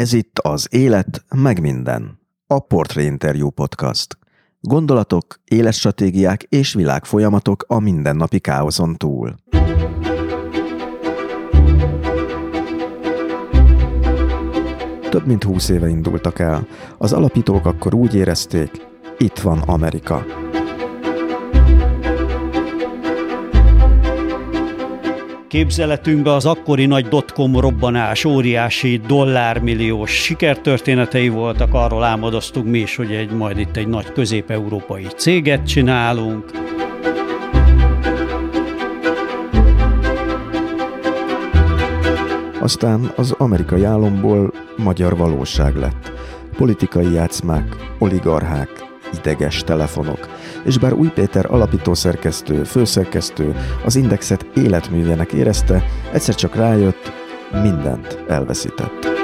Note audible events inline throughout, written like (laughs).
Ez itt az Élet meg minden. A Portré Interview Podcast. Gondolatok, életstratégiák és világfolyamatok a mindennapi káoszon túl. Több mint húsz éve indultak el. Az alapítók akkor úgy érezték, itt van Amerika. Képzeletünkbe az akkori nagy dotcom robbanás, óriási dollármilliós sikertörténetei voltak, arról álmodoztunk mi is, hogy egy, majd itt egy nagy közép-európai céget csinálunk. Aztán az amerikai álomból magyar valóság lett. Politikai játszmák, oligarchák, ideges telefonok. És bár Új Péter alapító szerkesztő, főszerkesztő az Indexet életművének érezte, egyszer csak rájött, mindent elveszített.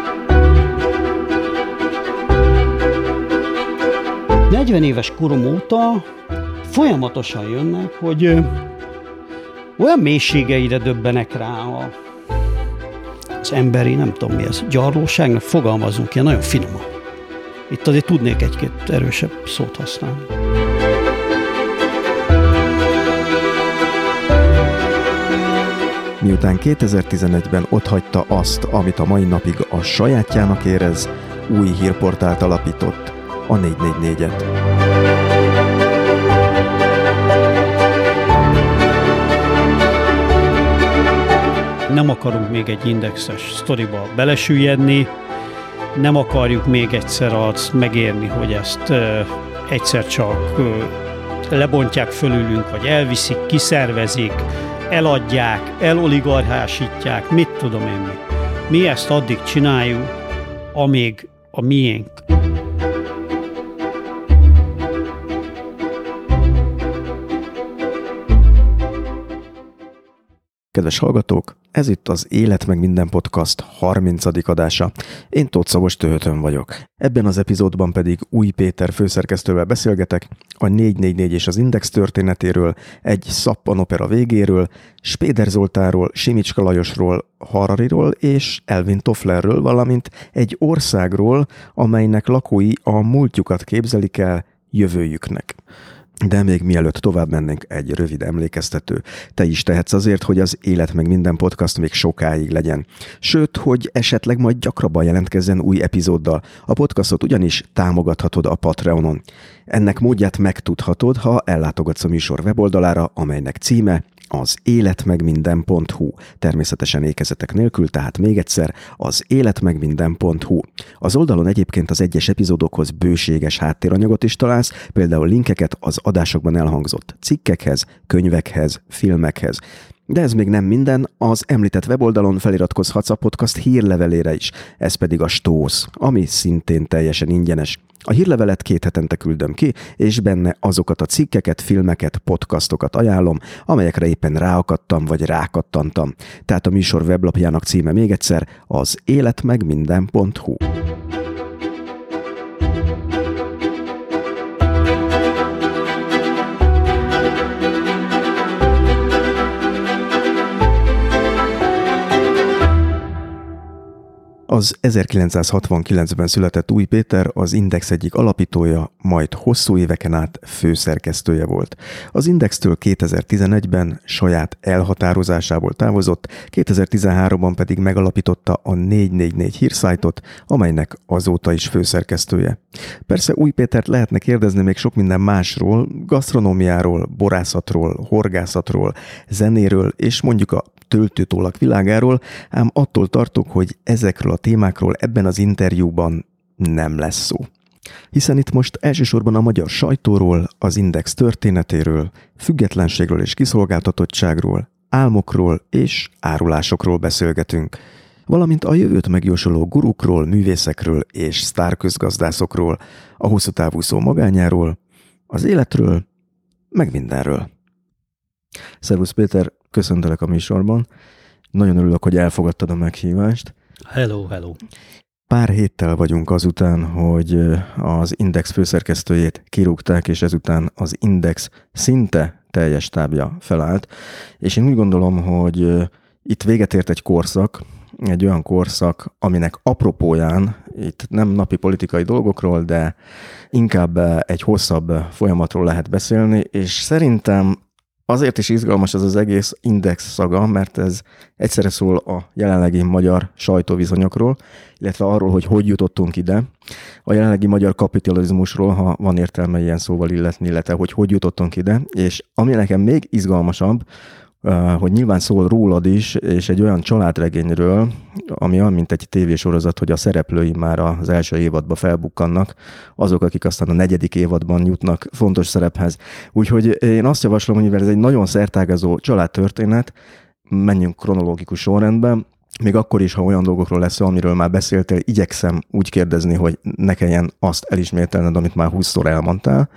40 éves korom óta folyamatosan jönnek, hogy olyan mélységeire döbbenek rá a, az emberi, nem tudom mi ez, gyarlóságnak, fogalmazunk ilyen nagyon finoman. Itt azért tudnék egy-két erősebb szót használni. Miután 2011-ben otthagyta azt, amit a mai napig a sajátjának érez, új hírportált alapított, a 444-et. Nem akarunk még egy indexes sztoriba belesüllyedni, nem akarjuk még egyszer azt megérni, hogy ezt egyszer csak lebontják fölülünk, vagy elviszik, kiszervezik, eladják, eloligarchásítják, mit tudom én mi. Mi ezt addig csináljuk, amíg a miénk. Kedves hallgatók, ez itt az Élet meg minden podcast 30. adása. Én Tóth Szavos Töhötön vagyok. Ebben az epizódban pedig Új Péter főszerkesztővel beszélgetek a 444 és az Index történetéről, egy szappanopera végéről, Spéder Zoltáról, Simicska Lajosról, Harariról és Elvin Tofflerről, valamint egy országról, amelynek lakói a múltjukat képzelik el jövőjüknek. De még mielőtt tovább mennénk, egy rövid emlékeztető. Te is tehetsz azért, hogy az Élet meg minden podcast még sokáig legyen. Sőt, hogy esetleg majd gyakrabban jelentkezzen új epizóddal. A podcastot ugyanis támogathatod a Patreonon. Ennek módját megtudhatod, ha ellátogatsz a műsor weboldalára, amelynek címe az életmegminden.hu. Természetesen ékezetek nélkül, tehát még egyszer az életmegminden.hu. Az oldalon egyébként az egyes epizódokhoz bőséges háttéranyagot is találsz, például linkeket az adásokban elhangzott cikkekhez, könyvekhez, filmekhez. De ez még nem minden, az említett weboldalon feliratkozhatsz a podcast hírlevelére is, ez pedig a Stósz, ami szintén teljesen ingyenes. A hírlevelet két hetente küldöm ki, és benne azokat a cikkeket, filmeket, podcastokat ajánlom, amelyekre éppen ráakadtam vagy rákattantam. Tehát a műsor weblapjának címe még egyszer az életmegminden.hu. Az 1969-ben született Új Péter az Index egyik alapítója, majd hosszú éveken át főszerkesztője volt. Az Indextől 2011-ben saját elhatározásából távozott, 2013-ban pedig megalapította a 444 hírszájtot, amelynek azóta is főszerkesztője. Persze Új Pétert lehetne kérdezni még sok minden másról, gasztronómiáról, borászatról, horgászatról, zenéről és mondjuk a töltőtólak világáról, ám attól tartok, hogy ezekről a témákról ebben az interjúban nem lesz szó. Hiszen itt most elsősorban a magyar sajtóról, az Index történetéről, függetlenségről és kiszolgáltatottságról, álmokról és árulásokról beszélgetünk, valamint a jövőt megjósoló gurukról, művészekről és sztárközgazdászokról, a hosszú távú szó magányáról, az életről, meg mindenről. Szervusz Péter, köszöntelek a műsorban. Nagyon örülök, hogy elfogadtad a meghívást. Hello, hello. Pár héttel vagyunk azután, hogy az Index főszerkesztőjét kirúgták, és ezután az Index szinte teljes tábja felállt. És én úgy gondolom, hogy itt véget ért egy korszak, egy olyan korszak, aminek apropóján itt nem napi politikai dolgokról, de inkább egy hosszabb folyamatról lehet beszélni, és szerintem Azért is izgalmas ez az egész index szaga, mert ez egyszerre szól a jelenlegi magyar sajtóviszonyokról, illetve arról, hogy hogy jutottunk ide, a jelenlegi magyar kapitalizmusról, ha van értelme ilyen szóval illetni, illetve hogy hogy jutottunk ide, és ami nekem még izgalmasabb, hogy nyilván szól rólad is, és egy olyan családregényről, ami olyan, mint egy tévésorozat, hogy a szereplői már az első évadban felbukkannak, azok, akik aztán a negyedik évadban jutnak fontos szerephez. Úgyhogy én azt javaslom, hogy mivel ez egy nagyon szertágazó családtörténet, menjünk kronológikus sorrendben, még akkor is, ha olyan dolgokról lesz amiről már beszéltél, igyekszem úgy kérdezni, hogy ne kelljen azt elismételned, amit már húszszor elmondtál.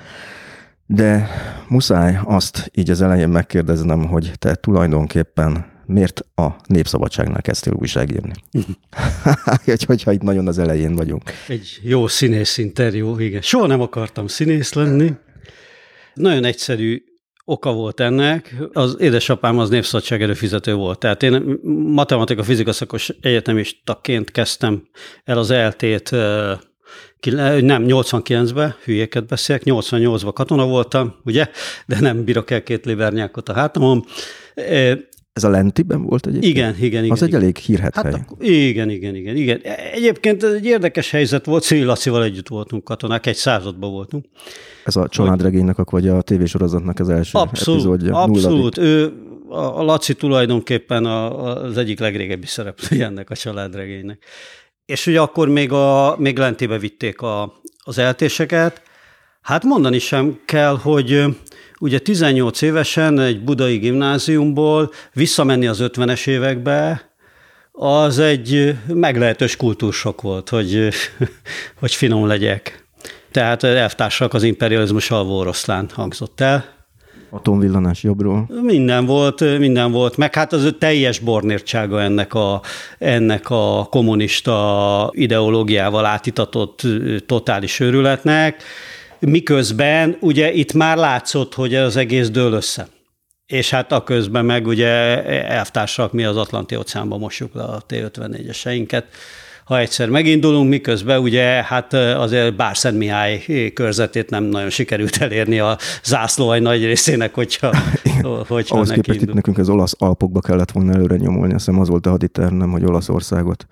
De muszáj azt így az elején megkérdeznem, hogy te tulajdonképpen miért a Népszabadságnál kezdtél újságírni? (laughs) Hogyha itt nagyon az elején vagyunk. Egy jó színész interjú, igen. Soha nem akartam színész lenni. Nagyon egyszerű oka volt ennek. Az édesapám az népszabadság előfizető volt. Tehát én matematika, fizika szakos egyetemistaként kezdtem el az eltét nem, 89-ben, hülyéket beszélek, 88-ban katona voltam, ugye, de nem bírok el két libernyákot a hátamon. Ez a Lentiben volt egyébként? Igen, igen, igen. Az igen. egy elég hírhet hát hely. Akkor, igen, igen, igen, igen. Egyébként egy érdekes helyzet volt, Lacival együtt voltunk katonák, egy században voltunk. Ez a családregénynek, vagy a tévésorozatnak az első abszolút, epizódja. Abszolút, ő, a Laci tulajdonképpen az egyik legrégebbi szereplője ennek a családregénynek. És ugye akkor még, a, még lentébe vitték a, az eltéseket. Hát mondani sem kell, hogy ugye 18 évesen egy budai gimnáziumból visszamenni az 50-es évekbe, az egy meglehetős kultúrsok volt, hogy, (laughs) hogy finom legyek. Tehát elvtársak az imperializmus alvó oroszlán hangzott el. Atomvillanás jobbról. Minden volt, minden volt, meg hát az teljes bornértsága ennek a, ennek a kommunista ideológiával átitatott totális őrületnek, miközben ugye itt már látszott, hogy az egész dől össze. És hát a közben meg ugye elvtársak mi az Atlanti óceánban mossuk le a T-54-eseinket, ha egyszer megindulunk, miközben ugye hát azért Bárszent Mihály körzetét nem nagyon sikerült elérni a zászló egy nagy részének, hogyha, (laughs) hogyha Ahhoz képest itt nekünk az olasz alpokba kellett volna előre nyomulni, azt hiszem az volt a haditerv, nem, hogy Olaszországot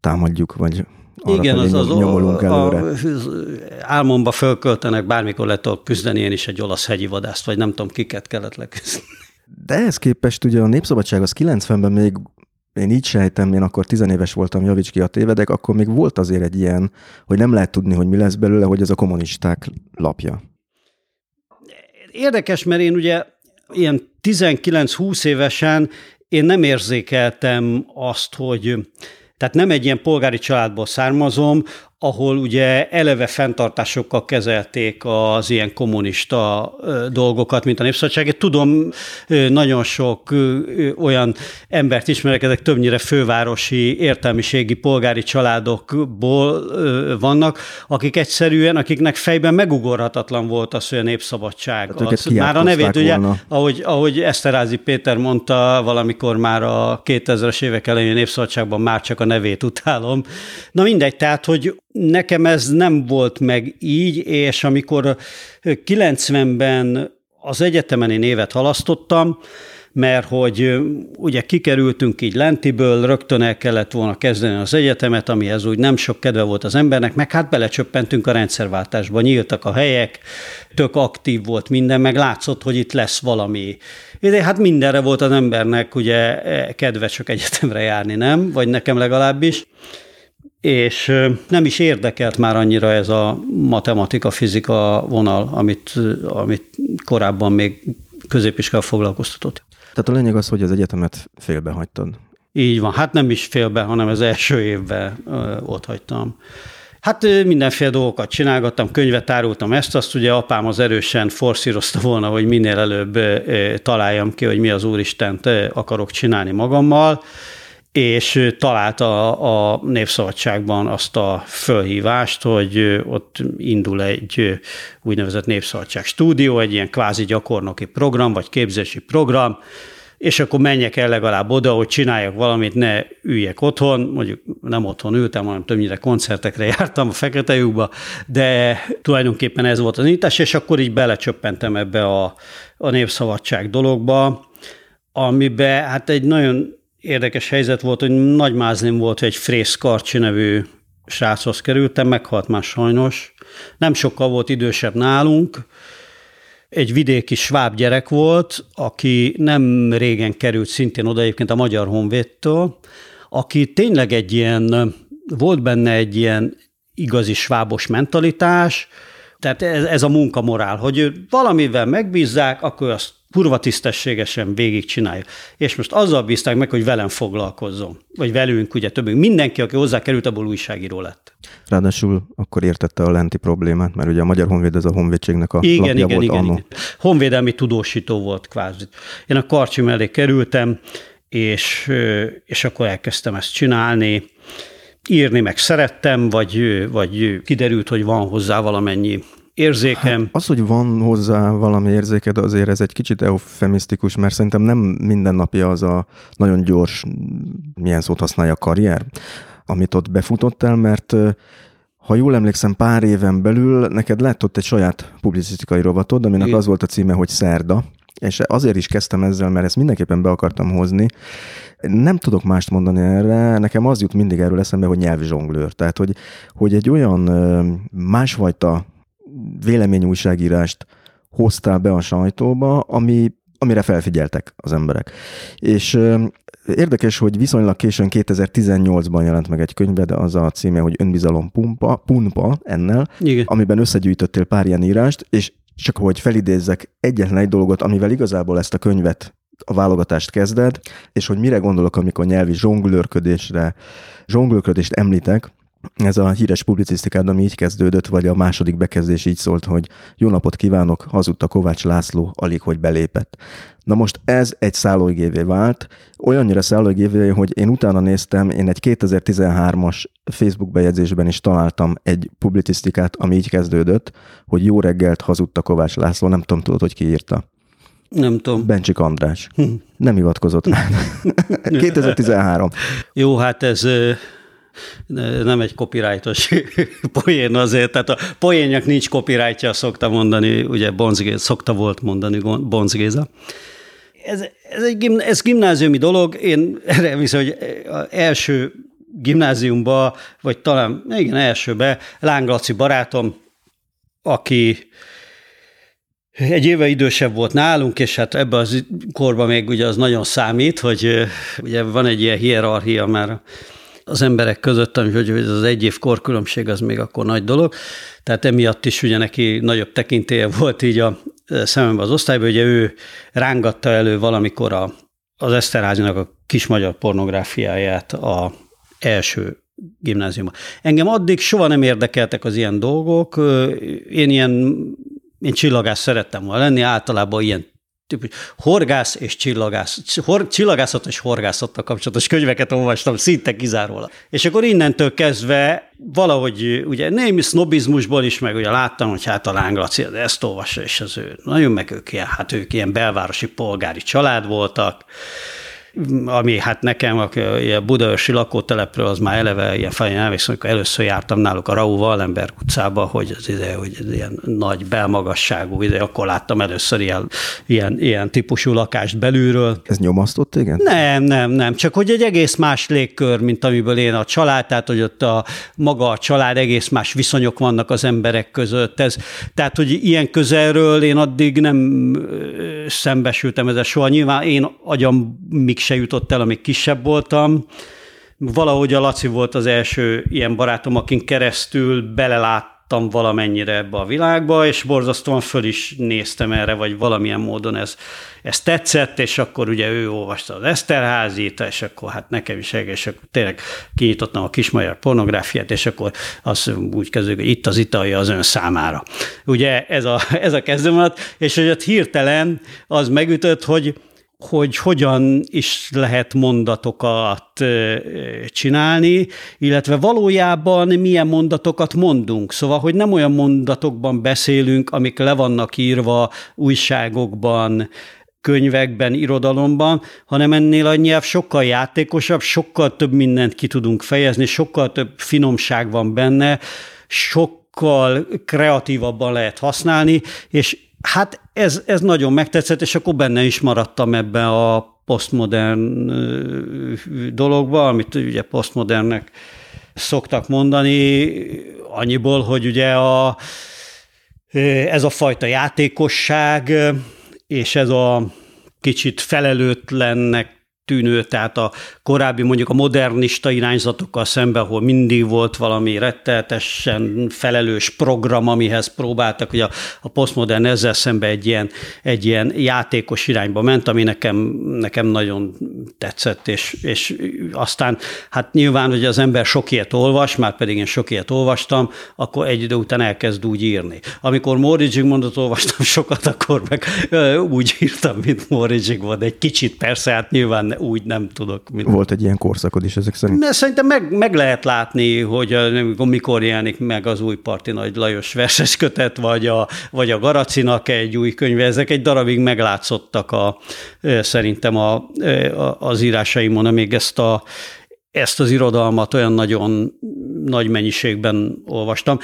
támadjuk, vagy arra Igen, az, az, nyomulunk előre. A, álmomba fölköltenek, bármikor lehet küzdeni én is egy olasz hegyi vadászt, vagy nem tudom, kiket kellett leküzdeni. De ehhez képest ugye a Népszabadság az 90-ben még én így sejtem, én akkor tizenéves voltam, javíts ki a tévedek, akkor még volt azért egy ilyen, hogy nem lehet tudni, hogy mi lesz belőle, hogy ez a kommunisták lapja. Érdekes, mert én ugye ilyen 19-20 évesen én nem érzékeltem azt, hogy tehát nem egy ilyen polgári családból származom, ahol ugye eleve fenntartásokkal kezelték az ilyen kommunista dolgokat, mint a Népszabadság. Tudom, nagyon sok olyan embert ismerek, ezek többnyire fővárosi értelmiségi polgári családokból vannak, akik egyszerűen, akiknek fejben megugorhatatlan volt az, hogy a népszabadság. Az, már a nevét, ugye, ahogy, ahogy Eszterázi Péter mondta, valamikor már a 2000-es évek elején népszabadságban már csak a nevét utálom. Na mindegy, tehát, hogy Nekem ez nem volt meg így, és amikor 90-ben az egyetemen én évet halasztottam, mert hogy ugye kikerültünk így lentiből, rögtön el kellett volna kezdeni az egyetemet, amihez úgy nem sok kedve volt az embernek, meg hát belecsöppentünk a rendszerváltásba, nyíltak a helyek, tök aktív volt minden, meg látszott, hogy itt lesz valami. De hát mindenre volt az embernek ugye e, kedve csak egyetemre járni, nem? Vagy nekem legalábbis és nem is érdekelt már annyira ez a matematika-fizika vonal, amit, amit korábban még középiskolában foglalkoztatott. Tehát a lényeg az, hogy az egyetemet félbehagytad. Így van, hát nem is félbe, hanem az első évben ott hagytam. Hát mindenféle dolgokat csinálgattam, könyvet árultam ezt, azt ugye apám az erősen forszírozta volna, hogy minél előbb találjam ki, hogy mi az Úristent akarok csinálni magammal, és találta a Népszabadságban azt a fölhívást, hogy ott indul egy úgynevezett Népszabadság stúdió, egy ilyen kvázi gyakornoki program, vagy képzési program, és akkor menjek el legalább oda, hogy csináljak valamit, ne üljek otthon, mondjuk nem otthon ültem, hanem többnyire koncertekre (laughs) jártam a Fekete lyukba, de tulajdonképpen ez volt az nyitás, és akkor így belecsöppentem ebbe a, a népszabadság dologba, amiben hát egy nagyon érdekes helyzet volt, hogy nagy mázlim volt, hogy egy Frész Karcsi nevű sráchoz kerültem, meghalt már sajnos. Nem sokkal volt idősebb nálunk, egy vidéki sváb gyerek volt, aki nem régen került szintén oda egyébként a Magyar Honvédtől, aki tényleg egy ilyen, volt benne egy ilyen igazi svábos mentalitás, tehát ez, ez a munkamorál, hogy valamivel megbízzák, akkor azt kurva tisztességesen végigcsinálja. És most azzal bízták meg, hogy velem foglalkozzon. Vagy velünk, ugye többünk. Mindenki, aki hozzá került, abból újságíró lett. Ráadásul akkor értette a lenti problémát, mert ugye a Magyar Honvéd ez a honvédségnek a igen, lapja igen, volt igen, annó. igen. Honvédelmi tudósító volt kvázi. Én a karcsi mellé kerültem, és, és akkor elkezdtem ezt csinálni. Írni meg szerettem, vagy, vagy kiderült, hogy van hozzá valamennyi érzékem. Hát az, hogy van hozzá valami érzéked, azért ez egy kicsit eufemisztikus, mert szerintem nem mindennapi az a nagyon gyors, milyen szót használja, karrier, amit ott befutottál, mert ha jól emlékszem, pár éven belül neked lett ott egy saját publicisztikai rovatod, aminek Igen. az volt a címe, hogy Szerda, és azért is kezdtem ezzel, mert ezt mindenképpen be akartam hozni. Nem tudok mást mondani erre, nekem az jut mindig erről eszembe, hogy nyelvzsonglőr. Tehát, hogy, hogy egy olyan másfajta véleményújságírást hoztál be a sajtóba, ami, amire felfigyeltek az emberek. És Érdekes, hogy viszonylag későn 2018-ban jelent meg egy könyve, de az a címe, hogy Önbizalom pumpa, punpa ennel, Igen. amiben összegyűjtöttél pár ilyen írást, és csak hogy felidézzek egyetlen egy dolgot, amivel igazából ezt a könyvet a válogatást kezded, és hogy mire gondolok, amikor nyelvi zsonglőrködésre, zsonglőrködést említek, ez a híres publicisztikád, ami így kezdődött, vagy a második bekezdés így szólt, hogy jó napot kívánok, hazudta Kovács László, alig hogy belépett. Na most ez egy szállóigévé vált, olyannyira szállóigévé, hogy én utána néztem, én egy 2013-as Facebook bejegyzésben is találtam egy publicisztikát, ami így kezdődött, hogy jó reggelt hazudta Kovács László, nem tudom, tudod, hogy ki írta. Nem tudom. Bencsik András. Hm. Nem hivatkozott. 2013. (laughs) (laughs) Jó, hát ez nem egy copyrightos (laughs) poén azért, tehát a poényak nincs copyrightja, szokta mondani, ugye Bonzgéza, szokta volt mondani Bonzgéza. Ez, ez egy gim, ez gimnáziumi dolog, én erre viszont, hogy első gimnáziumba, vagy talán, igen, elsőbe, Lánglaci barátom, aki egy éve idősebb volt nálunk, és hát ebben az korban még ugye az nagyon számít, hogy ugye van egy ilyen hierarchia már az emberek között, hogy az egy év korkülönbség az még akkor nagy dolog. Tehát emiatt is ugye neki nagyobb tekintélye (laughs) volt így a szememben az osztályban, ugye ő rángatta elő valamikor a, az Eszterházinak a kis magyar pornográfiáját a első gimnáziumban. Engem addig soha nem érdekeltek az ilyen dolgok. Én ilyen én csillagász szerettem volna lenni, általában ilyen horgász és csillagász, hor, csillagászat és horgászattal kapcsolatos könyveket olvastam szinte kizárólag. És akkor innentől kezdve valahogy ugye némi sznobizmusból is, meg ugye láttam, hogy hát a Lánglaci ezt olvassa, és az ő, nagyon meg ők ilyen, hát ők ilyen belvárosi polgári család voltak, ami hát nekem a, a budaörsi lakótelepről az már eleve ilyen fején elvékszem, amikor először jártam náluk a Raúl Wallenberg utcába, hogy az ide, hogy ez ilyen nagy belmagasságú, ide, akkor láttam először ilyen, ilyen, ilyen típusú lakást belülről. Ez nyomasztott igen? Nem, nem, nem, csak hogy egy egész más légkör, mint amiből én a család, tehát hogy ott a maga a család, egész más viszonyok vannak az emberek között. Ez, tehát, hogy ilyen közelről én addig nem szembesültem ezzel soha. Nyilván én agyam mik se jutott el, amíg kisebb voltam. Valahogy a Laci volt az első ilyen barátom, akin keresztül beleláttam valamennyire ebbe a világba, és borzasztóan föl is néztem erre, vagy valamilyen módon ez, ez tetszett, és akkor ugye ő olvasta az Eszterházit, és akkor hát nekem is, és akkor tényleg kinyitottam a kismajar pornográfiát, és akkor azt úgy kezdődik, hogy itt az italja az ön számára. Ugye ez a, ez a kezdőmondat, és hogy ott hirtelen az megütött, hogy hogy hogyan is lehet mondatokat csinálni, illetve valójában milyen mondatokat mondunk. Szóval, hogy nem olyan mondatokban beszélünk, amik le vannak írva újságokban, könyvekben, irodalomban, hanem ennél a nyelv sokkal játékosabb, sokkal több mindent ki tudunk fejezni, sokkal több finomság van benne, sokkal kreatívabban lehet használni, és hát ez, ez nagyon megtetszett, és akkor benne is maradtam ebben a posztmodern dologba, amit ugye posztmodernnek szoktak mondani, annyiból, hogy ugye a, ez a fajta játékosság, és ez a kicsit felelőtlennek tűnő, tehát a korábbi mondjuk a modernista irányzatokkal szemben, ahol mindig volt valami retteltesen felelős program, amihez próbáltak, hogy a, a posztmodern ezzel szemben egy ilyen, egy ilyen játékos irányba ment, ami nekem, nekem nagyon tetszett, és, és aztán hát nyilván, hogy az ember sok ilyet olvas, már pedig én sok ilyet olvastam, akkor egy idő után elkezd úgy írni. Amikor Móri Zsigmondot olvastam (laughs) sokat, akkor meg úgy írtam, mint Móri Zsigmond. Egy kicsit persze, hát nyilván úgy nem tudok. Mint... Volt egy ilyen korszakod is ezek szerint? Mert szerintem meg, meg lehet látni, hogy mikor jelenik meg az új Parti Nagy Lajos verses kötet, vagy a, vagy a Garacinak egy új könyve. Ezek egy darabig meglátszottak a, szerintem a, a, az írásaimon, még ezt a ezt az irodalmat olyan nagyon nagy mennyiségben olvastam.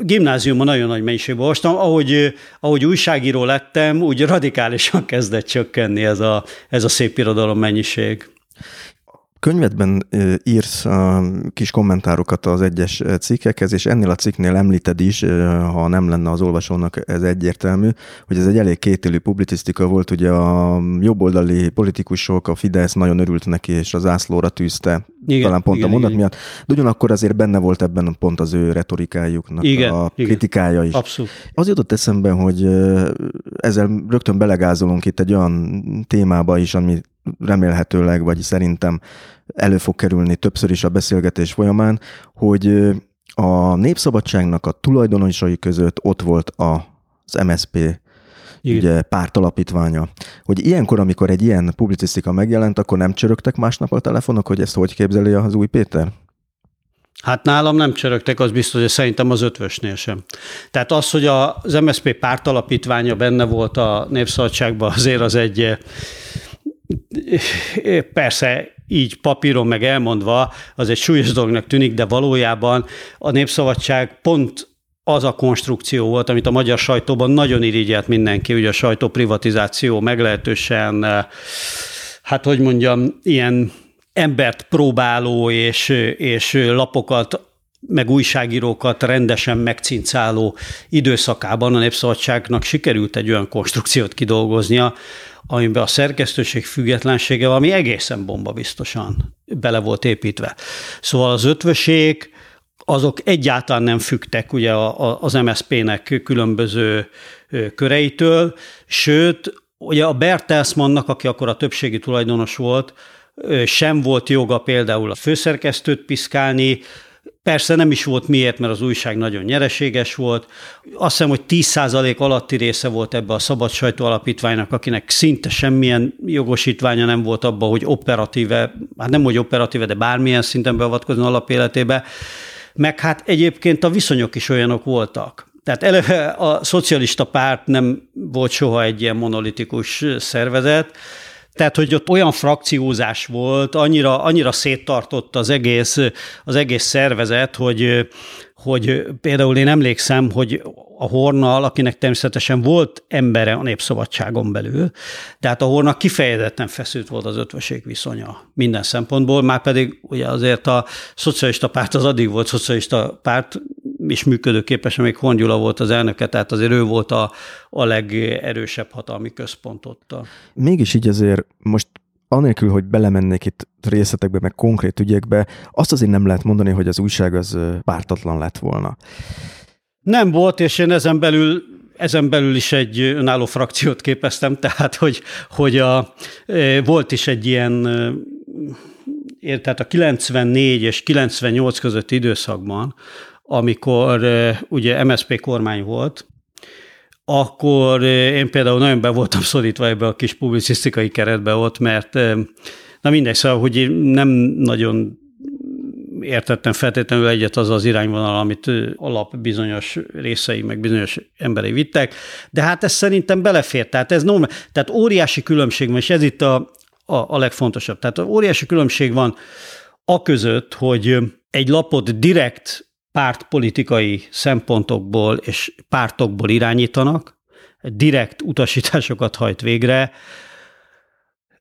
Gimnáziumban nagyon nagy mennyiségben olvastam, ahogy, ahogy újságíró lettem, úgy radikálisan kezdett csökkenni ez a, ez a szép irodalom mennyiség könyvedben írsz kis kommentárokat az egyes cikkekhez, és ennél a cikknél említed is, ha nem lenne az olvasónak ez egyértelmű, hogy ez egy elég kétélű publicisztika volt, ugye a jobboldali politikusok, a Fidesz nagyon örült neki, és az ászlóra tűzte, igen, talán pont igen, a mondat igen. miatt, de ugyanakkor azért benne volt ebben pont az ő retorikájuknak igen, a igen. kritikája is. Abszolút. Az jutott eszembe, hogy ezzel rögtön belegázolunk itt egy olyan témába is, ami remélhetőleg, vagy szerintem elő fog kerülni többször is a beszélgetés folyamán, hogy a népszabadságnak a tulajdonosai között ott volt az MSP igen. ugye pártalapítványa. Hogy ilyenkor, amikor egy ilyen publicisztika megjelent, akkor nem csörögtek másnap a telefonok, hogy ezt hogy képzeli az új Péter? Hát nálam nem csörögtek, az biztos, hogy szerintem az ötvösnél sem. Tehát az, hogy az MSZP pártalapítványa benne volt a Népszabadságban, azért az egy persze így papíron meg elmondva, az egy súlyos dolognak tűnik, de valójában a Népszabadság pont az a konstrukció volt, amit a magyar sajtóban nagyon irigyelt mindenki, ugye a sajtó privatizáció meglehetősen, hát hogy mondjam, ilyen embert próbáló és, és lapokat meg újságírókat rendesen megcincáló időszakában a Népszabadságnak sikerült egy olyan konstrukciót kidolgoznia, amiben a szerkesztőség függetlensége valami egészen bomba biztosan bele volt építve. Szóval az ötvöség, azok egyáltalán nem fügtek ugye az MSZP-nek különböző köreitől, sőt, ugye a Bertelsmannnak, aki akkor a többségi tulajdonos volt, sem volt joga például a főszerkesztőt piszkálni, Persze nem is volt miért, mert az újság nagyon nyereséges volt. Azt hiszem, hogy 10% alatti része volt ebbe a Szabad Sajtó Alapítványnak, akinek szinte semmilyen jogosítványa nem volt abba, hogy operatíve, hát nem hogy operatíve, de bármilyen szinten beavatkozni alapéletébe. Meg hát egyébként a viszonyok is olyanok voltak. Tehát eleve a szocialista párt nem volt soha egy ilyen monolitikus szervezet, tehát, hogy ott olyan frakciózás volt, annyira, annyira széttartott az egész, az egész szervezet, hogy, hogy például én emlékszem, hogy a Hornal, akinek természetesen volt embere a Népszabadságon belül, tehát a Hornak kifejezetten feszült volt az ötvöség viszonya minden szempontból, már pedig ugye azért a szocialista párt az addig volt szocialista párt, is működőképes, amíg Hongyula volt az elnöke, tehát azért ő volt a, a legerősebb hatalmi központ ott. Mégis így azért most anélkül, hogy belemennék itt részletekbe, meg konkrét ügyekbe, azt azért nem lehet mondani, hogy az újság az pártatlan lett volna. Nem volt, és én ezen belül ezen belül is egy önálló frakciót képeztem, tehát hogy, hogy a, volt is egy ilyen, tehát a 94 és 98 közötti időszakban amikor ugye MSZP kormány volt, akkor én például nagyon be voltam szorítva ebbe a kis publicisztikai keretbe ott, mert na mindegy, szóval, hogy nem nagyon értettem feltétlenül egyet az az irányvonal, amit alap bizonyos részei, meg bizonyos emberei vittek, de hát ez szerintem belefér, tehát ez normal, tehát óriási különbség van, és ez itt a, a, a legfontosabb. Tehát óriási különbség van a között, hogy egy lapot direkt pártpolitikai szempontokból és pártokból irányítanak, direkt utasításokat hajt végre,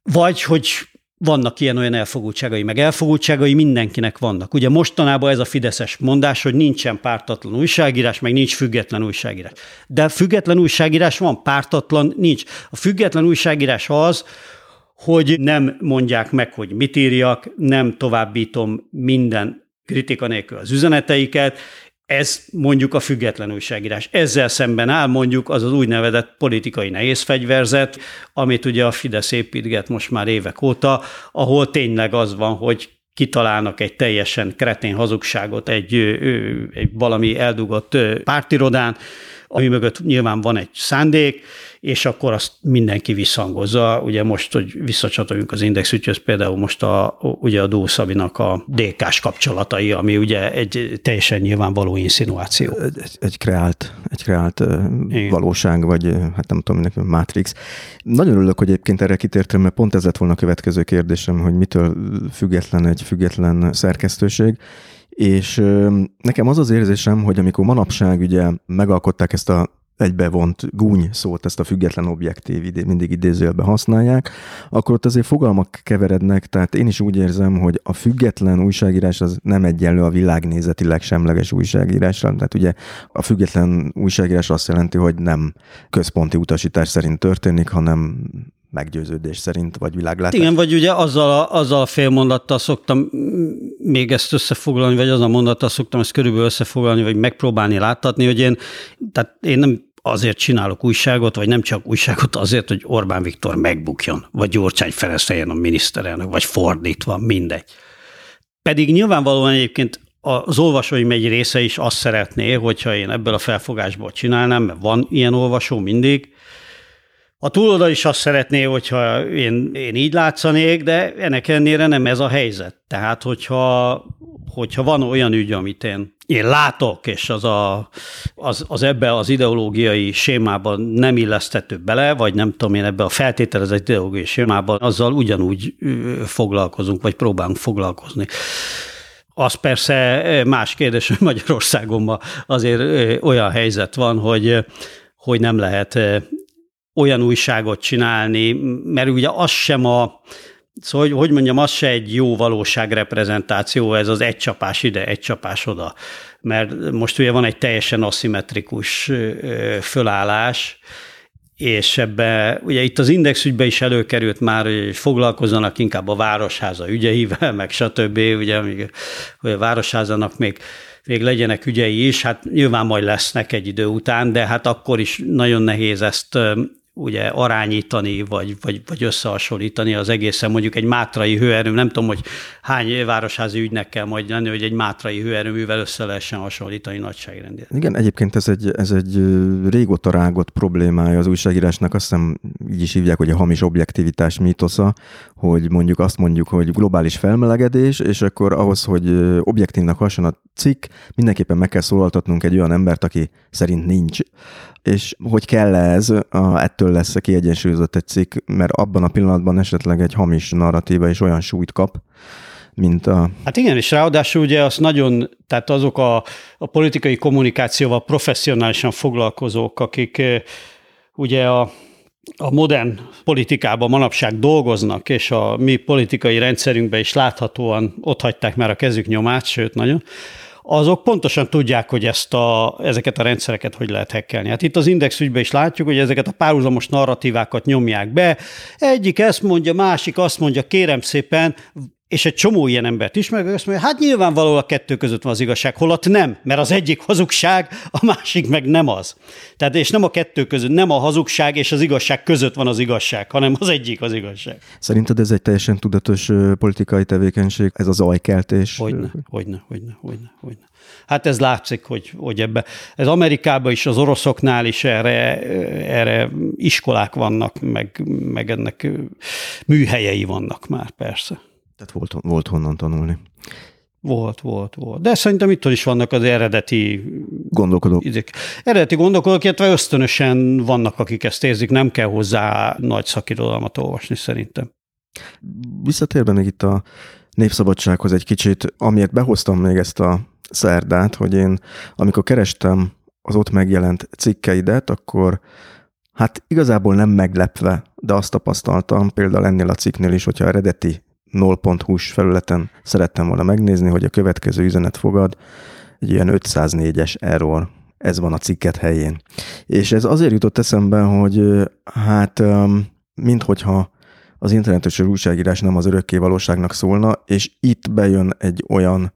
vagy hogy vannak ilyen-olyan elfogultságai, meg elfogultságai mindenkinek vannak. Ugye mostanában ez a fideszes mondás, hogy nincsen pártatlan újságírás, meg nincs független újságírás. De független újságírás van, pártatlan nincs. A független újságírás az, hogy nem mondják meg, hogy mit írjak, nem továbbítom minden kritika nélkül az üzeneteiket, ez mondjuk a független újságírás. Ezzel szemben áll mondjuk az az úgynevezett politikai nehézfegyverzet, amit ugye a Fidesz építget most már évek óta, ahol tényleg az van, hogy kitalálnak egy teljesen kretén hazugságot egy, egy valami eldugott pártirodán, ami mögött nyilván van egy szándék, és akkor azt mindenki visszhangozza. Ugye most, hogy visszacsatoljunk az Index ügyhöz, például most a, ugye a Dó Szabinak a DK-s kapcsolatai, ami ugye egy teljesen nyilvánvaló insinuáció. Egy, egy kreált, egy kreált Igen. valóság, vagy hát nem tudom, nekem Matrix. Nagyon örülök, hogy egyébként erre kitértem, mert pont ez lett volna a következő kérdésem, hogy mitől független egy független szerkesztőség. És nekem az az érzésem, hogy amikor manapság ugye megalkották ezt a egybevont gúny szót, ezt a független objektív mindig idézőjelben használják, akkor ott azért fogalmak keverednek, tehát én is úgy érzem, hogy a független újságírás az nem egyenlő a világnézetileg semleges újságírással. Tehát ugye a független újságírás azt jelenti, hogy nem központi utasítás szerint történik, hanem meggyőződés szerint, vagy világlátás. Igen, vagy ugye azzal a, azzal a fél mondattal szoktam még ezt összefoglalni, vagy az a mondattal szoktam ezt körülbelül összefoglalni, vagy megpróbálni láttatni, hogy én, tehát én nem azért csinálok újságot, vagy nem csak újságot azért, hogy Orbán Viktor megbukjon, vagy Gyurcsány Ferenc a miniszterelnök, vagy fordítva, mindegy. Pedig nyilvánvalóan egyébként az olvasóim egy része is azt szeretné, hogyha én ebből a felfogásból csinálnám, mert van ilyen olvasó mindig, a túloldal is azt szeretné, hogyha én, én így látszanék, de ennek ellenére nem ez a helyzet. Tehát, hogyha, hogyha van olyan ügy, amit én, én látok, és az, a, az, az ebbe az ideológiai sémában nem illesztető bele, vagy nem tudom én ebbe a feltételezett ideológiai sémában, azzal ugyanúgy foglalkozunk, vagy próbálunk foglalkozni. Az persze más kérdés, hogy Magyarországon azért olyan helyzet van, hogy, hogy nem lehet olyan újságot csinálni, mert ugye az sem a, szóval hogy, hogy mondjam, az se egy jó valóságreprezentáció, ez az egy csapás ide, egy csapás oda. Mert most ugye van egy teljesen aszimmetrikus fölállás, és ebbe, ugye itt az Index ügybe is előkerült már, hogy foglalkozzanak inkább a Városháza ügyeivel, (laughs) meg stb., ugye, hogy a Városházanak még még legyenek ügyei is, hát nyilván majd lesznek egy idő után, de hát akkor is nagyon nehéz ezt ugye arányítani, vagy, vagy, vagy összehasonlítani az egészen mondjuk egy mátrai hőerő, nem tudom, hogy hány városházi ügynek kell majd lenni, hogy egy mátrai hőerőművel össze lehessen hasonlítani nagyságrendjét. Igen, egyébként ez egy, ez egy régóta rágott problémája az újságírásnak, azt hiszem így is hívják, hogy a hamis objektivitás mítosza, hogy mondjuk azt mondjuk, hogy globális felmelegedés, és akkor ahhoz, hogy objektívnak hasson a cikk, mindenképpen meg kell szólaltatnunk egy olyan embert, aki szerint nincs. És hogy kell ez, a, ettől lesz kiegyensúlyozott egy cikk, mert abban a pillanatban esetleg egy hamis narratíva is olyan súlyt kap, mint a... Hát igen, és ráadásul ugye az nagyon, tehát azok a, a politikai kommunikációval professzionálisan foglalkozók, akik ugye a, a modern politikában manapság dolgoznak, és a mi politikai rendszerünkben is láthatóan ott hagyták már a kezük nyomát, sőt nagyon, azok pontosan tudják, hogy ezt a, ezeket a rendszereket hogy lehet hekkelni. Hát itt az Index ügyben is látjuk, hogy ezeket a párhuzamos narratívákat nyomják be. Egyik ezt mondja, másik azt mondja, kérem szépen, és egy csomó ilyen embert ismerek, azt mondja, hát nyilvánvalóan a kettő között van az igazság, holott nem, mert az egyik hazugság, a másik meg nem az. Tehát és nem a kettő között, nem a hazugság és az igazság között van az igazság, hanem az egyik az igazság. Szerinted ez egy teljesen tudatos politikai tevékenység, ez az ajkeltés? Hogyne, hogyne, hogyne, hogyne, hogyne. Hát ez látszik, hogy, hogy ebbe, ez Amerikában is, az oroszoknál is erre, erre iskolák vannak, meg, meg ennek műhelyei vannak már persze. Tehát volt, volt honnan tanulni. Volt, volt, volt. De szerintem itt is vannak az eredeti gondolkodók. Idők. Eredeti gondolkodók, illetve ösztönösen vannak, akik ezt érzik, nem kell hozzá nagy szakirodalmat olvasni szerintem. Visszatérve még itt a népszabadsághoz egy kicsit, amiért behoztam még ezt a szerdát, hogy én amikor kerestem az ott megjelent cikkeidet, akkor hát igazából nem meglepve, de azt tapasztaltam például ennél a cikknél is, hogyha eredeti 0.hu-s felületen szerettem volna megnézni, hogy a következő üzenet fogad egy ilyen 504-es error. Ez van a cikket helyén. És ez azért jutott eszembe, hogy hát minthogyha az internetes újságírás nem az örökké valóságnak szólna, és itt bejön egy olyan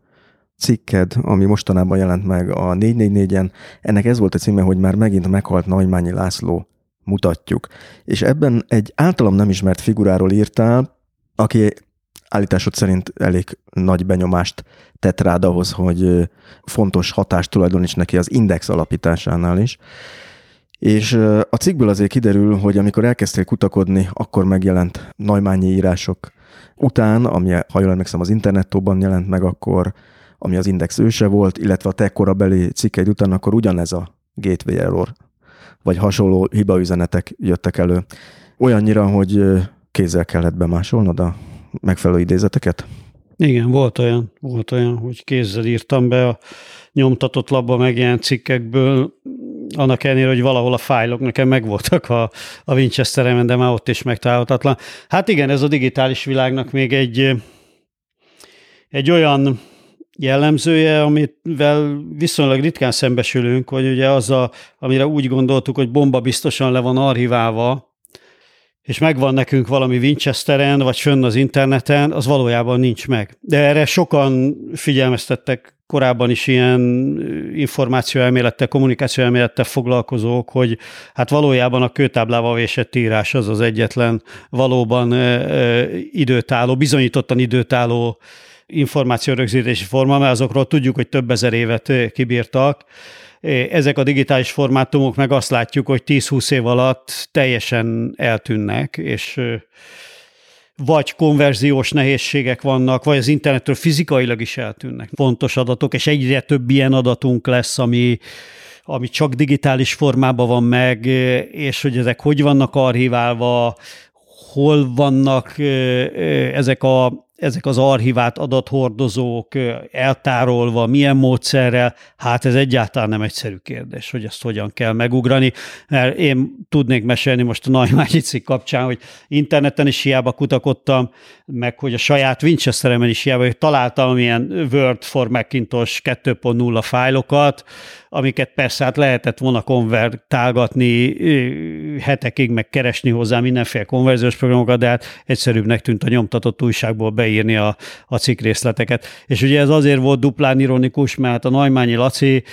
cikked, ami mostanában jelent meg a 444-en, ennek ez volt a címe, hogy már megint meghalt Nagymányi László, mutatjuk. És ebben egy általam nem ismert figuráról írtál, aki állításod szerint elég nagy benyomást tett rád ahhoz, hogy fontos hatást tulajdoníts neki az index alapításánál is. És a cikkből azért kiderül, hogy amikor elkezdtél kutakodni, akkor megjelent Najmányi írások után, ami, ha jól emlékszem, az internettóban jelent meg akkor, ami az index őse volt, illetve a te korabeli cikkeid után, akkor ugyanez a gateway error, vagy hasonló hibaüzenetek jöttek elő. Olyannyira, hogy kézzel kellett bemásolnod a megfelelő idézeteket? Igen, volt olyan, volt olyan, hogy kézzel írtam be a nyomtatott labba megjelent cikkekből, annak ellenére, hogy valahol a fájlok nekem megvoltak a, a winchester de már ott is megtalálhatatlan. Hát igen, ez a digitális világnak még egy, egy olyan jellemzője, amivel viszonylag ritkán szembesülünk, hogy ugye az, a, amire úgy gondoltuk, hogy bomba biztosan le van archiválva, és megvan nekünk valami Winchesteren, vagy fönn az interneten, az valójában nincs meg. De erre sokan figyelmeztettek korábban is ilyen információelmélettel, kommunikációelmélettel foglalkozók, hogy hát valójában a kőtáblával vésett írás az az egyetlen valóban időtálló, bizonyítottan időtálló információrögzítési forma, mert azokról tudjuk, hogy több ezer évet kibírtak, ezek a digitális formátumok meg azt látjuk, hogy 10-20 év alatt teljesen eltűnnek, és vagy konverziós nehézségek vannak, vagy az internetről fizikailag is eltűnnek. Fontos adatok, és egyre több ilyen adatunk lesz, ami, ami csak digitális formában van meg, és hogy ezek hogy vannak archiválva, hol vannak ezek a ezek az archivált adathordozók eltárolva, milyen módszerrel, hát ez egyáltalán nem egyszerű kérdés, hogy ezt hogyan kell megugrani. Mert én tudnék mesélni most a Nagymányi cikk kapcsán, hogy interneten is hiába kutakodtam, meg hogy a saját Winchesteremen is hiába, hogy találtam ilyen Word for Macintosh 2.0 fájlokat, amiket persze hát lehetett volna konvertálgatni hetekig, meg keresni hozzá mindenféle konverziós programokat, de hát egyszerűbbnek tűnt a nyomtatott újságból beírni a, a cikk részleteket. És ugye ez azért volt duplán ironikus, mert a Najmányi Laci,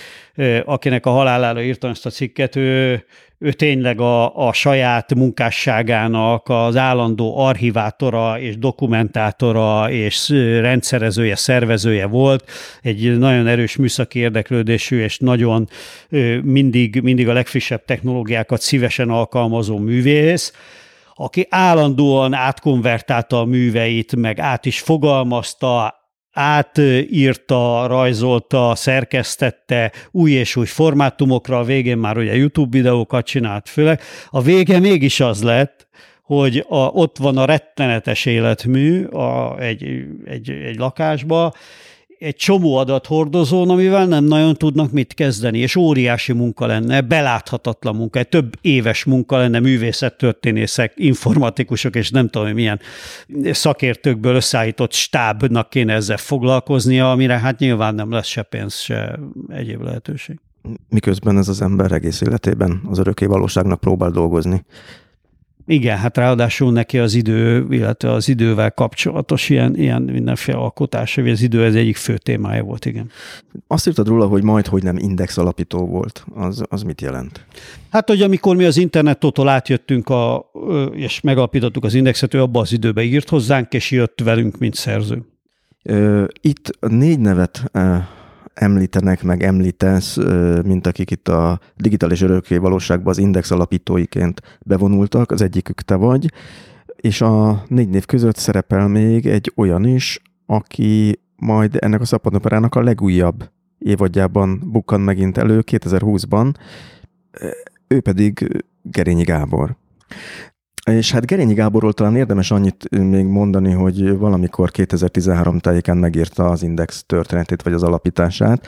akinek a halálára írtam ezt a cikket, ő, ő tényleg a, a saját munkásságának az állandó archivátora és dokumentátora és rendszerezője, szervezője volt. Egy nagyon erős műszaki érdeklődésű és nagyon mindig, mindig a legfrissebb technológiákat szívesen alkalmazó művész, aki állandóan átkonvertálta a műveit, meg át is fogalmazta, átírta, rajzolta, szerkesztette új és új formátumokra, a végén már ugye YouTube videókat csinált főleg. A vége mégis az lett, hogy a, ott van a rettenetes életmű a, egy, egy, egy lakásba, egy csomó adathordozón, amivel nem nagyon tudnak mit kezdeni, és óriási munka lenne, beláthatatlan munka, egy több éves munka lenne művészettörténészek, informatikusok, és nem tudom, milyen szakértőkből összeállított stábnak kéne ezzel foglalkoznia, amire hát nyilván nem lesz se pénz, se egyéb lehetőség. Miközben ez az ember egész életében az örökké valóságnak próbál dolgozni. Igen, hát ráadásul neki az idő, illetve az idővel kapcsolatos ilyen, ilyen mindenféle alkotás, hogy az idő ez egyik fő témája volt, igen. Azt írtad róla, hogy majd, hogy nem index alapító volt. Az, az mit jelent? Hát, hogy amikor mi az internettól átjöttünk, a, és megalapítottuk az indexet, ő abban az időben írt hozzánk, és jött velünk, mint szerző. Itt négy nevet említenek, meg említesz, mint akik itt a digitális örökké valóságban az index alapítóiként bevonultak, az egyikük te vagy, és a négy név között szerepel még egy olyan is, aki majd ennek a szappanoperának a legújabb évadjában bukkan megint elő 2020-ban, ő pedig Gerényi Gábor. És hát Gerényi Gáborról talán érdemes annyit még mondani, hogy valamikor 2013 tájékán megírta az Index történetét, vagy az alapítását.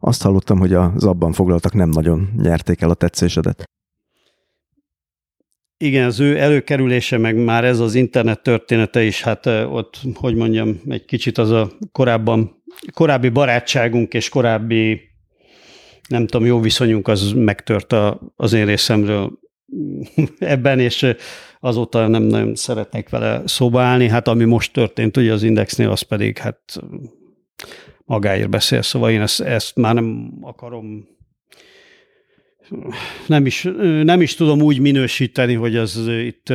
Azt hallottam, hogy az abban foglaltak nem nagyon nyerték el a tetszésedet. Igen, az ő előkerülése, meg már ez az internet története is, hát ott, hogy mondjam, egy kicsit az a korábban, korábbi barátságunk és korábbi, nem tudom, jó viszonyunk az megtört a, az én részemről ebben, és azóta nem nagyon szeretnék vele szóba állni. Hát ami most történt ugye az Indexnél, az pedig hát magáért beszél, szóval én ezt, ezt már nem akarom nem is, nem is tudom úgy minősíteni, hogy az itt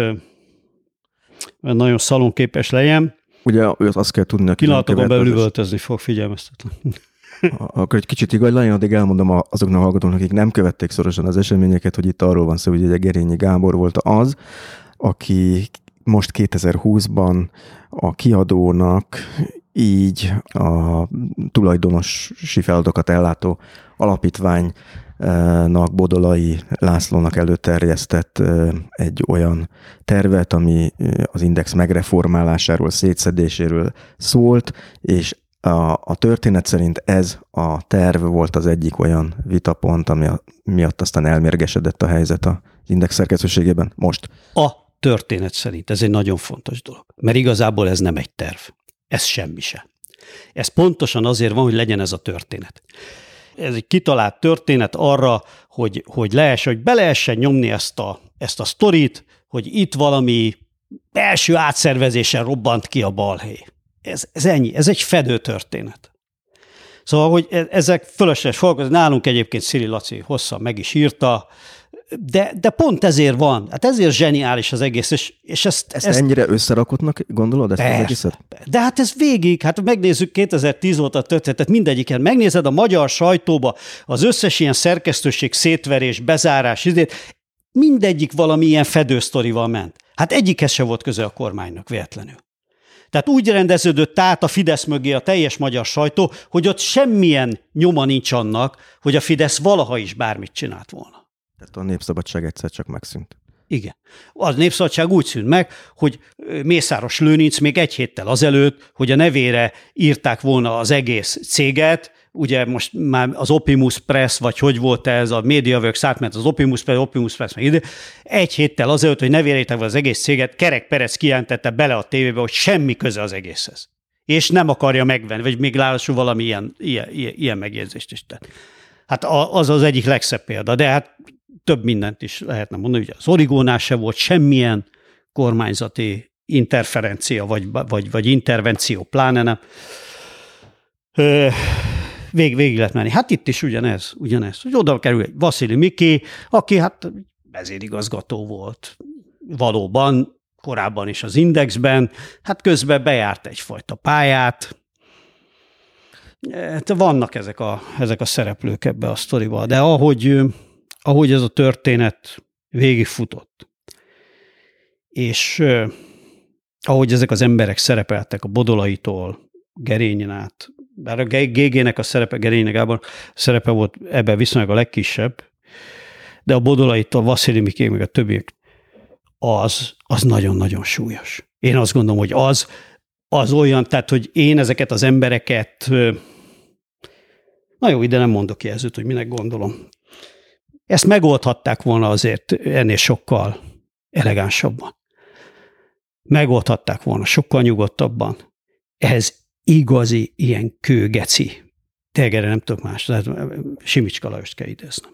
nagyon szalonképes legyen. Ugye azt kell tudni, aki Pillanatokon belül üvöltözni fog, figyelmeztetlen. Akkor egy kicsit igaz legyen, addig elmondom azoknak a hallgatóknak, akik nem követték szorosan az eseményeket, hogy itt arról van szó, hogy egy Gerényi Gábor volt az, aki most 2020-ban a kiadónak így a tulajdonosi feladatokat ellátó alapítvány nak Bodolai Lászlónak előterjesztett egy olyan tervet, ami az index megreformálásáról, szétszedéséről szólt, és a, a történet szerint ez a terv volt az egyik olyan vitapont, ami a, miatt aztán elmérgesedett a helyzet az index szerkesztőségében most. A történet szerint ez egy nagyon fontos dolog, mert igazából ez nem egy terv. Ez semmi se. Ez pontosan azért van, hogy legyen ez a történet ez egy kitalált történet arra, hogy, hogy lehessen, hogy be lehessen nyomni ezt a, ezt a sztorit, hogy itt valami belső átszervezésen robbant ki a balhé. Ez, ez ennyi, ez egy fedő történet. Szóval, hogy e, ezek fölösleges foglalkozás, nálunk egyébként Szili Laci hosszan meg is írta, de, de pont ezért van, hát ezért zseniális az egész, és, és ezt, ezt, ezt... ennyire összerakottnak gondolod ezt persze, az egészet? De hát ez végig, hát megnézzük 2010 óta történetet, mindegyiken, megnézed a magyar sajtóba az összes ilyen szerkesztőség szétverés, bezárás, izét, mindegyik valami ilyen fedősztorival ment. Hát egyikhez se volt köze a kormánynak véletlenül. Tehát úgy rendeződött át a Fidesz mögé a teljes magyar sajtó, hogy ott semmilyen nyoma nincs annak, hogy a Fidesz valaha is bármit csinált volna. Tehát a népszabadság egyszer csak megszűnt. Igen. A népszabadság úgy szűnt meg, hogy Mészáros Lőninc még egy héttel azelőtt, hogy a nevére írták volna az egész céget, ugye most már az Opimus Press, vagy hogy volt ez, a MediaWorks átment az Opimus Press, Opimus Press, meg ide, egy héttel azelőtt, hogy nevére írták az egész céget, Kerek Perez kijelentette bele a tévébe, hogy semmi köze az egészhez. És nem akarja megvenni, vagy még lássuk valami ilyen, ilyen, ilyen, ilyen megjegyzést is tett. Hát az az egyik legszebb példa, de hát több mindent is lehetne mondani, hogy az origónál se volt semmilyen kormányzati interferencia, vagy, vagy, vagy intervenció, pláne nem. Vég, végig lehet menni. Hát itt is ugyanez, ugyanez. Hogy oda kerül egy Vasili Miki, aki hát vezérigazgató volt valóban, korábban is az Indexben, hát közben bejárt egyfajta pályát, hát vannak ezek a, ezek a szereplők ebbe a sztoriba, de ahogy ahogy ez a történet végigfutott, és uh, ahogy ezek az emberek szerepeltek a Bodolaitól, Gerényen át, bár a GG-nek a szerepe, Gerénynek Gábor szerepe volt ebben viszonylag a legkisebb, de a Bodolaitól, Vasszili Mikék, meg a többiek, az, az nagyon-nagyon súlyos. Én azt gondolom, hogy az, az olyan, tehát, hogy én ezeket az embereket, na jó, ide nem mondok jelzőt, hogy minek gondolom. Ezt megoldhatták volna azért ennél sokkal elegánsabban. Megoldhatták volna sokkal nyugodtabban. Ez igazi ilyen kőgeci. Tényleg nem tudok más, tehát Simicska Lajost kell idéznem.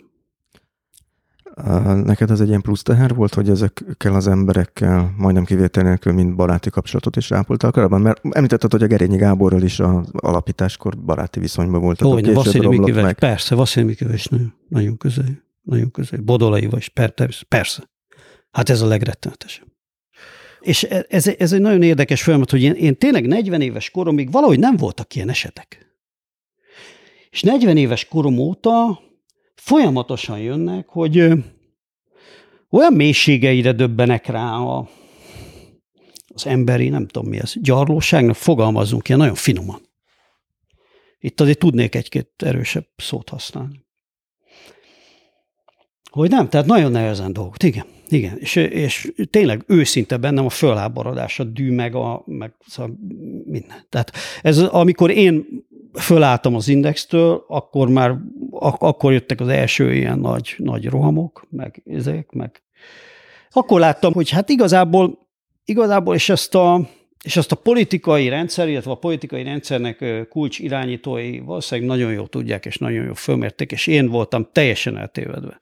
Neked ez egy ilyen plusz teher volt, hogy ezekkel az emberekkel majdnem kivétel nélkül mind baráti kapcsolatot is ápoltál korábban? Mert említetted, hogy a Gerényi Gáborral is az alapításkor baráti viszonyban voltatok. Hogy, Vasszili Mikivel, persze, Vasszili Mikivel is nagyon, nagyon közel nagyon közel. Bodolai vagy, persze. Hát ez a legrettenetesebb. És e, ez, ez egy nagyon érdekes folyamat, hogy én, én tényleg 40 éves koromig valahogy nem voltak ilyen esetek. És 40 éves korom óta folyamatosan jönnek, hogy olyan mélységeire döbbenek rá a, az emberi, nem tudom mi ez, gyarlóságnak, fogalmazunk ilyen nagyon finoman. Itt azért tudnék egy-két erősebb szót használni. Hogy nem, tehát nagyon nehezen dolgot, igen. Igen, és, és tényleg őszinte bennem a fölháborodás, a dű, meg, a, meg szóval minden. Tehát ez, amikor én fölálltam az indextől, akkor már ak- akkor jöttek az első ilyen nagy, nagy rohamok, meg ezek, meg akkor láttam, hogy hát igazából, igazából és ezt a, és azt a politikai rendszer, illetve a politikai rendszernek kulcs irányítói valószínűleg nagyon jól tudják, és nagyon jól fölmérték, és én voltam teljesen eltévedve.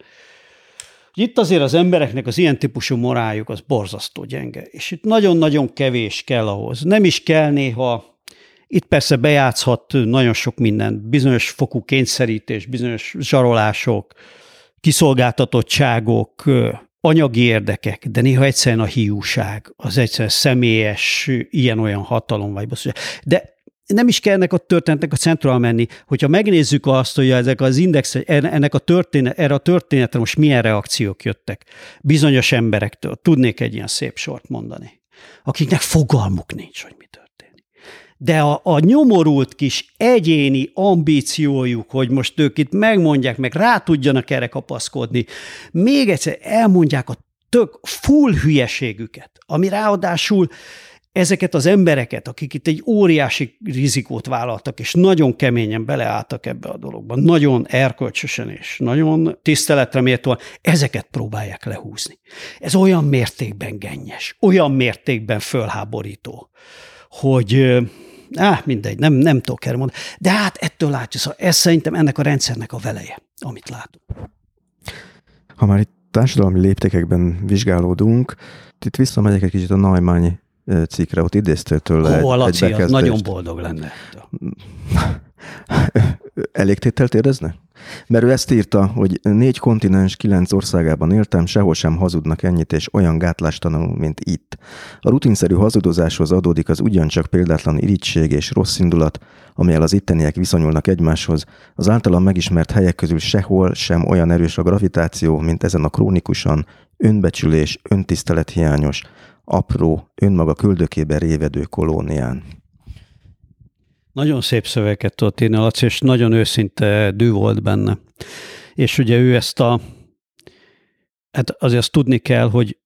Itt azért az embereknek az ilyen típusú moráljuk az borzasztó gyenge, és itt nagyon-nagyon kevés kell ahhoz. Nem is kell néha, itt persze bejátszhat nagyon sok minden, bizonyos fokú kényszerítés, bizonyos zsarolások, kiszolgáltatottságok, anyagi érdekek, de néha egyszerűen a hiúság, az egyszerűen személyes ilyen-olyan hatalom vagy bosszú. De nem is kell ennek a történetnek a centrál menni. Hogyha megnézzük azt, hogy ezek az index, ennek a történet, erre a történetre most milyen reakciók jöttek bizonyos emberektől, tudnék egy ilyen szép sort mondani, akiknek fogalmuk nincs, hogy mi történik. De a, a nyomorult kis egyéni ambíciójuk, hogy most ők itt megmondják, meg rá tudjanak erre kapaszkodni, még egyszer elmondják a tök full hülyeségüket, ami ráadásul ezeket az embereket, akik itt egy óriási rizikót vállaltak, és nagyon keményen beleálltak ebbe a dologba, nagyon erkölcsösen és nagyon tiszteletre méltóan, ezeket próbálják lehúzni. Ez olyan mértékben gennyes, olyan mértékben fölháborító, hogy Á, mindegy, nem, nem tudok erre mondani. De hát ettől látja, szóval ez szerintem ennek a rendszernek a veleje, amit látunk. Ha már itt társadalmi léptékekben vizsgálódunk, itt visszamegyek egy kicsit a Neumann cikkre, ott idéztél tőle Ó, egy, Laci, egy nagyon boldog lenne. (laughs) Elégtételt érezne? Mert ő ezt írta, hogy négy kontinens, kilenc országában éltem, sehol sem hazudnak ennyit, és olyan gátlástalanul, mint itt. A rutinszerű hazudozáshoz adódik az ugyancsak példátlan irigység és rossz indulat, amelyel az itteniek viszonyulnak egymáshoz. Az általam megismert helyek közül sehol sem olyan erős a gravitáció, mint ezen a krónikusan, önbecsülés, öntisztelet hiányos, apró, önmaga küldökében révedő kolónián. Nagyon szép szöveget tudott írni Laci, és nagyon őszinte dű volt benne. És ugye ő ezt a, hát azért azt tudni kell, hogy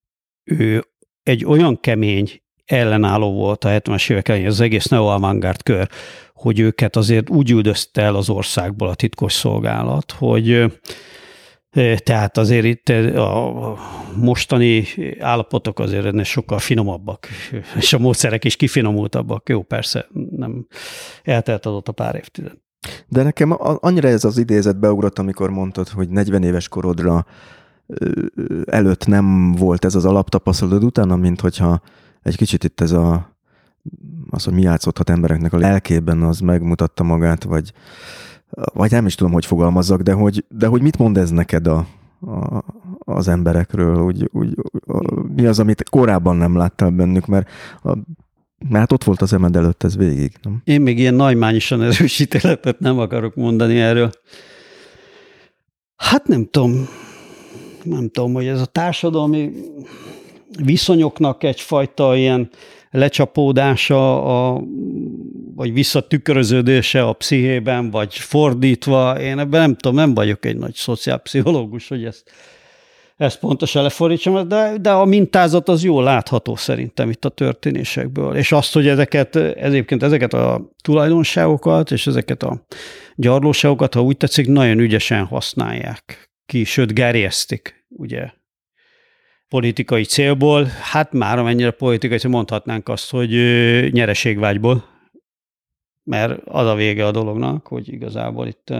ő egy olyan kemény ellenálló volt a 70-es évek elején, az egész neo kör, hogy őket azért úgy üldözte el az országból a titkos szolgálat, hogy tehát azért itt a mostani állapotok azért ennél sokkal finomabbak, és a módszerek is kifinomultabbak. Jó, persze, nem eltelt adott a pár évtized. De nekem annyira ez az idézet beugrott, amikor mondtad, hogy 40 éves korodra előtt nem volt ez az alaptapasztalat utána, mint hogyha egy kicsit itt ez a az, hogy mi játszódhat embereknek a lelkében, az megmutatta magát, vagy vagy nem is tudom, hogy fogalmazzak, de hogy, de hogy mit mond ez neked a, a, az emberekről, úgy, úgy, a, mi az, amit korábban nem láttál bennük, mert a, mert hát ott volt az emed előtt ez végig. Nem? Én még ilyen nagymányosan erős ítéletet nem akarok mondani erről. Hát nem tudom, nem tudom, hogy ez a társadalmi viszonyoknak egyfajta ilyen lecsapódása, a, vagy visszatükröződése a pszichében, vagy fordítva. Én ebben nem tudom, nem vagyok egy nagy szociálpszichológus, hogy ezt, ezt pontosan lefordítsam, de, de a mintázat az jól látható szerintem itt a történésekből. És azt, hogy ezeket, ezeket, ezeket a tulajdonságokat és ezeket a gyarlóságokat, ha úgy tetszik, nagyon ügyesen használják ki, sőt gerjesztik, ugye politikai célból, hát már amennyire politikai mondhatnánk azt, hogy nyereségvágyból, mert az a vége a dolognak, hogy igazából itt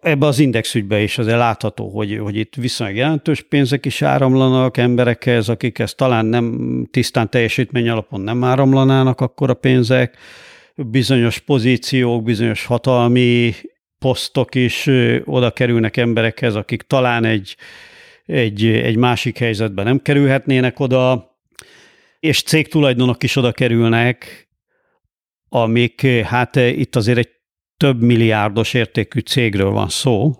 ebbe az indexügybe is azért látható, hogy, hogy itt viszonylag jelentős pénzek is áramlanak emberekhez, akik ezt talán nem tisztán teljesítmény alapon nem áramlanának akkor a pénzek, bizonyos pozíciók, bizonyos hatalmi posztok is oda kerülnek emberekhez, akik talán egy egy, egy másik helyzetben nem kerülhetnének oda, és cégtulajdonok is oda kerülnek, amik, hát itt azért egy több milliárdos értékű cégről van szó,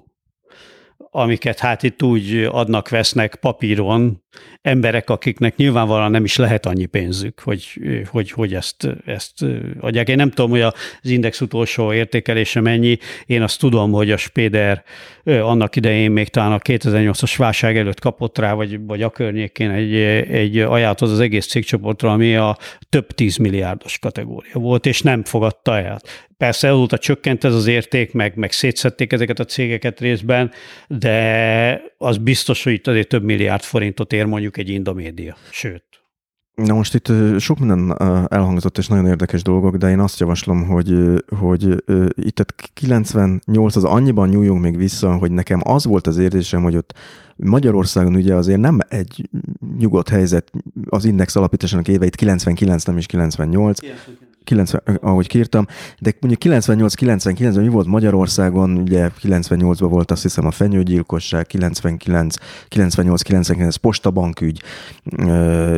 amiket hát itt úgy adnak-vesznek papíron emberek, akiknek nyilvánvalóan nem is lehet annyi pénzük, hogy, hogy, hogy ezt, ezt adják. Én nem tudom, hogy az index utolsó értékelése mennyi. Én azt tudom, hogy a Spéder annak idején még talán a 2008-as válság előtt kapott rá, vagy, vagy a környékén egy, egy ajánlatot az egész cégcsoportra, ami a több tíz milliárdos kategória volt, és nem fogadta el. Persze azóta csökkent ez az érték, meg, meg szétszették ezeket a cégeket részben, de az biztos, hogy itt azért több milliárd forintot ér mondjuk egy Indomédia. Sőt. Na most itt sok minden elhangzott, és nagyon érdekes dolgok, de én azt javaslom, hogy, hogy itt 98 az annyiban nyúljunk még vissza, hogy nekem az volt az érzésem, hogy ott Magyarországon ugye azért nem egy nyugodt helyzet az index alapításának éveit 99, nem is 98. 99. 90, ahogy kírtam, de mondjuk 98-99-ben mi volt Magyarországon, ugye 98-ban volt azt hiszem a fenyőgyilkosság, 99, 98-99 postabankügy,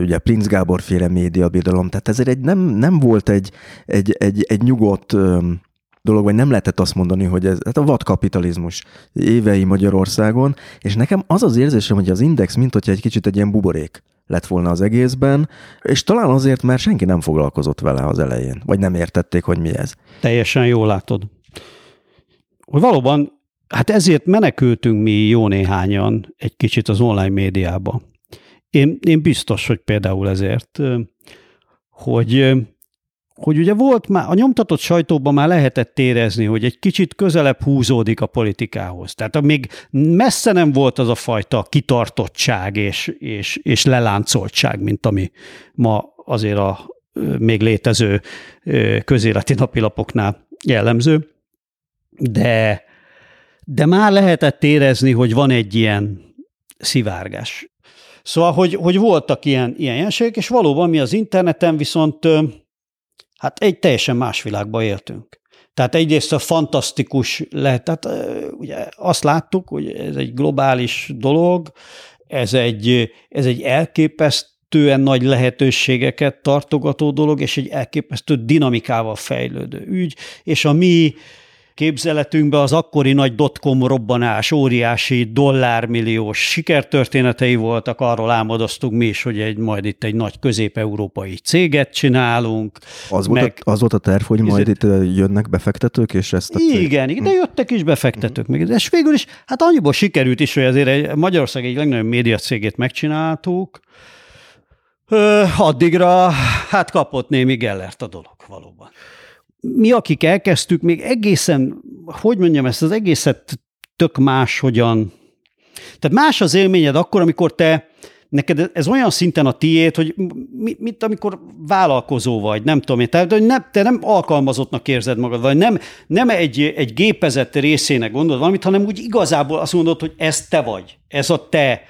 ugye Prince Gábor féle médiabidalom, tehát ezért egy, nem, nem volt egy, egy, egy, egy nyugodt dolog, vagy nem lehetett azt mondani, hogy ez hát a vadkapitalizmus évei Magyarországon, és nekem az az érzésem, hogy az Index, mint hogyha egy kicsit egy ilyen buborék lett volna az egészben, és talán azért, mert senki nem foglalkozott vele az elején, vagy nem értették, hogy mi ez. Teljesen jól látod. Hogy valóban, hát ezért menekültünk mi jó néhányan egy kicsit az online médiába. Én, én biztos, hogy például ezért, hogy hogy ugye volt már, a nyomtatott sajtóban már lehetett érezni, hogy egy kicsit közelebb húzódik a politikához. Tehát még messze nem volt az a fajta kitartottság és, és, és leláncoltság, mint ami ma azért a még létező közéleti napilapoknál jellemző. De, de már lehetett érezni, hogy van egy ilyen szivárgás. Szóval, hogy, hogy voltak ilyen, ilyen jelenségek, és valóban mi az interneten viszont hát egy teljesen más világba éltünk. Tehát egyrészt a fantasztikus lehet, tehát ugye azt láttuk, hogy ez egy globális dolog, ez egy, ez egy elképesztően nagy lehetőségeket tartogató dolog, és egy elképesztő dinamikával fejlődő ügy, és a mi képzeletünkbe az akkori nagy dotcom robbanás, óriási dollármilliós sikertörténetei voltak, arról álmodoztunk mi is, hogy egy, majd itt egy nagy közép-európai céget csinálunk. Az, meg, volt, a, az volt a terv, hogy majd itt jönnek befektetők, és ezt a cég... Igen, igen, de jöttek is befektetők még. És végül is, hát annyiból sikerült is, hogy azért egy, Magyarország egy legnagyobb média cégét megcsináltuk, Ö, addigra hát kapott némi Gellert a dolog valóban mi, akik elkezdtük, még egészen, hogy mondjam ezt, az egészet tök más, hogyan. Tehát más az élményed akkor, amikor te, neked ez olyan szinten a tiét, hogy mint amikor vállalkozó vagy, nem tudom én, tehát hogy nem, te nem alkalmazottnak érzed magad, vagy nem, nem egy, egy gépezett részének gondolod valamit, hanem úgy igazából azt mondod, hogy ez te vagy, ez a te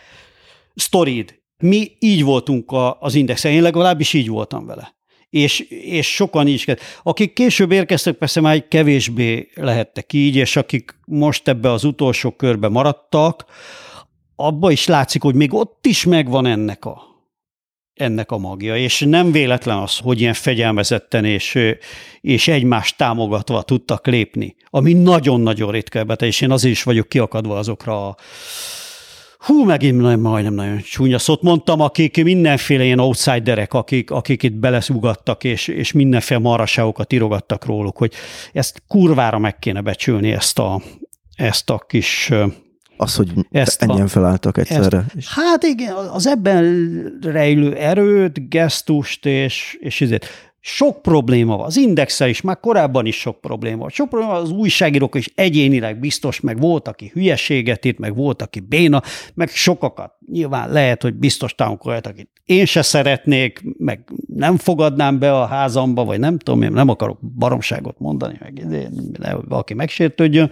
sztorid. Mi így voltunk a, az indexen, én legalábbis így voltam vele és, és sokan is. Akik később érkeztek, persze már kevésbé lehettek így, és akik most ebbe az utolsó körbe maradtak, abba is látszik, hogy még ott is megvan ennek a, ennek a magja, és nem véletlen az, hogy ilyen fegyelmezetten és, és egymást támogatva tudtak lépni, ami nagyon-nagyon ritka és én azért is vagyok kiakadva azokra a hú, megint nem, majdnem nagyon csúnya szót mondtam, akik mindenféle ilyen outsiderek, akik, akik itt beleszúgattak, és, és mindenféle maraságokat írogattak róluk, hogy ezt kurvára meg kéne becsülni, ezt a, ezt a kis az, hogy ezt ennyien felálltak egyszerre. Ezt, hát igen, az ebben rejlő erőt, gesztust és, és ezért sok probléma van. Az indexel is, már korábban is sok probléma volt. Sok probléma az újságírók is egyénileg biztos, meg volt, aki hülyeséget írt, meg volt, aki béna, meg sokakat. Nyilván lehet, hogy biztos távunk olyat, akit én se szeretnék, meg nem fogadnám be a házamba, vagy nem tudom, én nem akarok baromságot mondani, meg valaki megsértődjön.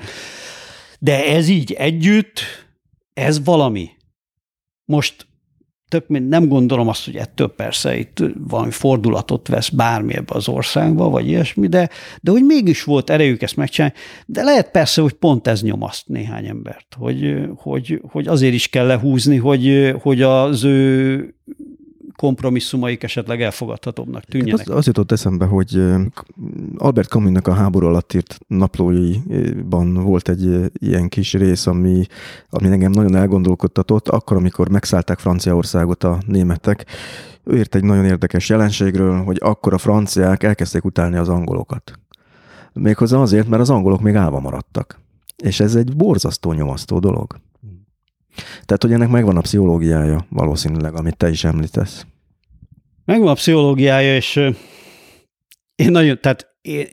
De ez így együtt, ez valami. Most tök, nem gondolom azt, hogy ettől persze itt valami fordulatot vesz bármi ebbe az országba, vagy ilyesmi, de, de hogy mégis volt erejük ezt megcsinálni. De lehet persze, hogy pont ez nyomaszt néhány embert, hogy, hogy, hogy azért is kell lehúzni, hogy, hogy az ő kompromisszumaik esetleg elfogadhatóbbnak tűnjenek. Az, az jutott eszembe, hogy Albert Camusnak a háború alatt írt naplóiban volt egy ilyen kis rész, ami, ami engem nagyon elgondolkodtatott, akkor, amikor megszállták Franciaországot a németek, ő írt egy nagyon érdekes jelenségről, hogy akkor a franciák elkezdték utálni az angolokat. Méghozzá azért, mert az angolok még állva maradtak. És ez egy borzasztó nyomasztó dolog. Tehát, hogy ennek megvan a pszichológiája valószínűleg, amit te is említesz. Megvan a pszichológiája, és én nagyon, tehát én,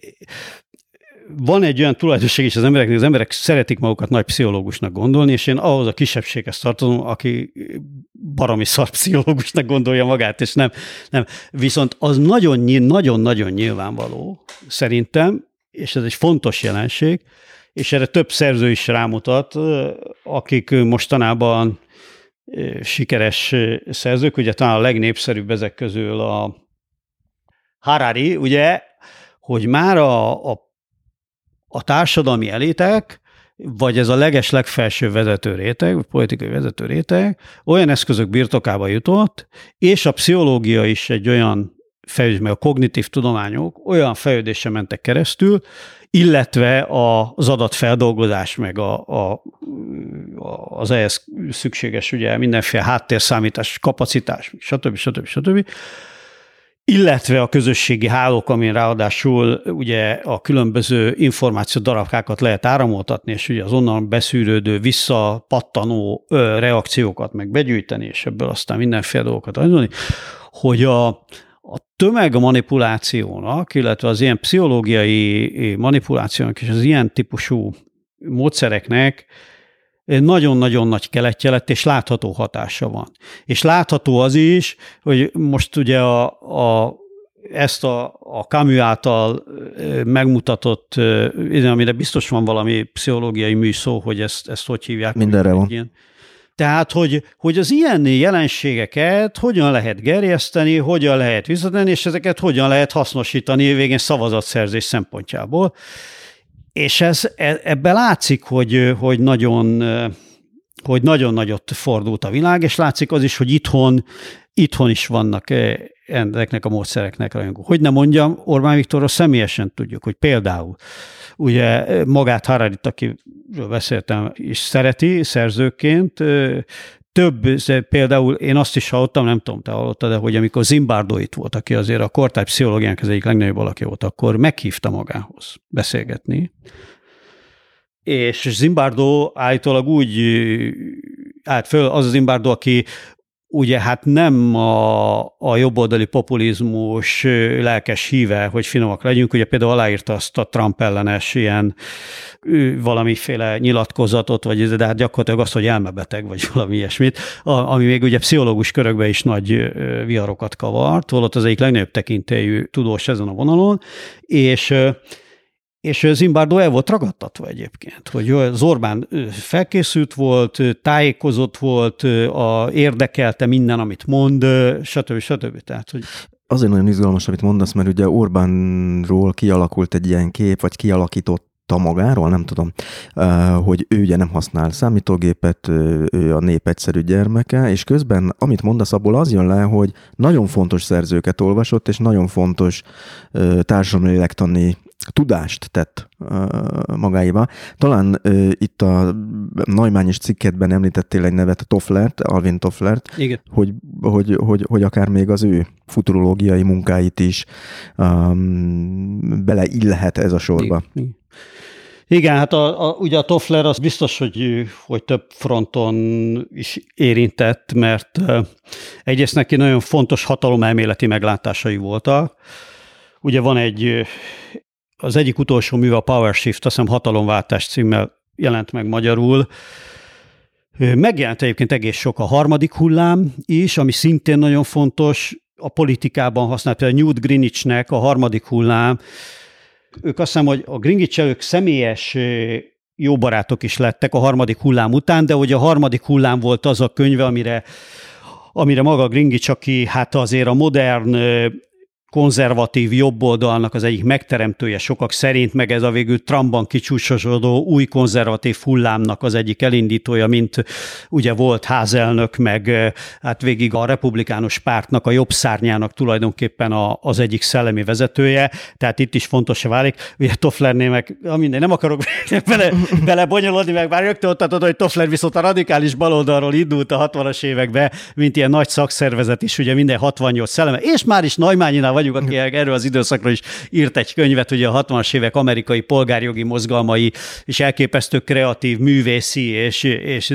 van egy olyan tulajdonság is az embereknek, az emberek szeretik magukat nagy pszichológusnak gondolni, és én ahhoz a kisebbséghez tartozom, aki baromi szar pszichológusnak gondolja magát, és nem, nem. Viszont az nagyon-nagyon nyilvánvaló szerintem, és ez egy fontos jelenség, és erre több szerző is rámutat, akik mostanában sikeres szerzők, ugye talán a legnépszerűbb ezek közül a Harari, ugye, hogy már a, a, a társadalmi elétek, vagy ez a leges legfelső vezető réteg, politikai vezető réteg, olyan eszközök birtokába jutott, és a pszichológia is egy olyan fejlődés, meg a kognitív tudományok olyan fejlődése mentek keresztül, illetve az adatfeldolgozás, meg a, a, az ehhez szükséges ugye mindenféle háttérszámítás, kapacitás, stb. stb. stb. illetve a közösségi hálók, amin ráadásul ugye a különböző információ darabkákat lehet áramoltatni, és ugye az onnan beszűrődő, visszapattanó reakciókat meg begyűjteni, és ebből aztán mindenféle dolgokat adni, hogy a, a tömegmanipulációnak, illetve az ilyen pszichológiai manipulációnak és az ilyen típusú módszereknek nagyon-nagyon nagy keletje lett, és látható hatása van. És látható az is, hogy most ugye a, a ezt a, a Camus által megmutatott, amire biztos van valami pszichológiai műszó, hogy ezt, ezt hogy hívják. Mindenre van. Ilyen, tehát, hogy, hogy az ilyen jelenségeket hogyan lehet gerjeszteni, hogyan lehet visszatenni, és ezeket hogyan lehet hasznosítani végén szavazatszerzés szempontjából. És ez, e, ebbe látszik, hogy, hogy nagyon hogy nagyon nagyot fordult a világ, és látszik az is, hogy itthon, itthon is vannak ennek a módszereknek rajongók. Hogy nem mondjam, Orbán Viktorról személyesen tudjuk, hogy például ugye magát Hararit, akiről beszéltem, is szereti szerzőként, több, például én azt is hallottam, nem tudom, te hallottad, de hogy amikor Zimbardo itt volt, aki azért a kortály pszichológiánk az egyik legnagyobb alakja volt, akkor meghívta magához beszélgetni. És Zimbardo állítólag úgy állt föl, az a Zimbardo, aki ugye hát nem a, a jobboldali populizmus lelkes híve, hogy finomak legyünk, ugye például aláírta azt a Trump ellenes ilyen valamiféle nyilatkozatot, vagy de hát gyakorlatilag azt, hogy elmebeteg, vagy (laughs) valami ilyesmit, ami még ugye pszichológus körökben is nagy viharokat kavart, volt az egyik legnagyobb tekintélyű tudós ezen a vonalon, és és Zimbardo el volt ragadtatva egyébként, hogy az Orbán felkészült volt, tájékozott volt, a, érdekelte minden, amit mond, stb. stb. Tehát, hogy Azért nagyon izgalmas, amit mondasz, mert ugye Orbánról kialakult egy ilyen kép, vagy kialakított magáról, nem tudom, hogy ő ugye nem használ számítógépet, ő a nép egyszerű gyermeke, és közben, amit mondasz, abból az jön le, hogy nagyon fontos szerzőket olvasott, és nagyon fontos társadalmi lélektani tudást tett magáiba. Talán itt a Naimányos cikketben említettél egy nevet, Tofflert, Alvin Tofflert, Igen. Hogy, hogy, hogy, hogy akár még az ő futurológiai munkáit is um, beleillhet ez a sorba. Igen. Igen, hát a, a, ugye a Toffler az biztos, hogy, hogy több fronton is érintett, mert egyrészt neki nagyon fontos hatalomelméleti meglátásai voltak. Ugye van egy az egyik utolsó mű a Power Shift, azt hiszem hatalomváltás címmel jelent meg magyarul. Megjelent egyébként egész sok a harmadik hullám is, ami szintén nagyon fontos, a politikában használt, például Newt Greenwichnek a harmadik hullám. Ők azt hiszem, hogy a Greenwich személyes jó barátok is lettek a harmadik hullám után, de hogy a harmadik hullám volt az a könyve, amire amire maga Gringics, aki hát azért a modern konzervatív jobboldalnak az egyik megteremtője sokak szerint, meg ez a végül Trumpban kicsúcsosodó új konzervatív hullámnak az egyik elindítója, mint ugye volt házelnök, meg hát végig a republikánus pártnak, a jobb szárnyának tulajdonképpen a, az egyik szellemi vezetője, tehát itt is fontos válik. Ugye Tofflernél meg, minden, nem akarok (laughs) bele, bele bonyolodni, meg már rögtön ott hogy Toffler viszont a radikális baloldalról indult a 60-as évekbe, mint ilyen nagy szakszervezet is, ugye minden 68 szelleme, és már is Najmányinál vagyunk, aki (laughs) erről az időszakról is írt egy könyvet, ugye a 60-as évek amerikai polgárjogi mozgalmai, és elképesztő kreatív, művészi, és, és,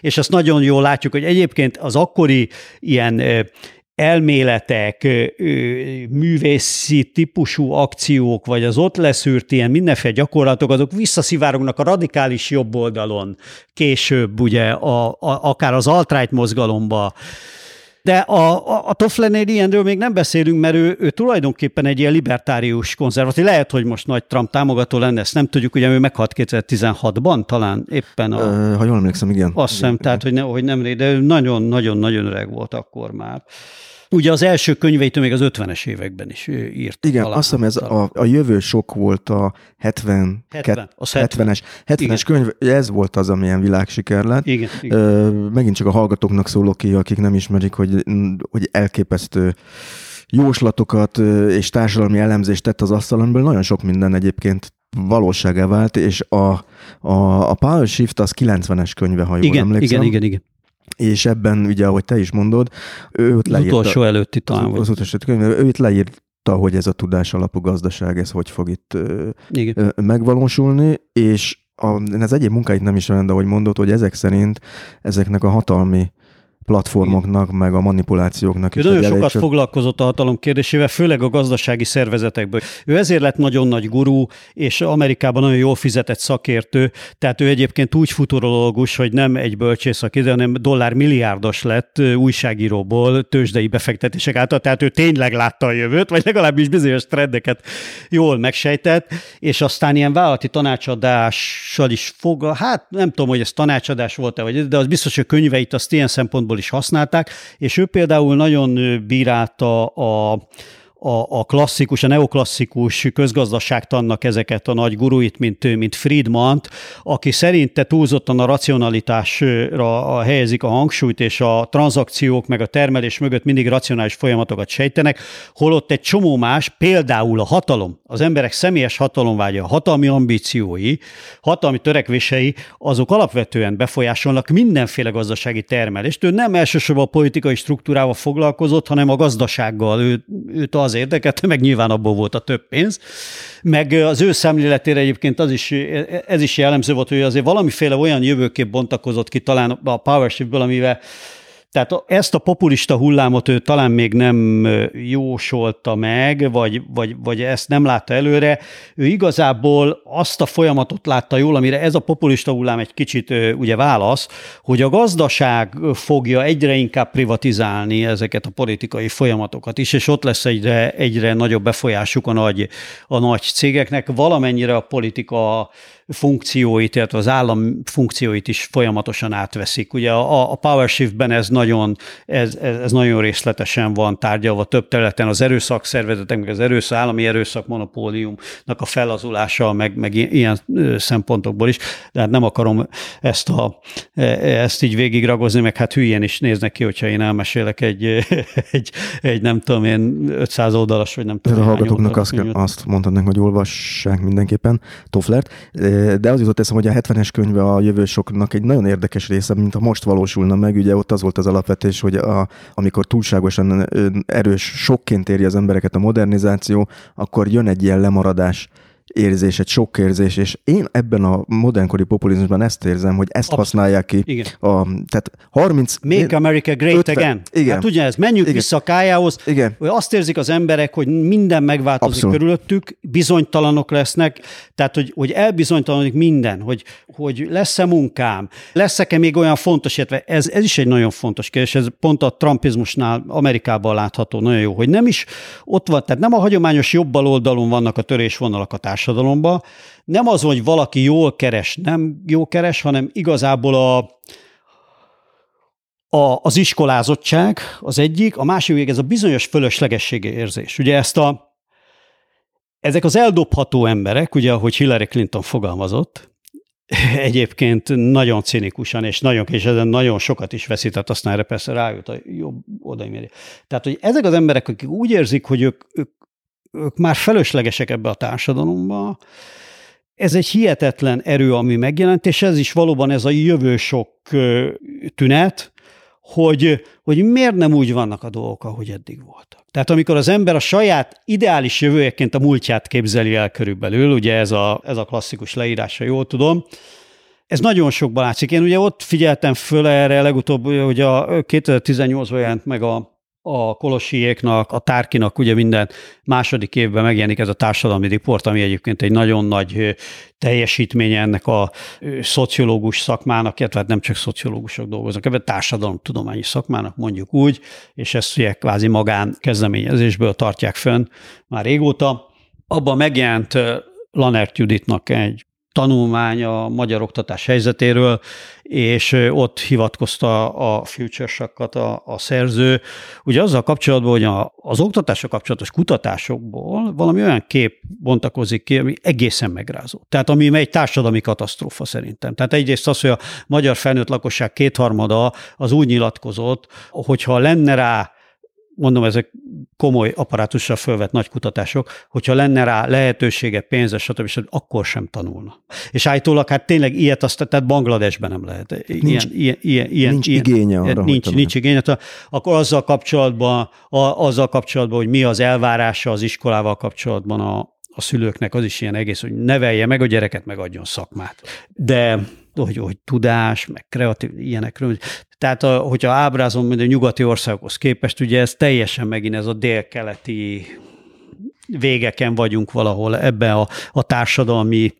és azt nagyon jól látjuk, hogy egyébként az akkori ilyen elméletek, művészi típusú akciók, vagy az ott leszűrt ilyen mindenféle gyakorlatok, azok visszaszivárognak a radikális jobb oldalon később, ugye, a, a, akár az alt-right mozgalomba, de a, a, a Tofflernél ilyenről még nem beszélünk, mert ő, ő tulajdonképpen egy ilyen libertárius konzervatív. Lehet, hogy most nagy Trump támogató lenne, ezt nem tudjuk, ugye ő meghalt 2016-ban talán éppen. A, Ö, ha jól emlékszem, igen. Azt hiszem, tehát hogy, ne, hogy nem, de nagyon-nagyon-nagyon öreg volt akkor már. Ugye az első könyveitől még az 50-es években is írt. Igen, talán, azt hiszem ez a, a jövő sok volt a 70, 70 az 70-es, 70-es könyv, ez volt az, amilyen világsiker lett. Igen, igen. Ö, megint csak a hallgatóknak szólok ki, akik nem ismerik, hogy, hogy elképesztő jóslatokat és társadalmi elemzést tett az asztalon, nagyon sok minden egyébként valóságá vált, és a, a, a Power Shift az 90-es könyve, ha jól igen, emlékszem. Igen, igen, igen és ebben ugye, ahogy te is mondod, ő ott leírta, az utolsó előtti talán. Az, az utolsó könyv, ő itt leírta, hogy ez a tudás alapú gazdaság, ez hogy fog itt Igen. megvalósulni, és a, ez egyéb munkáit nem is rend, ahogy mondod, hogy ezek szerint ezeknek a hatalmi platformoknak, meg a manipulációknak ő is. Nagyon sokat csak... foglalkozott a hatalom kérdésével, főleg a gazdasági szervezetekből. Ő ezért lett nagyon nagy gurú, és Amerikában nagyon jól fizetett szakértő, tehát ő egyébként úgy futurológus, hogy nem egy bölcsész szakértő, hanem dollár milliárdos lett újságíróból tőzsdei befektetések által, tehát ő tényleg látta a jövőt, vagy legalábbis bizonyos trendeket jól megsejtett, és aztán ilyen vállalati tanácsadással is fog, hát nem tudom, hogy ez tanácsadás volt-e, vagy, de az biztos, hogy könyveit azt ilyen szempontból szempontból is használták, és ő például nagyon bírálta a a, a klasszikus, a neoklasszikus közgazdaságtannak ezeket a nagy guruit, mint, mint Friedmant, aki szerinte túlzottan a racionalitásra helyezik a hangsúlyt, és a tranzakciók meg a termelés mögött mindig racionális folyamatokat sejtenek, holott egy csomó más, például a hatalom, az emberek személyes hatalomvágya, hatalmi ambíciói, hatalmi törekvései, azok alapvetően befolyásolnak mindenféle gazdasági termelést. Ő nem elsősorban a politikai struktúrával foglalkozott, hanem a gazdasággal. Ő, őt az az érdekelt, meg nyilván abból volt a több pénz. Meg az ő szemléletére egyébként az is, ez is jellemző volt, hogy azért valamiféle olyan jövőkép bontakozott ki talán a PowerShift-ből, amivel tehát ezt a populista hullámot ő talán még nem jósolta meg, vagy, vagy, vagy ezt nem látta előre. Ő igazából azt a folyamatot látta jól, amire ez a populista hullám egy kicsit ugye válasz, hogy a gazdaság fogja egyre inkább privatizálni ezeket a politikai folyamatokat is, és ott lesz egyre, egyre nagyobb befolyásuk a nagy, a nagy cégeknek. Valamennyire a politika funkcióit, illetve az állam funkcióit is folyamatosan átveszik. Ugye a, a PowerShift-ben ez nagyon, ez, ez, nagyon részletesen van tárgyalva több területen, az erőszakszervezetek, meg az erőszak, állami erőszak monopóliumnak a felazulása, meg, meg ilyen szempontokból is, de hát nem akarom ezt, a, e, ezt így végigragozni, meg hát hülyén is néznek ki, hogyha én elmesélek egy, (laughs) egy, egy nem tudom én 500 oldalas, vagy nem tudom. a hallgatóknak azt, azt mondhatnánk, hogy olvassák mindenképpen Tofflert de az jutott eszem, hogy a 70-es könyve a jövősoknak egy nagyon érdekes része, mint a most valósulna meg, ugye ott az volt az alapvetés, hogy a, amikor túlságosan erős sokként éri az embereket a modernizáció, akkor jön egy ilyen lemaradás érzés, egy sok érzés, és én ebben a modernkori populizmusban ezt érzem, hogy ezt Abszolút. használják ki. Igen. A, tehát 30... Make America Great 50, Again. Igen. Hát ugye ez, menjünk igen. vissza a kájához, igen. hogy azt érzik az emberek, hogy minden megváltozik Abszolút. körülöttük, bizonytalanok lesznek, tehát hogy, hogy elbizonytalanodik minden, hogy, hogy lesz-e munkám, lesz-e még olyan fontos, illetve ez, ez is egy nagyon fontos kérdés, ez pont a trumpizmusnál Amerikában látható nagyon jó, hogy nem is ott van, tehát nem a hagyományos jobb oldalon vannak a törésvonalak a társadalomba. Nem az, hogy valaki jól keres, nem jól keres, hanem igazából a, a, az iskolázottság az egyik, a másik ez a bizonyos fölöslegessége érzés. Ugye ezt a, ezek az eldobható emberek, ugye ahogy Hillary Clinton fogalmazott, (laughs) egyébként nagyon cinikusan, és nagyon, és ezen nagyon sokat is veszített, aztán erre persze rájött a jobb odaimérje. Tehát, hogy ezek az emberek, akik úgy érzik, hogy ők, ők, ők már feleslegesek ebbe a társadalomba, ez egy hihetetlen erő, ami megjelent, és ez is valóban ez a jövő sok tünet, hogy, hogy miért nem úgy vannak a dolgok, ahogy eddig voltak. Tehát amikor az ember a saját ideális jövőjeként a múltját képzeli el körülbelül, ugye ez a, ez a klasszikus leírása, jól tudom, ez nagyon sokban látszik. Én ugye ott figyeltem föl erre legutóbb, hogy a 2018-ban jelent meg a a Kolosiéknak, a Tárkinak ugye minden második évben megjelenik ez a társadalmi riport, ami egyébként egy nagyon nagy teljesítménye ennek a szociológus szakmának, illetve hát nem csak szociológusok dolgoznak, ebben társadalomtudományi szakmának mondjuk úgy, és ezt ugye kvázi magán kezdeményezésből tartják fönn már régóta. Abban megjelent Lanert Juditnak egy tanulmány a magyar oktatás helyzetéről, és ott hivatkozta a Future a, a szerző. Ugye azzal kapcsolatban, hogy a, az oktatásra kapcsolatos kutatásokból valami olyan kép bontakozik ki, ami egészen megrázó. Tehát ami egy társadalmi katasztrófa szerintem. Tehát egyrészt az, hogy a magyar felnőtt lakosság kétharmada az úgy nyilatkozott, hogyha lenne rá mondom, ezek komoly apparátussal fölvett nagy kutatások, hogyha lenne rá lehetősége, pénze, stb., stb., akkor sem tanulna. És állítólag hát tényleg ilyet azt, tehát Bangladesben nem lehet. Ilyen, nincs, ilyen, ilyen, ilyen, nincs ilyen, igénye arra. Nincs, nincs igénye. Akkor azzal kapcsolatban, a, azzal kapcsolatban, hogy mi az elvárása az iskolával kapcsolatban a, a szülőknek, az is ilyen egész, hogy nevelje meg a gyereket, megadjon szakmát. De hogy, hogy tudás, meg kreatív, ilyenekről. Tehát, a, hogyha ábrázom, mint a nyugati országokhoz képest, ugye ez teljesen megint ez a délkeleti végeken vagyunk valahol ebben a, a társadalmi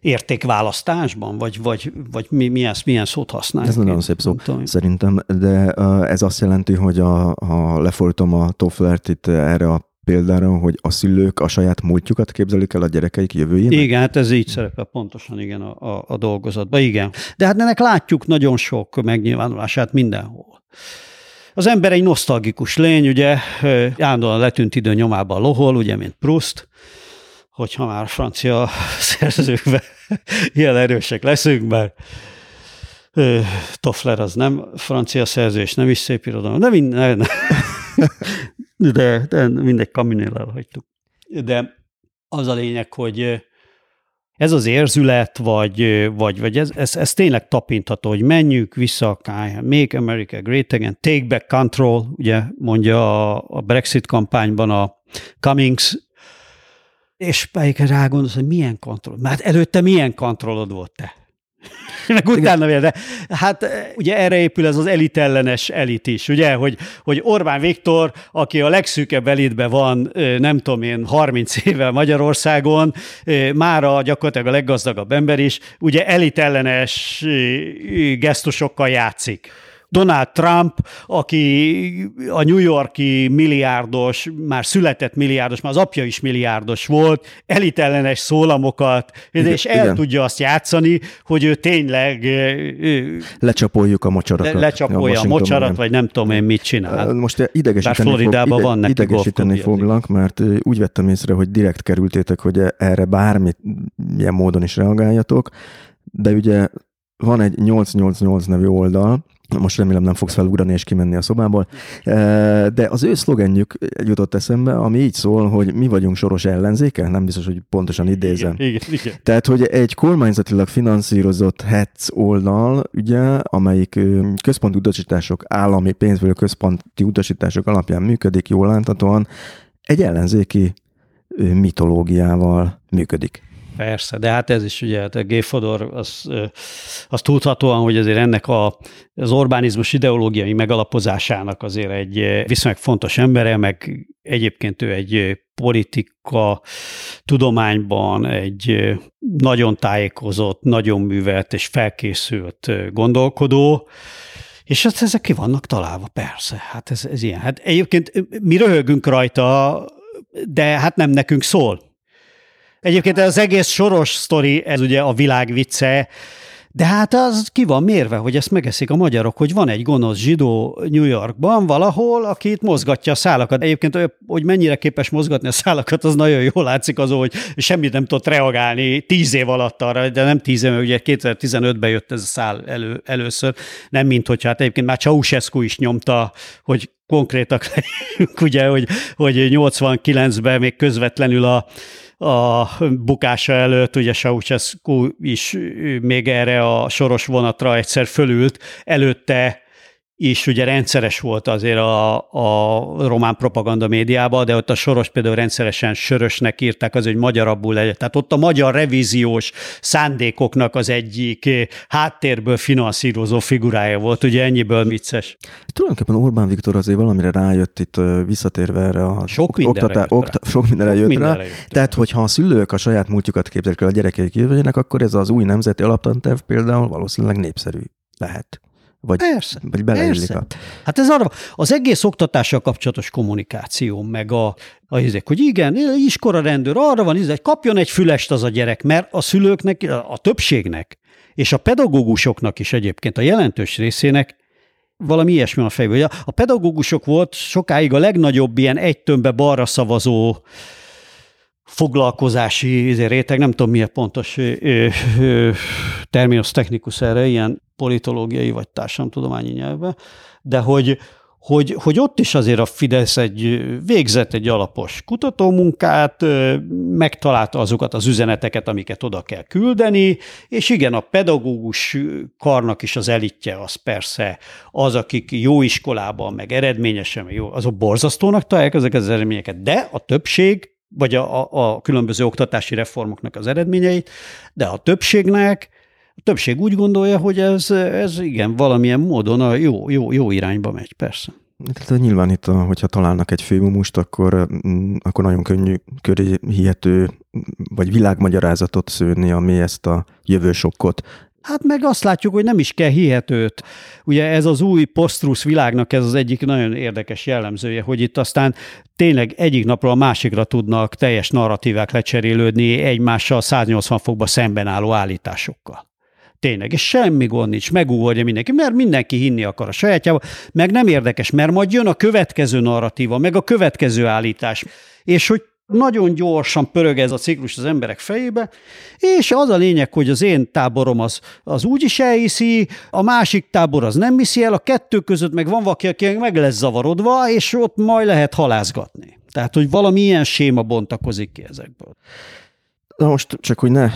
értékválasztásban, vagy, vagy, vagy mi, milyen, milyen szót használjuk? Ez nagyon szép szó, szerintem, de ez azt jelenti, hogy a, ha lefolytom a Tofflert itt erre a példára, hogy a szülők a saját múltjukat képzelik el a gyerekeik jövőjének? Igen, hát ez így szerepel pontosan igen a, a, a dolgozatban, igen. De hát ennek látjuk nagyon sok megnyilvánulását mindenhol. Az ember egy nosztalgikus lény, ugye, állandóan letűnt idő nyomában lohol, ugye, mint Proust, hogyha már francia (laughs) szerzőkben (laughs) ilyen erősek leszünk, mert Toffler az nem francia szerző, és nem is szép irodalom, de minden, (laughs) de, de mindegy, kaminél elhagytuk. De az a lényeg, hogy ez az érzület, vagy, vagy, vagy ez, ez, ez tényleg tapintható, hogy menjünk vissza, make America great again, take back control, ugye mondja a, a Brexit kampányban a Cummings, és pedig rágondolsz, hogy milyen kontroll. Mert előtte milyen kontrollod volt te? (laughs) meg utána vél, de hát eh, ugye erre épül ez az elitellenes elit is, ugye, hogy, hogy Orbán Viktor, aki a legszűkebb elitben van, eh, nem tudom én, 30 (laughs) éve Magyarországon, eh, mára gyakorlatilag a leggazdagabb ember is, ugye elitellenes gesztusokkal játszik. Donald Trump, aki a New Yorki milliárdos, már született milliárdos, már az apja is milliárdos volt, elitellenes szólamokat, igen, és el igen. tudja azt játszani, hogy ő tényleg... Lecsapoljuk a mocsarakat. Le, lecsapolja a, a mocsarat, vagy nem tudom én mit csinál. Most idegesíteni, fog, ide, van neki idegesíteni foglak, mert úgy vettem észre, hogy direkt kerültétek, hogy erre bármit milyen módon is reagáljatok, de ugye van egy 888 nevű oldal, most remélem nem fogsz felugrani és kimenni a szobából, de az ő szlogenjük jutott eszembe, ami így szól, hogy mi vagyunk soros ellenzéke, nem biztos, hogy pontosan idézem. Igen, igen, igen. Tehát, hogy egy kormányzatilag finanszírozott HETS oldal, ugye, amelyik központi utasítások, állami pénzből központi utasítások alapján működik, jól láthatóan, egy ellenzéki mitológiával működik. Persze, de hát ez is ugye, hát a G. Fodor, az, az tudhatóan, hogy azért ennek a, az Orbánizmus ideológiai megalapozásának azért egy viszonylag fontos embere, meg egyébként ő egy politika tudományban egy nagyon tájékozott, nagyon művelt és felkészült gondolkodó, és hát ezek ki vannak találva, persze, hát ez, ez ilyen. Hát egyébként mi röhögünk rajta, de hát nem nekünk szól. Egyébként az egész soros sztori, ez ugye a világ vicce, De hát az ki van mérve, hogy ezt megeszik a magyarok, hogy van egy gonosz zsidó New Yorkban valahol, aki itt mozgatja a szálakat. Egyébként, hogy mennyire képes mozgatni a szálakat, az nagyon jól látszik azon, hogy semmit nem tudott reagálni tíz év alatt arra, de nem tíz év, ugye 2015-ben jött ez a szál elő, először, nem mint hogy hát egyébként már Ceausescu is nyomta, hogy konkrétak (laughs) ugye, hogy, hogy 89-ben még közvetlenül a a bukása előtt, ugye Ceausescu is még erre a soros vonatra egyszer fölült, előtte is ugye rendszeres volt azért a, a román propaganda médiában, de ott a soros például rendszeresen sörösnek írták az, hogy magyarabbul legyen. Tehát ott a magyar revíziós szándékoknak az egyik háttérből finanszírozó figurája volt, ugye ennyiből vicces. Tulajdonképpen Orbán Viktor azért valamire rájött itt visszatérve erre a sok mindenre oktatá, jött okta, rá. sok mindenre Sok jött mindenre rá. jött. Tehát, hogyha a szülők a saját múltjukat képzelik el a gyerekeik jövőjének, akkor ez az új nemzeti alaptanterv például valószínűleg népszerű lehet. Vagy, Persze, vagy beleillik persze. a... Hát ez arra, az egész oktatással kapcsolatos kommunikáció, meg a, a izék, hogy igen, iskora rendőr, arra van, izé, kapjon egy fülest az a gyerek, mert a szülőknek, a többségnek, és a pedagógusoknak is egyébként, a jelentős részének valami ilyesmi a fejből. A pedagógusok volt sokáig a legnagyobb ilyen egy tömbbe balra szavazó foglalkozási izé, réteg, nem tudom mi a pontos terminus technikus erre, ilyen politológiai vagy társadalomtudományi nyelvben, de hogy, hogy, hogy ott is azért a Fidesz egy végzett egy alapos kutatómunkát, megtalálta azokat az üzeneteket, amiket oda kell küldeni, és igen, a pedagógus karnak is az elitje az persze az, akik jó iskolában, meg eredményesen, jó, azok borzasztónak találják ezeket az eredményeket, de a többség vagy a, a, a különböző oktatási reformoknak az eredményeit, de a többségnek, a többség úgy gondolja, hogy ez, ez igen, valamilyen módon a jó, jó, jó irányba megy, persze. Tehát nyilván itt, hogyha találnak egy főmumust, akkor, mm, akkor nagyon könnyű köré hihető vagy világmagyarázatot szőni, ami ezt a jövősokkot Hát meg azt látjuk, hogy nem is kell hihetőt. Ugye ez az új posztrusz világnak ez az egyik nagyon érdekes jellemzője, hogy itt aztán tényleg egyik napról a másikra tudnak teljes narratívák lecserélődni egymással 180 fokba szemben álló állításokkal. Tényleg, és semmi gond nincs, megugorja mindenki, mert mindenki hinni akar a sajátjába, meg nem érdekes, mert majd jön a következő narratíva, meg a következő állítás, és hogy nagyon gyorsan pörög ez a ciklus az emberek fejébe, és az a lényeg, hogy az én táborom az, az úgy is elhiszi, a másik tábor az nem hiszi el, a kettő között meg van valaki, aki meg lesz zavarodva, és ott majd lehet halázgatni. Tehát, hogy valami ilyen séma bontakozik ki ezekből. Na most csak, hogy ne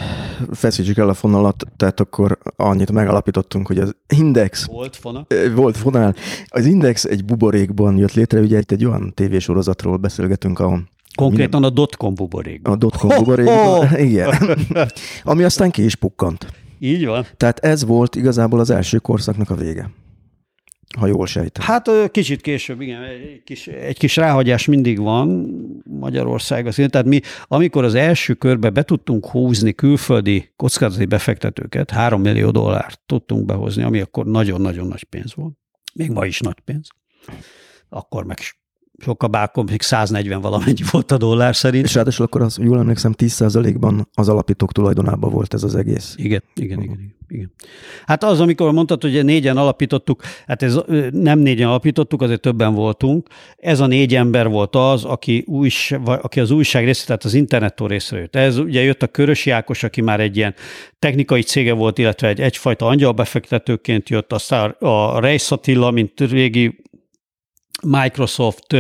feszítsük el a fonalat, tehát akkor annyit megalapítottunk, hogy az Index Volt fona. Ö, Volt fonál. Az Index egy buborékban jött létre, ugye itt egy olyan tévésorozatról beszélgetünk, ahol Konkrétan a dotcom buborékban. a dotcom buborékban, igen, (laughs) ami aztán ki is pukkant. Így van. Tehát ez volt igazából az első korszaknak a vége. Ha jól sejtem. Hát kicsit később, igen, egy kis, egy kis ráhagyás mindig van Magyarország. Tehát mi, amikor az első körbe be tudtunk húzni külföldi kockázati befektetőket, 3 millió dollárt tudtunk behozni, ami akkor nagyon-nagyon nagy pénz volt. Még ma is nagy pénz. Akkor meg sokkal bákom, még 140 valamennyi volt a dollár szerint. És ráadásul akkor az, jól emlékszem, 10%-ban az alapítók tulajdonában volt ez az egész. Igen, igen, igen, igen, igen. Hát az, amikor mondtad, hogy négyen alapítottuk, hát ez nem négyen alapítottuk, azért többen voltunk. Ez a négy ember volt az, aki, újs, vagy aki az újság részét, tehát az internettől részre jött. Ez ugye jött a Körösi Ákos, aki már egy ilyen technikai cége volt, illetve egy, egyfajta angyalbefektetőként jött, aztán a Reis Attila, mint régi Microsoft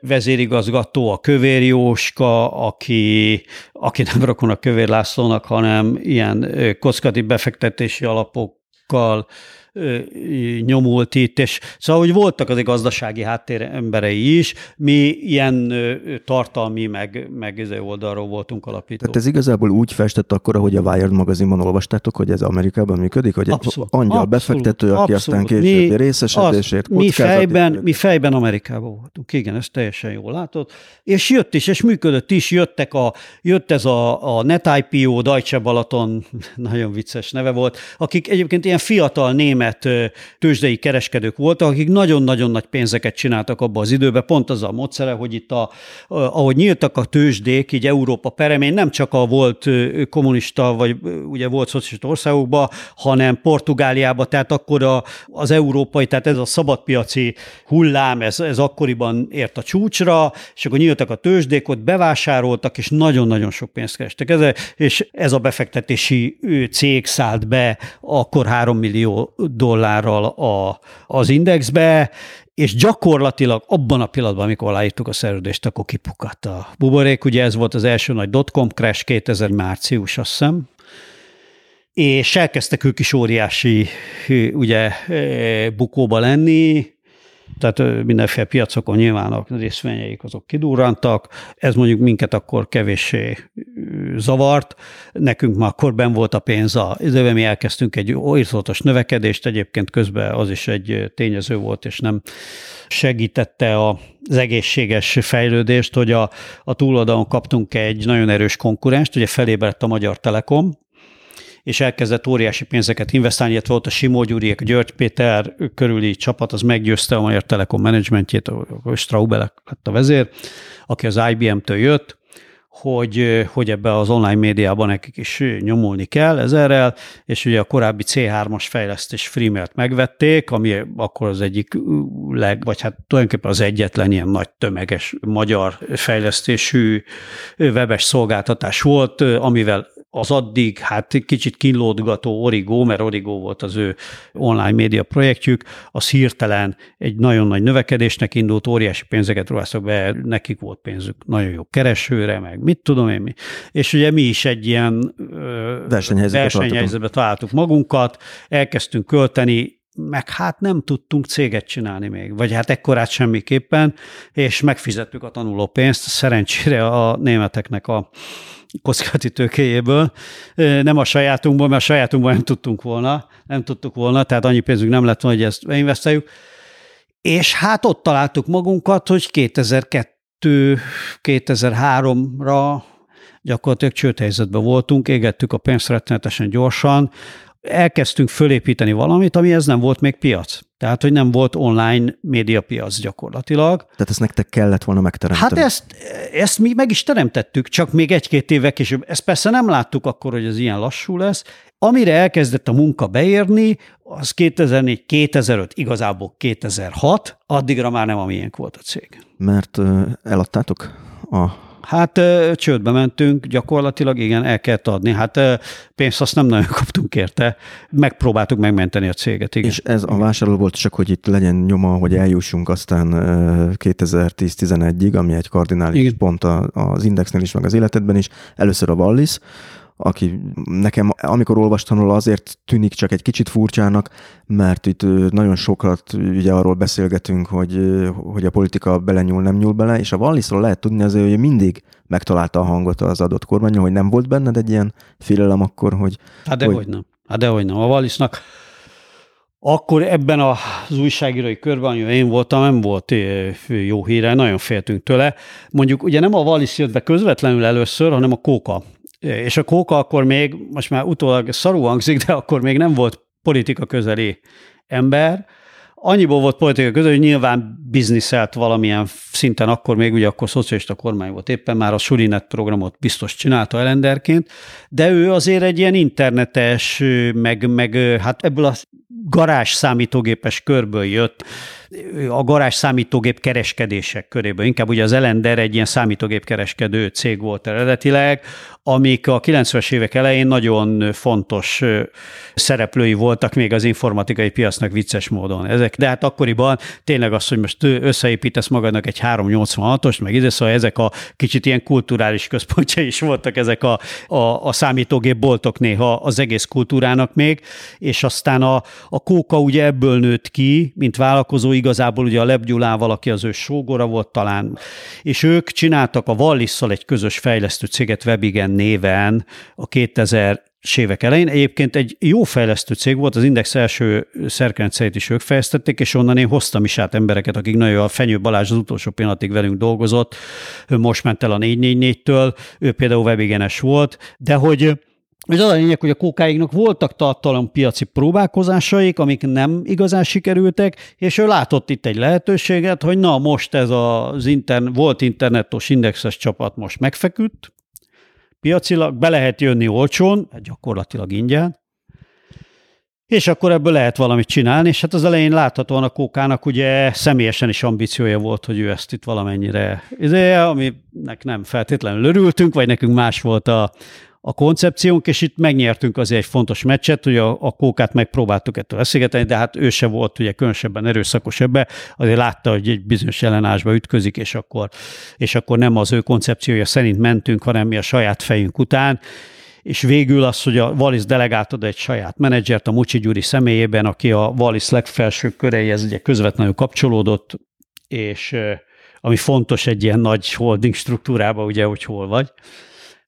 vezérigazgató, a Kövér Jóska, aki, aki nem rokon a Kövér Lászlónak, hanem ilyen kockati befektetési alapokkal nyomult itt, és szóval, hogy voltak az gazdasági háttér emberei is, mi ilyen tartalmi, meg, meg ez oldalról voltunk alapítók. Tehát ez igazából úgy festett akkor, ahogy a Wired magazinban olvastátok, hogy ez Amerikában működik, hogy Abszolút, egy angyal abszolút, befektető, aki aztán abszolút. későbbi Mi- részesedésért, mi fejben, mi fejben Amerikában voltunk. Igen, ezt teljesen jól látod. És jött is, és működött is, jöttek a, jött ez a, a NetIPO, Deutsche Balaton, (laughs) nagyon vicces neve volt, akik egyébként ilyen fiatal német német tőzsdei kereskedők voltak, akik nagyon-nagyon nagy pénzeket csináltak abban az időben, pont az a módszere, hogy itt a, ahogy nyíltak a tőzsdék, így Európa peremén nem csak a volt kommunista, vagy ugye volt szocialista országokban, hanem Portugáliában, tehát akkor a, az európai, tehát ez a szabadpiaci hullám, ez, ez akkoriban ért a csúcsra, és akkor nyíltak a tőzsdék, ott bevásároltak, és nagyon-nagyon sok pénzt kerestek. Ez, és ez a befektetési cég szállt be akkor 3 millió dollárral a, az indexbe, és gyakorlatilag abban a pillanatban, amikor aláírtuk a szerződést, akkor kipukadt a buborék. Ugye ez volt az első nagy dotcom crash 2000 március, azt hiszem, és elkezdtek ők is óriási ugye, bukóba lenni, tehát mindenféle piacokon nyilván a részvényeik azok kidurrantak, ez mondjuk minket akkor kevéssé zavart, nekünk már akkor ben volt a pénz, a mi elkezdtünk egy írtózatos növekedést, egyébként közben az is egy tényező volt, és nem segítette az egészséges fejlődést, hogy a, a túloldalon kaptunk egy nagyon erős konkurenst, ugye felébredt a Magyar Telekom, és elkezdett óriási pénzeket investálni, illetve volt a Simó Gyuriek, a György Péter körüli csapat, az meggyőzte a Magyar Telekom menedzsmentjét, a Straubel lett a vezér, aki az IBM-től jött, hogy, hogy ebbe az online médiában nekik is nyomulni kell ezerrel, és ugye a korábbi C3-as fejlesztés Freemelt megvették, ami akkor az egyik leg, vagy hát tulajdonképpen az egyetlen ilyen nagy tömeges magyar fejlesztésű webes szolgáltatás volt, amivel az addig hát kicsit kínlódgató Origo, mert Origo volt az ő online média projektjük, az hirtelen egy nagyon nagy növekedésnek indult, óriási pénzeket ruháztak be, nekik volt pénzük nagyon jó keresőre, meg mit tudom én mi. És ugye mi is egy ilyen versenyhelyzetbe, versenyhelyzetbe találtuk magunkat, elkezdtünk költeni, meg hát nem tudtunk céget csinálni még, vagy hát ekkorát semmiképpen, és megfizettük a tanuló pénzt, szerencsére a németeknek a kockázati tőkéjéből, nem a sajátunkból, mert a sajátunkból nem tudtunk volna, nem tudtuk volna, tehát annyi pénzünk nem lett volna, hogy ezt beinvestáljuk. És hát ott találtuk magunkat, hogy 2002-2003-ra gyakorlatilag csődhelyzetben voltunk, égettük a pénzt rettenetesen gyorsan, elkezdtünk fölépíteni valamit, ami ez nem volt még piac. Tehát, hogy nem volt online médiapiac gyakorlatilag. Tehát ezt nektek kellett volna megteremteni. Hát ezt, ezt mi meg is teremtettük, csak még egy-két évvel később. Ezt persze nem láttuk akkor, hogy ez ilyen lassú lesz. Amire elkezdett a munka beérni, az 2004, 2005, igazából 2006, addigra már nem a miénk volt a cég. Mert eladtátok a Hát csődbe mentünk, gyakorlatilag igen, el kellett adni. Hát pénzt azt nem nagyon (laughs) kaptunk érte. Megpróbáltuk megmenteni a céget, igen. És ez a vásárló volt csak, hogy itt legyen nyoma, hogy eljussunk aztán 2010-11-ig, ami egy kardinális igen. pont az Indexnél is, meg az életedben is. Először a Wallis, aki nekem, amikor olvastam róla, azért tűnik csak egy kicsit furcsának, mert itt nagyon sokat ugye arról beszélgetünk, hogy, hogy a politika belenyúl, nem nyúl bele, és a Wallisról lehet tudni azért, hogy mindig megtalálta a hangot az adott kormányon, hogy nem volt benned egy ilyen félelem akkor, hogy... Hát dehogy hogy... nem. Hát dehogy nem. A Wallisnak akkor ebben az újságírói körben, amiben én voltam, nem volt jó híre, nagyon féltünk tőle. Mondjuk ugye nem a Wallis jött be közvetlenül először, hanem a Kóka és a kóka akkor még, most már utólag szarú hangzik, de akkor még nem volt politika közeli ember, annyiból volt politika között, hogy nyilván bizniszelt valamilyen szinten, akkor még ugye akkor szocialista kormány volt éppen, már a Sulinet programot biztos csinálta elenderként, de ő azért egy ilyen internetes, meg, meg hát ebből a garázs számítógépes körből jött, a garázs számítógép kereskedések köréből. Inkább ugye az Elender egy ilyen számítógép kereskedő cég volt eredetileg, amik a 90-es évek elején nagyon fontos szereplői voltak még az informatikai piacnak vicces módon. Ezek, de hát akkoriban tényleg az, hogy most összeépítesz magadnak egy 386-ost, meg ide, szóval ezek a kicsit ilyen kulturális központja is voltak ezek a, a, a számítógép boltok néha az egész kultúrának még, és aztán a, a Kóka ugye ebből nőtt ki, mint vállalkozó, igazából ugye a Leb Gyulával, aki az ő sógora volt talán, és ők csináltak a Wallisszal egy közös fejlesztő céget Webigen néven a 2000 évek elején. Egyébként egy jó fejlesztő cég volt, az Index első szerkenceit is ők fejlesztették, és onnan én hoztam is át embereket, akik nagyon a Fenyő Balázs az utolsó pillanatig velünk dolgozott, ő most ment el a 444-től, ő például webigenes volt, de hogy és az a lényeg, hogy a kókáiknak voltak tartalompiaci próbálkozásaik, amik nem igazán sikerültek, és ő látott itt egy lehetőséget, hogy na most ez az intern, volt internetos indexes csapat most megfeküdt, piacilag be lehet jönni olcsón, hát gyakorlatilag ingyen, és akkor ebből lehet valamit csinálni, és hát az elején láthatóan a kókának ugye személyesen is ambíciója volt, hogy ő ezt itt valamennyire, aminek nem feltétlenül örültünk, vagy nekünk más volt a, a koncepciónk, és itt megnyertünk azért egy fontos meccset, hogy a, a kókát megpróbáltuk ettől eszigeteni, de hát ő se volt ugye különösebben erőszakos ebbe, azért látta, hogy egy bizonyos ellenállásba ütközik, és akkor, és akkor nem az ő koncepciója szerint mentünk, hanem mi a saját fejünk után, és végül az, hogy a Wallis delegáltad egy saját menedzsert a Mucsi Gyuri személyében, aki a Wallis legfelső köreihez ugye közvetlenül kapcsolódott, és ami fontos egy ilyen nagy holding struktúrában, ugye, hogy hol vagy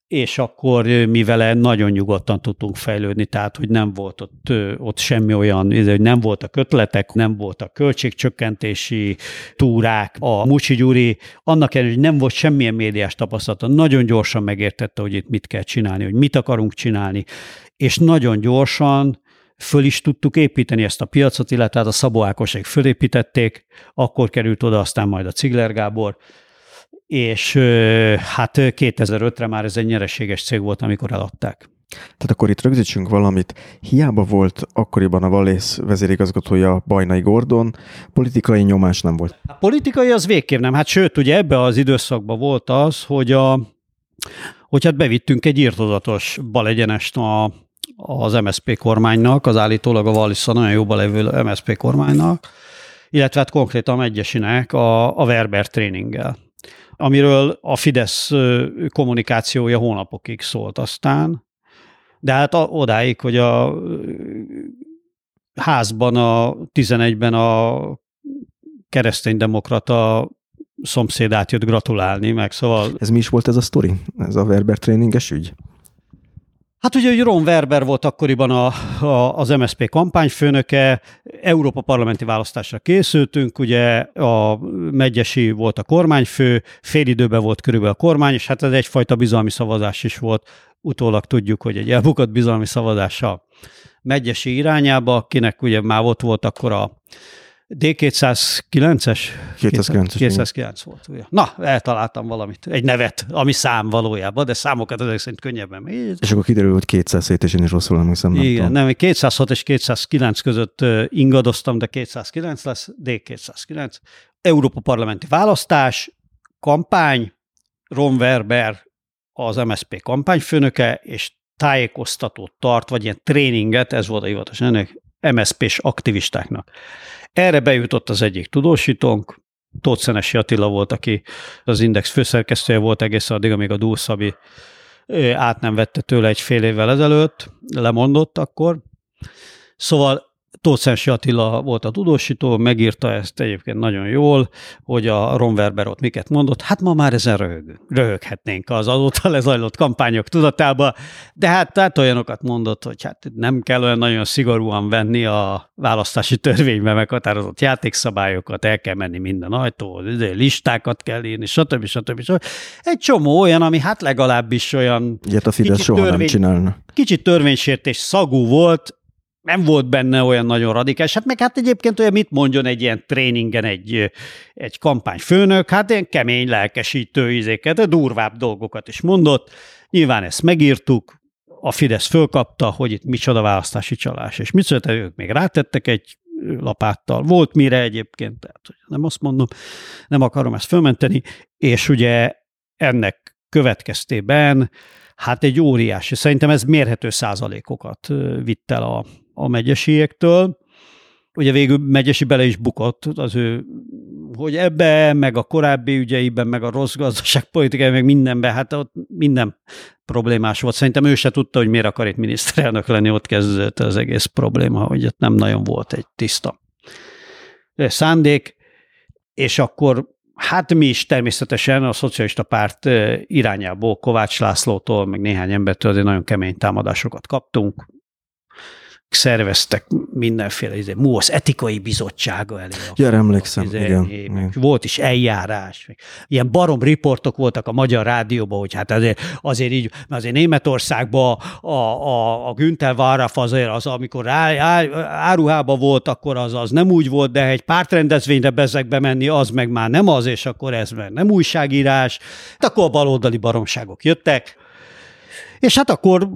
és akkor mivel nagyon nyugodtan tudtunk fejlődni, tehát hogy nem volt ott, ott semmi olyan, hogy nem voltak ötletek, nem voltak költségcsökkentési túrák. A Mucsi Gyuri annak ellenére, hogy nem volt semmilyen médiás tapasztalata, nagyon gyorsan megértette, hogy itt mit kell csinálni, hogy mit akarunk csinálni, és nagyon gyorsan föl is tudtuk építeni ezt a piacot, illetve hát a Szabó Ákosék fölépítették, akkor került oda aztán majd a Cigler Gábor, és hát 2005-re már ez egy nyereséges cég volt, amikor eladták. Tehát akkor itt rögzítsünk valamit. Hiába volt akkoriban a Valész vezérigazgatója Bajnai Gordon, politikai nyomás nem volt. A politikai az végképp nem. Hát sőt, ugye ebbe az időszakban volt az, hogy, a, hogy hát bevittünk egy írtozatos balegyenest a, az MSP kormánynak, az állítólag a Valissa nagyon jóba levő MSP kormánynak, illetve hát konkrétan egyesinek a, a Werber tréninggel amiről a Fidesz kommunikációja hónapokig szólt aztán, de hát odáig, hogy a házban a 11-ben a kereszténydemokrata szomszédát jött gratulálni, meg szóval... Ez mi is volt ez a sztori? Ez a Werber tréninges ügy? Hát ugye, hogy Ron Werber volt akkoriban a, a, az MSZP kampányfőnöke, Európa parlamenti választásra készültünk, ugye a Megyesi volt a kormányfő, fél időben volt körülbelül a kormány, és hát ez egyfajta bizalmi szavazás is volt. Utólag tudjuk, hogy egy elbukott bizalmi szavazása Megyesi irányába, kinek ugye már ott volt akkor a D209-es? 209 209 volt. Ugye. Na, eltaláltam valamit, egy nevet, ami szám valójában, de számokat ezek szerint könnyebben mégy. És akkor kiderül, hogy 207, és én is rosszul emlékszem. Nem Igen, nem, 206 és 209 között ingadoztam, de 209 lesz, D209. Európa parlamenti választás, kampány, Ron Werber az MSZP kampányfőnöke, és tájékoztatót tart, vagy ilyen tréninget, ez volt a hivatalos ennek, MSZP-s aktivistáknak. Erre bejutott az egyik tudósítónk, Tóth Attila volt, aki az Index főszerkesztője volt egészen addig, amíg a Dúlszabi át nem vette tőle egy fél évvel ezelőtt, lemondott akkor. Szóval Tóth Attila volt a tudósító, megírta ezt egyébként nagyon jól, hogy a Ron Werber ott miket mondott. Hát ma már ezen röhög, röhöghetnénk az azóta lezajlott kampányok tudatába, de hát, tehát olyanokat mondott, hogy hát nem kell olyan nagyon szigorúan venni a választási törvénybe meghatározott játékszabályokat, el kell menni minden ajtó, listákat kell írni, stb. stb. stb. Egy csomó olyan, ami hát legalábbis olyan... Ilyet a Fidesz soha törvény, nem csinálna. Kicsit törvénysértés szagú volt, nem volt benne olyan nagyon radikális, hát meg hát egyébként olyan mit mondjon egy ilyen tréningen egy, egy kampányfőnök, hát ilyen kemény, lelkesítő izéket, de durvább dolgokat is mondott. Nyilván ezt megírtuk, a Fidesz fölkapta, hogy itt micsoda választási csalás, és mit szóltak, ők még rátettek egy lapáttal. Volt mire egyébként, tehát nem azt mondom, nem akarom ezt fölmenteni, és ugye ennek következtében hát egy óriási, szerintem ez mérhető százalékokat vitt el a, a megyesiektől. Ugye végül Megyesi bele is bukott az ő, hogy ebbe, meg a korábbi ügyeiben, meg a rossz gazdaságpolitikai, meg mindenben, hát ott minden problémás volt. Szerintem ő se tudta, hogy miért akar itt miniszterelnök lenni, ott kezdődött az egész probléma, hogy ott nem nagyon volt egy tiszta szándék, és akkor Hát mi is természetesen a szocialista párt irányából Kovács Lászlótól, meg néhány embertől azért nagyon kemény támadásokat kaptunk szerveztek mindenféle izé, MUOSZ etikai bizottsága elé. Ja, emlékszem, izé, igen, igen. Volt is eljárás. Ilyen barom riportok voltak a Magyar Rádióban, hogy hát azért, azért így, mert azért Németországban a, a, a Günther Wallraff azért az, amikor á, á, áruhában volt, akkor az, az nem úgy volt, de egy pártrendezvényre bezek bemenni, az meg már nem az, és akkor ez meg nem újságírás. De akkor a baloldali baromságok jöttek, és hát akkor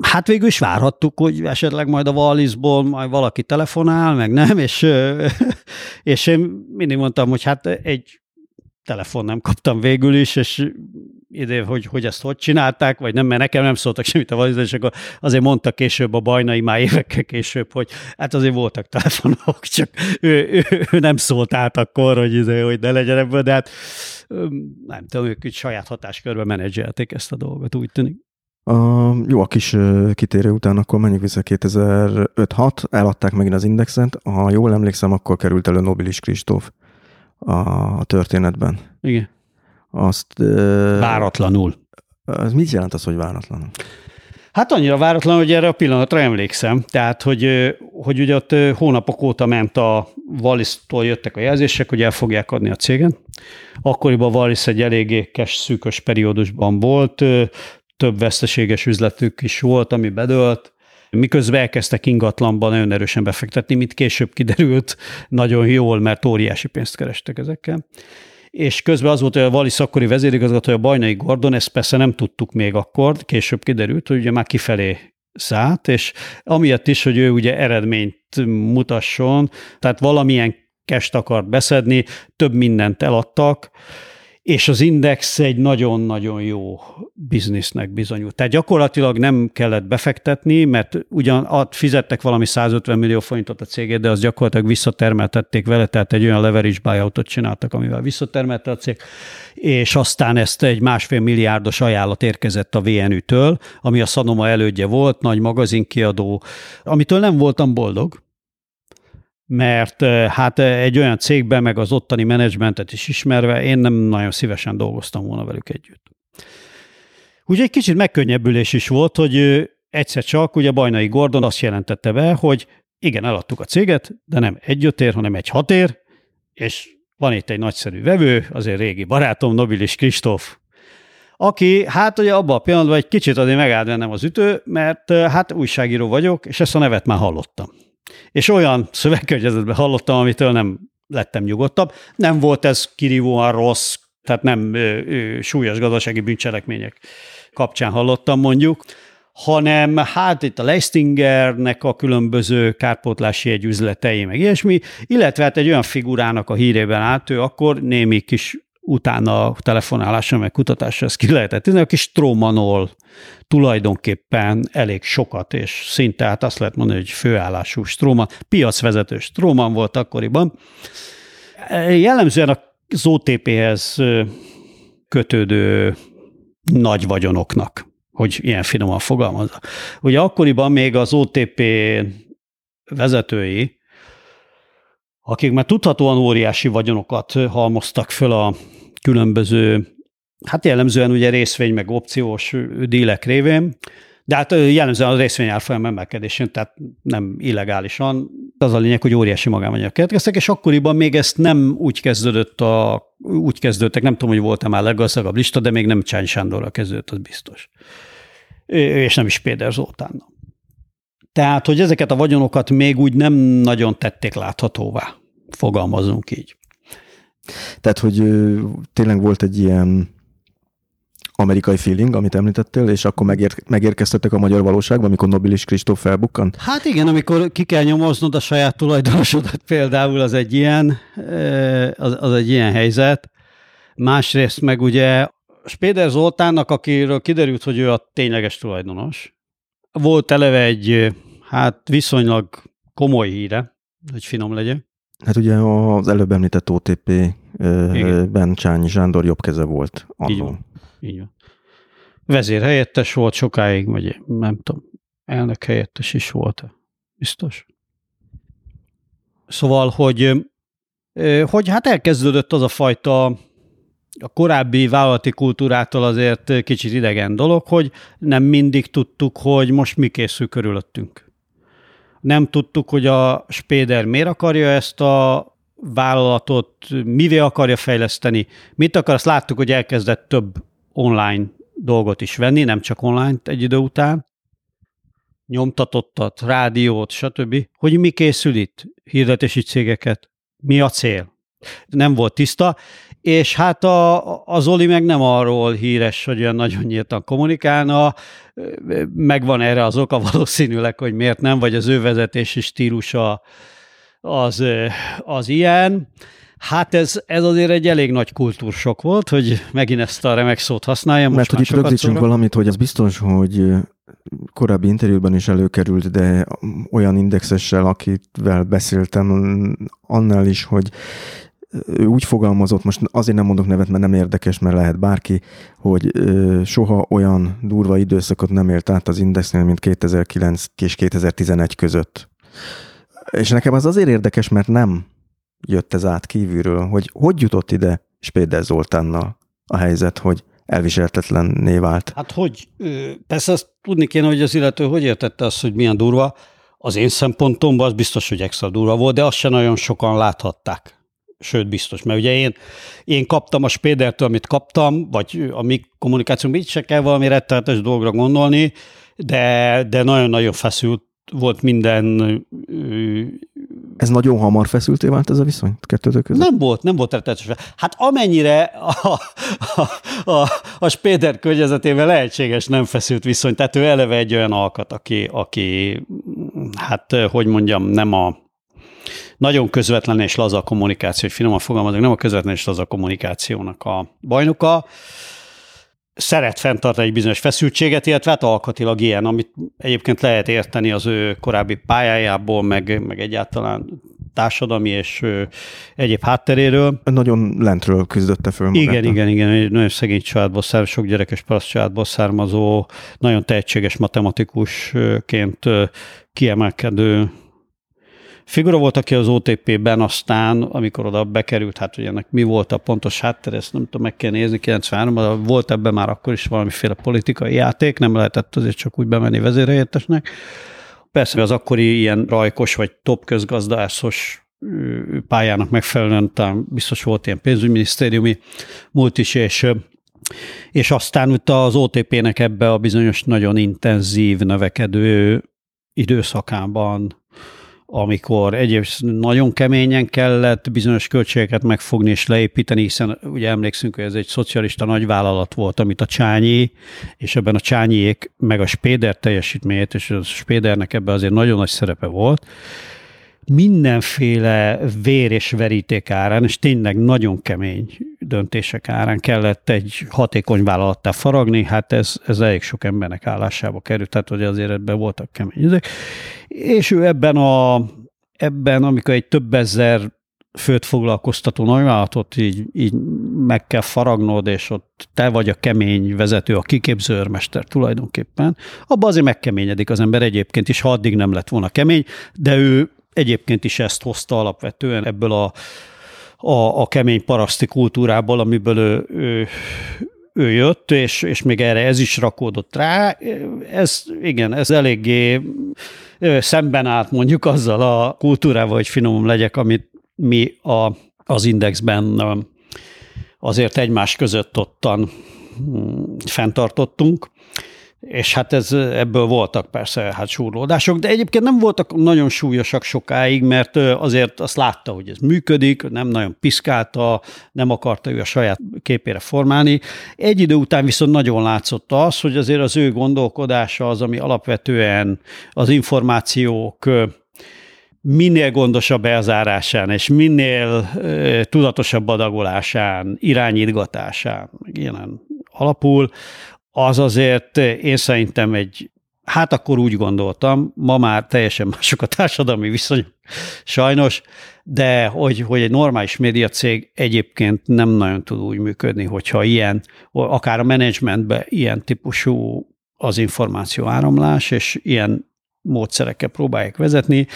hát végül is várhattuk, hogy esetleg majd a Wallisból majd valaki telefonál, meg nem, és, (laughs) és én mindig mondtam, hogy hát egy telefon nem kaptam végül is, és ide, hogy, hogy ezt hogy csinálták, vagy nem, mert nekem nem szóltak semmit a Wallisból, és akkor azért mondta később a bajnai, már évekkel később, hogy hát azért voltak telefonok, (laughs) csak ő, ő, ő nem szólt át akkor, hogy, ide, hogy ne legyen ebből, de hát nem tudom, ők saját hatáskörben menedzselték ezt a dolgot, úgy tűnik. A, jó, a kis kitérő után akkor menjünk vissza 2005-6, eladták megint az indexet, ha jól emlékszem, akkor került elő Nobilis Kristóf a történetben. Igen. Azt... Váratlanul. Az mit jelent az, hogy váratlanul? Hát annyira váratlan, hogy erre a pillanatra emlékszem. Tehát, hogy, hogy ugye ott hónapok óta ment a Wallis-tól jöttek a jelzések, hogy el fogják adni a céget. Akkoriban Wallis egy eléggé kes, szűkös periódusban volt, több veszteséges üzletük is volt, ami bedőlt, miközben elkezdtek ingatlanban nagyon erősen befektetni, mint később kiderült, nagyon jól, mert óriási pénzt kerestek ezekkel. És közben az volt, hogy a Wallis akkori vezérigazgatója Bajnai Gordon, ezt persze nem tudtuk még akkor, később kiderült, hogy ugye már kifelé szállt, és amiatt is, hogy ő ugye eredményt mutasson, tehát valamilyen kest akart beszedni, több mindent eladtak, és az Index egy nagyon-nagyon jó biznisznek bizonyult. Tehát gyakorlatilag nem kellett befektetni, mert ugyan fizettek valami 150 millió forintot a cégét, de az gyakorlatilag visszatermeltették vele, tehát egy olyan leverage buyoutot csináltak, amivel visszatermelte a cég, és aztán ezt egy másfél milliárdos ajánlat érkezett a VNU-től, ami a Sanoma elődje volt, nagy magazinkiadó, amitől nem voltam boldog, mert hát egy olyan cégben, meg az ottani menedzsmentet is ismerve, én nem nagyon szívesen dolgoztam volna velük együtt. Ugye egy kicsit megkönnyebbülés is volt, hogy egyszer csak ugye Bajnai Gordon azt jelentette be, hogy igen, eladtuk a céget, de nem egy ötér, hanem egy hatér, és van itt egy nagyszerű vevő, azért régi barátom, Nobilis Kristóf, aki hát ugye abban a pillanatban egy kicsit azért megállt bennem az ütő, mert hát újságíró vagyok, és ezt a nevet már hallottam. És olyan szövegkörnyezetben hallottam, amitől nem lettem nyugodtabb. Nem volt ez kirívóan rossz, tehát nem ö, ö, súlyos gazdasági bűncselekmények kapcsán hallottam mondjuk, hanem hát itt a Leistingernek a különböző kárpótlási egy üzletei, meg ilyesmi, illetve hát egy olyan figurának a hírében állt, ő akkor némi kis utána a telefonálásra, meg kutatásra ezt ki lehetett tenni, aki Stromanol tulajdonképpen elég sokat, és szinte hát azt lehet mondani, hogy főállású Stroman, piacvezető Stroman volt akkoriban. Jellemzően az OTP-hez kötődő nagy vagyonoknak, hogy ilyen finoman fogalmazza. Ugye akkoriban még az OTP vezetői, akik már tudhatóan óriási vagyonokat halmoztak föl a különböző, hát jellemzően ugye részvény meg opciós dílek révén, de hát jellemzően a részvény árfolyam emelkedésén, tehát nem illegálisan. Az a lényeg, hogy óriási magánványok keletkeztek, és akkoriban még ezt nem úgy kezdődött a, úgy kezdődtek, nem tudom, hogy volt-e már leggazdagabb lista, de még nem Csány Sándorra kezdődött, az biztos. És nem is Péter Zoltánnal. Tehát, hogy ezeket a vagyonokat még úgy nem nagyon tették láthatóvá, fogalmazunk így. Tehát, hogy tényleg volt egy ilyen amerikai feeling, amit említettél, és akkor megér, megérkeztettek a magyar valóságba, amikor Nobilis Kristóf felbukkant? Hát igen, amikor ki kell nyomoznod a saját tulajdonosodat például, az egy ilyen, az, az egy ilyen helyzet. Másrészt meg ugye Spéder Zoltánnak, akiről kiderült, hogy ő a tényleges tulajdonos, volt eleve egy hát viszonylag komoly híre, hogy finom legyen. Hát ugye az előbb említett OTP-ben Csányi jobb keze volt. Annó. Így van. Így van. Vezérhelyettes volt sokáig, vagy nem tudom, elnök helyettes is volt. Biztos. Szóval, hogy, hogy hát elkezdődött az a fajta a korábbi vállalati kultúrától azért kicsit idegen dolog, hogy nem mindig tudtuk, hogy most mi készül körülöttünk. Nem tudtuk, hogy a Spéder miért akarja ezt a vállalatot, mivel akarja fejleszteni, mit akar, azt láttuk, hogy elkezdett több online dolgot is venni, nem csak online egy idő után, nyomtatottat, rádiót, stb. Hogy mi készül itt? Hirdetési cégeket. Mi a cél? Nem volt tiszta, és hát a, az Oli meg nem arról híres, hogy olyan nagyon nyíltan kommunikálna, megvan erre az oka valószínűleg, hogy miért nem, vagy az ő vezetési stílusa az, az ilyen. Hát ez, ez azért egy elég nagy kultúrsok volt, hogy megint ezt a remek szót használjam. Mert hogy itt rögzítsünk szóra. valamit, hogy az biztos, hogy korábbi interjúban is előkerült, de olyan indexessel, akivel beszéltem, annál is, hogy ő úgy fogalmazott, most azért nem mondok nevet, mert nem érdekes, mert lehet bárki, hogy soha olyan durva időszakot nem élt át az Indexnél, mint 2009 és 2011 között. És nekem az azért érdekes, mert nem jött ez át kívülről, hogy hogy jutott ide Spéder Zoltánnal a helyzet, hogy elviselhetetlenné vált. Hát hogy? Persze azt tudni kéne, hogy az illető hogy értette azt, hogy milyen durva. Az én szempontomban az biztos, hogy extra durva volt, de azt sem nagyon sokan láthatták. Sőt, biztos, mert ugye én, én kaptam a Spédertől, amit kaptam, vagy a mi kommunikációnk, így se kell valami rettenetes dolgra gondolni, de, de nagyon-nagyon feszült volt minden... Ez nagyon hamar feszülté vált ez a viszony kettőtök között? Nem volt, nem volt rettenetes. Hát amennyire a, a, a, a Spéder környezetében lehetséges nem feszült viszony, tehát ő eleve egy olyan alkat, aki, aki hát hogy mondjam, nem a nagyon közvetlen és laza kommunikáció, hogy finoman fogalmazok, nem a közvetlen és laza kommunikációnak a bajnoka szeret fenntartani egy bizonyos feszültséget, illetve hát alkatilag ilyen, amit egyébként lehet érteni az ő korábbi pályájából, meg, meg egyáltalán társadalmi és ö, egyéb hátteréről. Nagyon lentről küzdötte föl magát. Igen, igen, igen, egy nagyon szegény családból származó, sok gyerekes paraszt családból származó, nagyon tehetséges matematikusként kiemelkedő figura volt, aki az OTP-ben aztán, amikor oda bekerült, hát hogy ennek mi volt a pontos háttere, ezt nem tudom, meg kell nézni, 93 volt ebben már akkor is valamiféle politikai játék, nem lehetett azért csak úgy bemenni vezérhelyettesnek. Persze az akkori ilyen rajkos vagy top közgazdászos pályának megfelelően talán biztos volt ilyen pénzügyminisztériumi múlt is, és és aztán ott az OTP-nek ebbe a bizonyos nagyon intenzív, növekedő időszakában amikor egyéb nagyon keményen kellett bizonyos költségeket megfogni és leépíteni, hiszen ugye emlékszünk, hogy ez egy szocialista nagyvállalat volt, amit a Csányi, és ebben a Csányiék meg a Spéder teljesítményét, és a Spédernek ebben azért nagyon nagy szerepe volt, mindenféle vér és veríték árán, és tényleg nagyon kemény döntések árán kellett egy hatékony vállalattá faragni, hát ez, ez elég sok embernek állásába került, tehát hogy azért ebben voltak kemény ezek. És ő ebben a ebben, amikor egy több ezer főt foglalkoztató nagyvállalatot így, így meg kell faragnod, és ott te vagy a kemény vezető, a kiképző őrmester tulajdonképpen, abban azért megkeményedik az ember egyébként is, ha addig nem lett volna kemény, de ő egyébként is ezt hozta alapvetően ebből a, a, a kemény paraszti kultúrából, amiből ő, ő, ő jött, és, és még erre ez is rakódott rá. Ez, igen, ez eléggé szemben állt mondjuk azzal a kultúrával, hogy finomom legyek, amit mi a, az indexben azért egymás között ottan hm, fenntartottunk és hát ez, ebből voltak persze hát súrlódások, de egyébként nem voltak nagyon súlyosak sokáig, mert azért azt látta, hogy ez működik, nem nagyon piszkálta, nem akarta ő a saját képére formálni. Egy idő után viszont nagyon látszott az, hogy azért az ő gondolkodása az, ami alapvetően az információk minél gondosabb elzárásán és minél tudatosabb adagolásán, irányítgatásán, ilyen alapul, az azért én szerintem egy, hát akkor úgy gondoltam, ma már teljesen mások a társadalmi viszonyok, sajnos, de hogy, hogy egy normális médiacég egyébként nem nagyon tud úgy működni, hogyha ilyen, akár a menedzsmentben ilyen típusú az információ áramlás, és ilyen módszerekkel próbálják vezetni.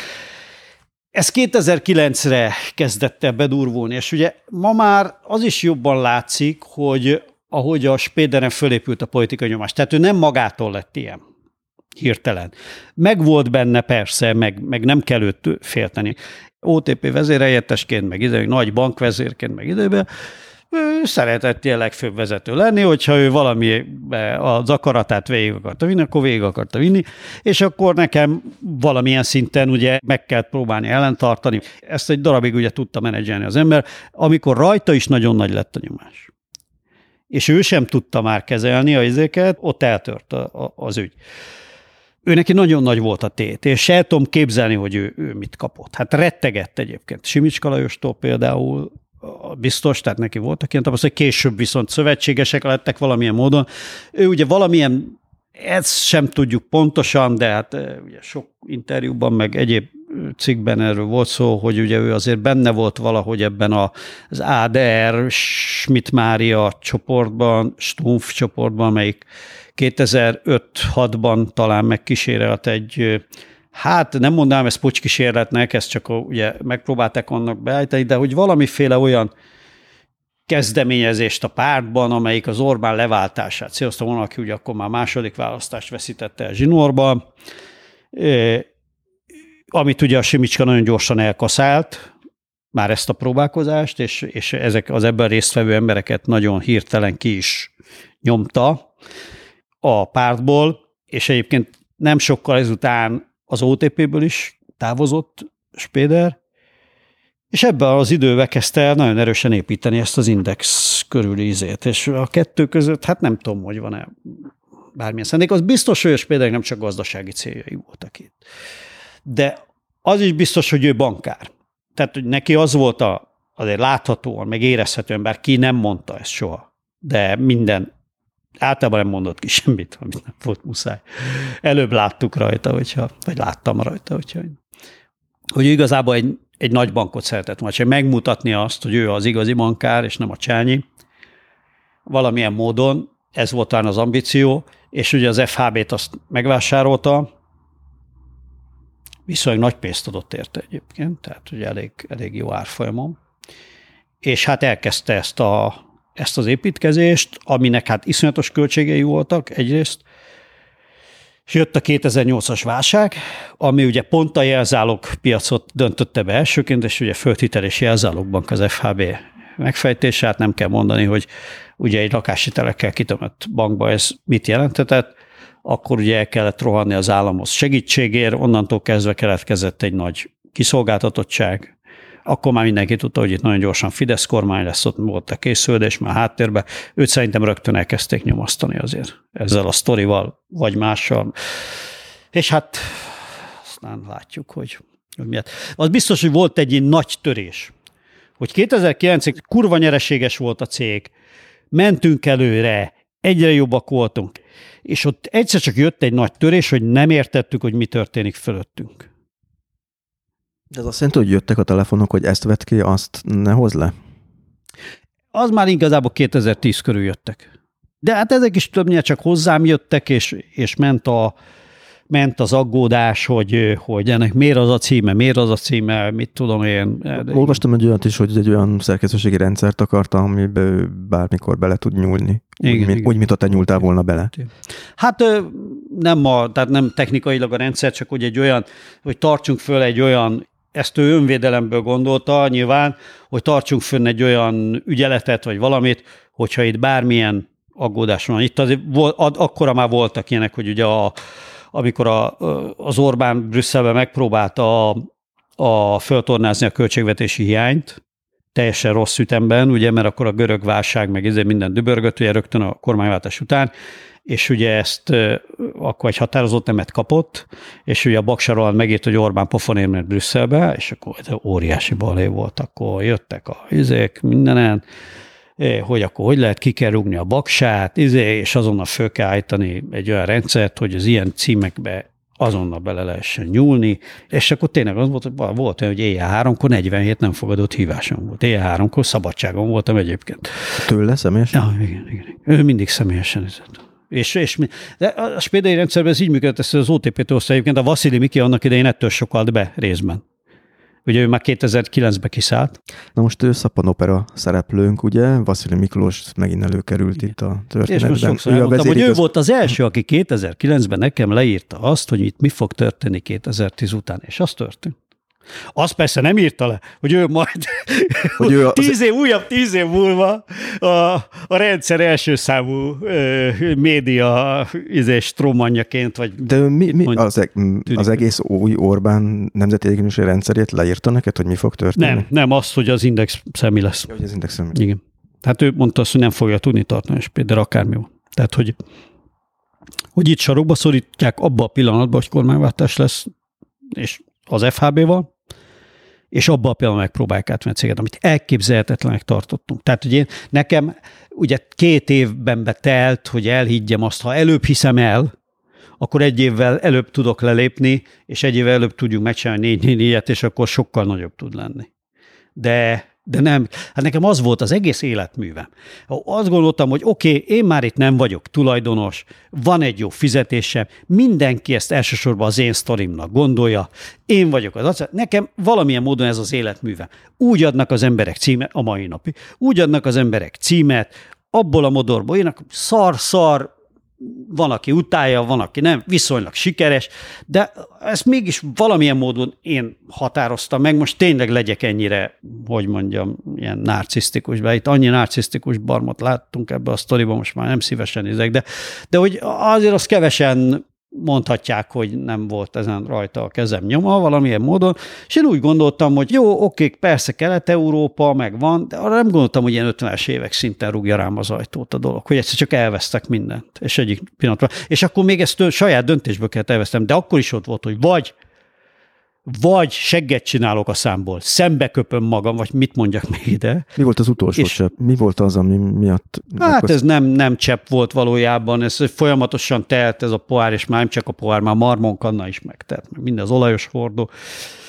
Ez 2009-re kezdett el bedurvulni, és ugye ma már az is jobban látszik, hogy ahogy a Spéderen fölépült a politikai nyomás. Tehát ő nem magától lett ilyen. hirtelen. Meg volt benne persze, meg, meg nem kell őt félteni. OTP vezéreljettesként, meg ide, nagy bankvezérként, meg időben, ő szeretett ilyen legfőbb vezető lenni, hogyha ő valami az akaratát végig akarta vinni, akkor végig akarta vinni, és akkor nekem valamilyen szinten ugye meg kell próbálni ellentartani. Ezt egy darabig ugye tudta menedzselni az ember, amikor rajta is nagyon nagy lett a nyomás. És ő sem tudta már kezelni a izéket, ott eltört a, a, az ügy ő neki nagyon nagy volt a tét, és el tudom képzelni, hogy ő, ő mit kapott. Hát rettegett egyébként. Simicska Lajostól például biztos, tehát neki voltak ilyen tapasztalat, később viszont szövetségesek lettek valamilyen módon. Ő ugye valamilyen, ezt sem tudjuk pontosan, de hát ugye sok interjúban, meg egyéb cikkben erről volt szó, hogy ugye ő azért benne volt valahogy ebben az ADR Schmidt Mária csoportban, Stumpf csoportban, melyik 2005-6-ban talán megkísérelt egy Hát nem mondanám ezt pocskísérletnek, ezt csak ugye megpróbálták annak beállítani, de hogy valamiféle olyan kezdeményezést a pártban, amelyik az Orbán leváltását célozta volna, aki ugye akkor már második választást veszítette el Zsinórba, amit ugye a Simicska nagyon gyorsan elkaszált, már ezt a próbálkozást, és, és ezek az ebben résztvevő embereket nagyon hirtelen ki is nyomta a pártból, és egyébként nem sokkal ezután az OTP-ből is távozott Spéder, és ebben az időben kezdte el nagyon erősen építeni ezt az index körüli izét, és a kettő között, hát nem tudom, hogy van-e bármilyen szándék, az biztos, hogy a Spéder nem csak gazdasági céljai voltak itt. De az is biztos, hogy ő bankár. Tehát, hogy neki az volt a, azért láthatóan, meg érezhetően, bár ki nem mondta ezt soha, de minden általában nem mondott ki (laughs) semmit, amit nem volt muszáj. Előbb láttuk rajta, hogyha, vagy láttam rajta, hogyha, hogy igazából egy, egy nagy bankot szeretett volna, csak megmutatni azt, hogy ő az igazi bankár, és nem a csányi. Valamilyen módon ez volt talán az ambíció, és ugye az FHB-t azt megvásárolta, viszonylag nagy pénzt adott érte egyébként, tehát ugye elég, elég jó árfolyamon, és hát elkezdte ezt a ezt az építkezést, aminek hát iszonyatos költségei voltak egyrészt, és jött a 2008-as válság, ami ugye pont a jelzálog piacot döntötte be elsőként, és ugye földhitel és jelzálogbank az FHB megfejtése, hát nem kell mondani, hogy ugye egy lakáshitelekkel kitömött bankba ez mit jelentetett, akkor ugye el kellett rohanni az államhoz segítségért, onnantól kezdve keletkezett egy nagy kiszolgáltatottság, akkor már mindenki tudta, hogy itt nagyon gyorsan Fidesz kormány lesz, ott volt a készülés már háttérbe. Őt szerintem rögtön elkezdték nyomasztani azért ezzel a sztorival, vagy mással. És hát aztán látjuk, hogy, hogy miért. Az biztos, hogy volt egy nagy törés, hogy 2009-ig kurva nyereséges volt a cég, mentünk előre, egyre jobbak voltunk, és ott egyszer csak jött egy nagy törés, hogy nem értettük, hogy mi történik fölöttünk. De ez azt jelenti, hogy jöttek a telefonok, hogy ezt vett ki, azt ne hoz le? Az már igazából 2010 körül jöttek. De hát ezek is többnyire csak hozzám jöttek, és, és ment, a, ment az aggódás, hogy, hogy ennek miért az a címe, miért az a címe, mit tudom én. Olvastam egy olyat is, hogy egy olyan szerkesztőségi rendszert akarta, amiben bármikor bele tud nyúlni. Igen, úgy, igen. Úgy, mint te nyúltál volna bele. Hát nem, a, tehát nem technikailag a rendszer, csak hogy egy olyan, hogy tartsunk föl egy olyan ezt ő önvédelemből gondolta nyilván, hogy tartsunk fönn egy olyan ügyeletet, vagy valamit, hogyha itt bármilyen aggódás van. Itt azért volt, akkora már voltak ilyenek, hogy ugye a, amikor a, az Orbán Brüsszelben megpróbálta a, a föltornázni a költségvetési hiányt, teljesen rossz ütemben, ugye, mert akkor a görög válság meg ezért minden dübörgött, ugye rögtön a kormányváltás után, és ugye ezt akkor egy határozott nemet kapott, és ugye a Baksa megírt, hogy Orbán pofonér mert Brüsszelbe, és akkor ez óriási balé volt, akkor jöttek a izék mindenen, hogy akkor hogy lehet ki kell rúgni a baksát, izé, és azonnal föl kell állítani egy olyan rendszert, hogy az ilyen címekbe azonnal bele lehessen nyúlni, és akkor tényleg az volt, hogy volt olyan, hogy éjjel háromkor 47 nem fogadott hívásom volt. Éjjel háromkor szabadságon voltam egyébként. Tőle személyesen? Ja, igen, igen. Ő mindig személyesen üzett. És, és de a spédai rendszerben ez így működött, ezt az OTP-től egyébként a Vasili Miki annak idején ettől sokat be részben. Ugye ő már 2009-ben kiszállt. Na most ő Szappan opera szereplőnk, ugye? Vasili Miklós megint előkerült Igen. itt a történetben. És most sokszor ő, elmondtam, hogy ő volt az első, aki 2009-ben nekem leírta azt, hogy itt mi fog történni 2010 után, és az történt. Azt persze nem írta le, hogy ő majd (laughs) hogy ő az... tíz év, újabb tíz év múlva a, a rendszer első számú ö, média izé, strómanjaként, vagy... De mi, mi az, e- az egész új Orbán nemzeti egyenlőség rendszerét leírta neked, hogy mi fog történni? Nem, nem az, hogy az index személy lesz. Ja, hogy az index személy. Igen. Tehát ő mondta azt, hogy nem fogja tudni tartani, és például akármi van. Tehát, hogy, hogy itt sarokba szorítják abba a pillanatban, hogy kormányváltás lesz, és az FHB-val, és abban a pillanatban megpróbálják átvenni a céget, amit elképzelhetetlenek tartottunk. Tehát, hogy én, nekem ugye két évben betelt, hogy elhiggyem azt, ha előbb hiszem el, akkor egy évvel előbb tudok lelépni, és egy évvel előbb tudjuk megcsinálni négy négyet, és akkor sokkal nagyobb tud lenni. De de nem, hát nekem az volt az egész életművem. Azt gondoltam, hogy oké, okay, én már itt nem vagyok tulajdonos, van egy jó fizetésem, mindenki ezt elsősorban az én sztorimnak gondolja, én vagyok az nekem valamilyen módon ez az életművem. Úgy adnak az emberek címet, a mai napi, úgy adnak az emberek címet, abból a modorból jönnek, szar-szar, van, aki utálja, van, aki nem, viszonylag sikeres, de ezt mégis valamilyen módon én határoztam meg, most tényleg legyek ennyire, hogy mondjam, ilyen narcisztikus, mert itt annyi narcisztikus barmot láttunk ebbe a sztoriba, most már nem szívesen nézek, de, de hogy azért az kevesen mondhatják, hogy nem volt ezen rajta a kezem nyoma valamilyen módon, és én úgy gondoltam, hogy jó, oké, persze Kelet-Európa megvan, de arra nem gondoltam, hogy ilyen 50-es évek szinten rúgja rám az ajtót a dolog, hogy egyszer csak elvesztek mindent, és egyik pillanatban. És akkor még ezt saját döntésből kellett elvesztem, de akkor is ott volt, hogy vagy vagy segget csinálok a számból, szembe köpöm magam, vagy mit mondjak még ide. Mi volt az utolsó és, csepp? Mi volt az, ami miatt? Hát akkor... ez nem, nem csepp volt valójában, ez folyamatosan telt ez a pohár, és már nem csak a pohár, már marmonkanna is megtelt, meg minden az olajos hordó.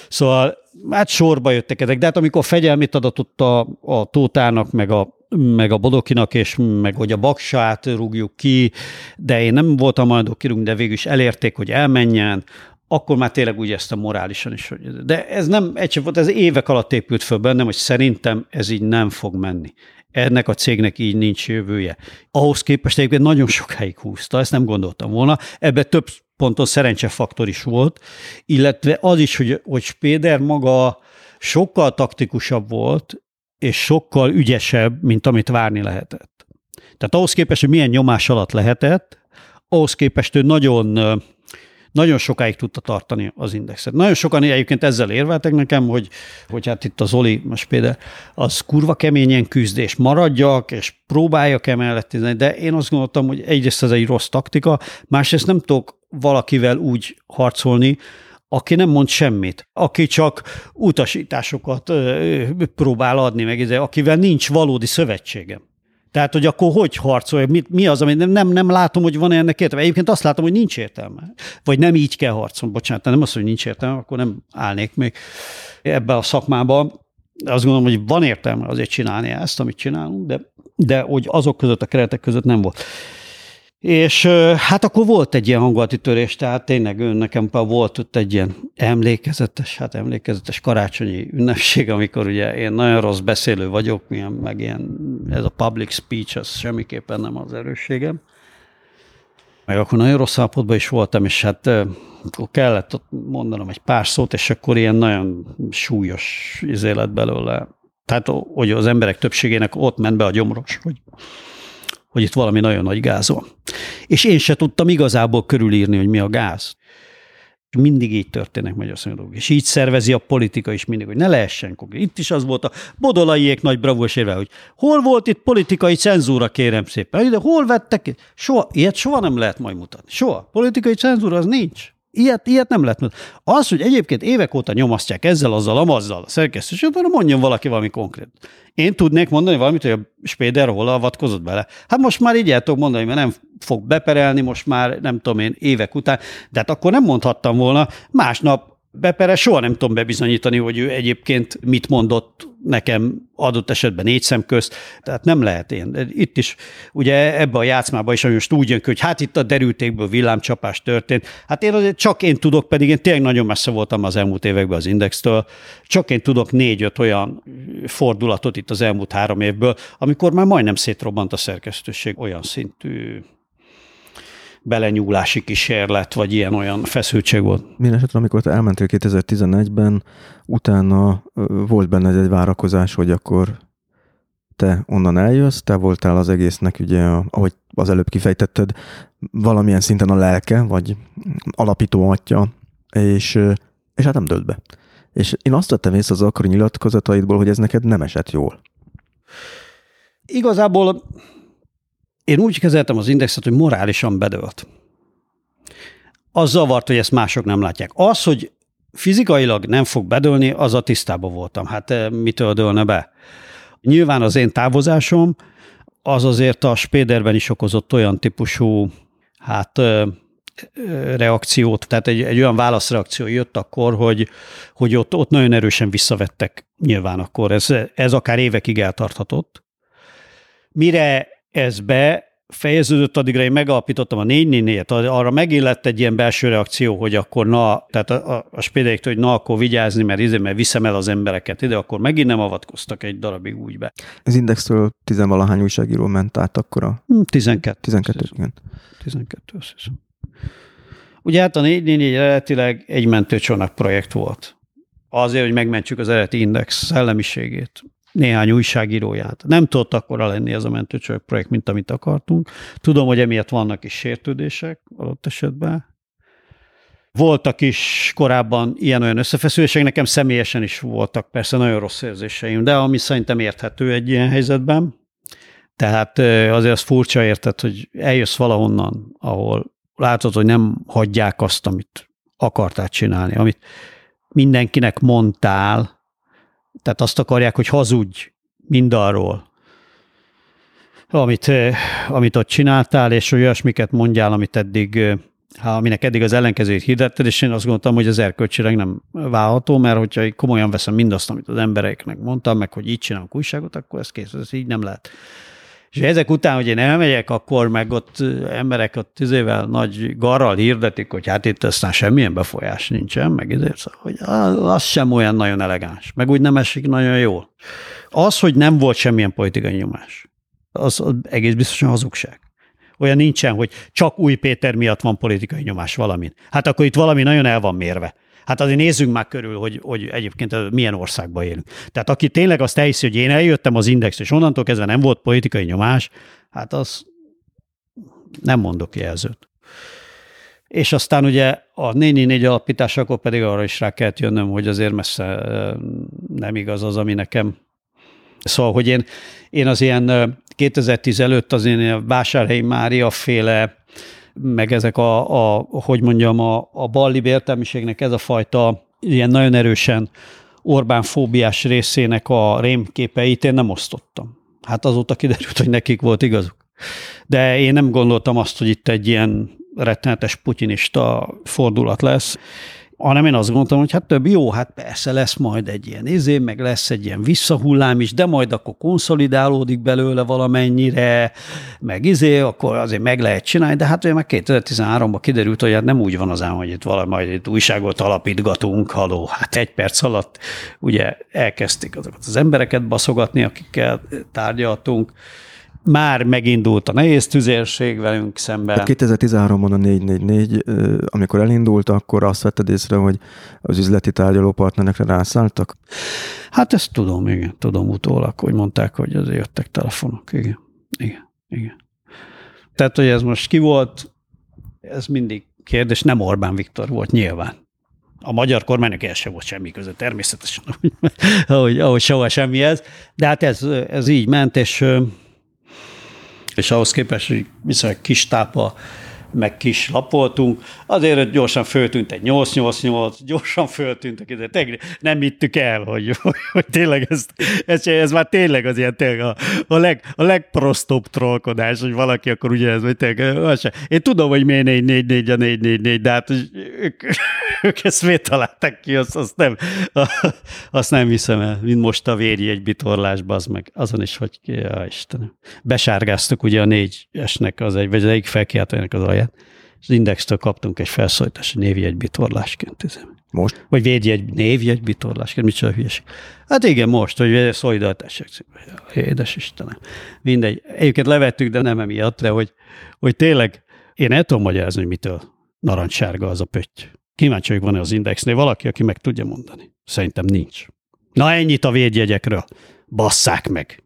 Szóval hát sorba jöttek ezek, de hát amikor fegyelmét adatott a, a Tótának, meg a meg a Bodokinak, és meg hogy a baksát rúgjuk ki, de én nem voltam majd kirúgni, de végül is elérték, hogy elmenjen, akkor már tényleg úgy ezt a morálisan is. De ez nem egy volt, ez évek alatt épült föl bennem, hogy szerintem ez így nem fog menni. Ennek a cégnek így nincs jövője. Ahhoz képest egyébként nagyon sokáig húzta, ezt nem gondoltam volna. Ebbe több ponton szerencsefaktor is volt, illetve az is, hogy, hogy Spéder maga sokkal taktikusabb volt, és sokkal ügyesebb, mint amit várni lehetett. Tehát ahhoz képest, hogy milyen nyomás alatt lehetett, ahhoz képest ő nagyon nagyon sokáig tudta tartani az indexet. Nagyon sokan egyébként ezzel érveltek nekem, hogy, hogy hát itt az Oli most például az kurva keményen küzd, és maradjak, és próbáljak emellett, de én azt gondoltam, hogy egyrészt ez egy rossz taktika, másrészt nem tudok valakivel úgy harcolni, aki nem mond semmit, aki csak utasításokat próbál adni, meg akivel nincs valódi szövetségem. Tehát, hogy akkor hogy harcolja, mi, mi az, ami nem, nem, nem látom, hogy van ennek értelme. Egyébként azt látom, hogy nincs értelme. Vagy nem így kell harcolni. Bocsánat, nem azt, hogy nincs értelme, akkor nem állnék még ebbe a szakmába. Azt gondolom, hogy van értelme azért csinálni ezt, amit csinálunk, de, de hogy azok között, a keretek között nem volt. És hát akkor volt egy ilyen hangulati törés, tehát tényleg ön nekem volt ott egy ilyen emlékezetes, hát emlékezetes karácsonyi ünnepség, amikor ugye én nagyon rossz beszélő vagyok, milyen, meg ilyen, ez a public speech, az semmiképpen nem az erősségem. Meg akkor nagyon rossz állapotban is voltam, és hát akkor kellett ott mondanom egy pár szót, és akkor ilyen nagyon súlyos izélet belőle. Tehát, hogy az emberek többségének ott ment be a gyomros, hogy hogy itt valami nagyon nagy gáz van. És én se tudtam igazából körülírni, hogy mi a gáz. Mindig így történnek Magyarországon. És így szervezi a politika is mindig, hogy ne lehessen konkrét. Itt is az volt a bodolaiék nagy bravós érve, hogy hol volt itt politikai cenzúra, kérem szépen. De hol vettek? Soha, ilyet soha nem lehet majd mutatni. Soha. Politikai cenzúra az nincs. Ilyet, ilyet nem lehet. Az, hogy egyébként évek óta nyomasztják ezzel, azzal, amazzal a szerkesztőséget, arra mondjon valaki valami konkrét. Én tudnék mondani valamit, hogy a Spéder hol avatkozott bele. Hát most már így el tudok mondani, mert nem fog beperelni, most már nem tudom én évek után, de hát akkor nem mondhattam volna, másnap bepere, soha nem tudom bebizonyítani, hogy ő egyébként mit mondott nekem adott esetben négy szem közt, tehát nem lehet én. Itt is, ugye ebbe a játszmába is most úgy jön ki, hogy hát itt a derültékből villámcsapás történt. Hát én azért csak én tudok, pedig én tényleg nagyon messze voltam az elmúlt években az Indextől, csak én tudok négy-öt olyan fordulatot itt az elmúlt három évből, amikor már majdnem szétrobbant a szerkesztőség olyan szintű belenyúlási kísérlet, vagy ilyen-olyan feszültség volt. Mindenesetre, amikor te elmentél 2011-ben, utána volt benne egy várakozás, hogy akkor te onnan eljössz, te voltál az egésznek, ugye, ahogy az előbb kifejtetted, valamilyen szinten a lelke, vagy alapító atya, és, és hát nem dölt be. És én azt vettem észre az akkori nyilatkozataidból, hogy ez neked nem esett jól. Igazából én úgy kezeltem az indexet, hogy morálisan bedölt. Az zavart, hogy ezt mások nem látják. Az, hogy fizikailag nem fog bedőlni, az a tisztában voltam. Hát eh, mitől dőlne be? Nyilván az én távozásom az azért a Spéderben is okozott olyan típusú hát eh, eh, reakciót, tehát egy, egy olyan válaszreakció jött akkor, hogy, hogy ott, ott nagyon erősen visszavettek nyilván akkor. Ez, ez akár évekig eltarthatott. Mire ez be fejeződött, addigra én megalapítottam a 4 4 arra megillett egy ilyen belső reakció, hogy akkor na, tehát a, a, a spédeiktől, hogy na, akkor vigyázni, mert, izé, mert viszem el az embereket ide, akkor megint nem avatkoztak egy darabig úgy be. Az Indextől tizenvalahány újságíró ment át akkor a... 12. 12, igen. 12, azt hiszem. Ugye hát a 444 eredetileg egy mentőcsónak projekt volt. Azért, hogy megmentsük az eredeti Index szellemiségét néhány újságíróját. Nem tudott akkora lenni ez a mentőcsők projekt, mint amit akartunk. Tudom, hogy emiatt vannak is sértődések adott esetben. Voltak is korábban ilyen-olyan összefeszülések, nekem személyesen is voltak persze nagyon rossz érzéseim, de ami szerintem érthető egy ilyen helyzetben. Tehát azért az furcsa érted, hogy eljössz valahonnan, ahol látod, hogy nem hagyják azt, amit akartál csinálni, amit mindenkinek mondtál, tehát azt akarják, hogy hazudj mindarról, amit, amit ott csináltál, és olyasmiket mondjál, amit eddig, eh, aminek eddig az ellenkezőjét hirdetted, és én azt gondoltam, hogy az erkölcsileg nem válható, mert hogyha komolyan veszem mindazt, amit az embereknek mondtam, meg hogy így csinálunk újságot, akkor ez kész, ez így nem lehet. És ezek után, hogy én elmegyek, akkor meg ott emberek ott tizével nagy garral hirdetik, hogy hát itt aztán semmilyen befolyás nincsen, meg ezért, szóval, hogy az sem olyan nagyon elegáns, meg úgy nem esik nagyon jól. Az, hogy nem volt semmilyen politikai nyomás, az egész biztosan hazugság. Olyan nincsen, hogy csak új Péter miatt van politikai nyomás valamin. Hát akkor itt valami nagyon el van mérve. Hát azért nézzünk már körül, hogy, hogy egyébként milyen országban élünk. Tehát aki tényleg azt elhiszi, hogy én eljöttem az Index, és onnantól kezdve nem volt politikai nyomás, hát az nem mondok jelzőt. És aztán ugye a 444 alapításakor pedig arra is rá kellett jönnöm, hogy azért messze nem igaz az, ami nekem. Szóval, hogy én, én az ilyen 2010 előtt az én Vásárhelyi Mária féle meg ezek a, a hogy mondjam, a, a ballibb értelmiségnek ez a fajta ilyen nagyon erősen Orbán fóbiás részének a rémképeit én nem osztottam. Hát azóta kiderült, hogy nekik volt igazuk. De én nem gondoltam azt, hogy itt egy ilyen rettenetes putinista fordulat lesz hanem én azt gondoltam, hogy hát több jó, hát persze lesz majd egy ilyen izé, meg lesz egy ilyen visszahullám is, de majd akkor konszolidálódik belőle valamennyire, meg izé, akkor azért meg lehet csinálni, de hát ugye meg 2013-ban kiderült, hogy hát nem úgy van az ám, hogy itt valami majd itt újságot alapítgatunk, haló, hát egy perc alatt ugye elkezdték azokat az embereket baszogatni, akikkel tárgyaltunk, már megindult a nehéz tüzérség velünk szemben. Hát 2013-ban a 444, amikor elindult, akkor azt vetted észre, hogy az üzleti tárgyalópartnerekre rászálltak? Hát ezt tudom, igen, tudom utólag, hogy mondták, hogy azért jöttek telefonok, igen, igen, igen. Tehát, hogy ez most ki volt, ez mindig kérdés, nem Orbán Viktor volt nyilván. A magyar kormánynak el sem volt semmi között, természetesen, (laughs) ahogy, ahogy soha semmi ez, de hát ez, ez így ment, és és ahhoz képest, hogy viszonylag kis tápa meg kis lapoltunk, azért gyorsan föltűnt egy 888, gyorsan föltűntek, ide, nem hittük el, hogy, hogy, tényleg ez, ez, ez, már tényleg az ilyen tényleg a, a, leg, a legprostóbb trollkodás, hogy valaki akkor ugye ez, hogy tényleg, az sem. Én tudom, hogy miért 444 a 444, de hát ők, (laughs) ők ezt miért találták ki, azt, azt, nem, (laughs) azt nem hiszem el, mint most a egy bitorlásba, az meg azon is, hogy ja, Istenem. Besárgáztuk ugye a négy esnek az egy, vagy az egyik felkiáltójának az alját, és az Indextől kaptunk egy felszólítás, hogy névjegy bitorlásként. Most? Vagy védjegy, névjegy bitorlásként, micsoda hülyeség. Hát igen, most, hogy szolidaritások. Édes Istenem. Mindegy. Egyébként levettük, de nem emiatt, de hogy, hogy tényleg én el tudom magyarázni, hogy mitől narancssárga az a pötty. Kíváncsi vagyok, van-e az Indexnél valaki, aki meg tudja mondani. Szerintem nincs. Na ennyit a védjegyekről. Basszák meg.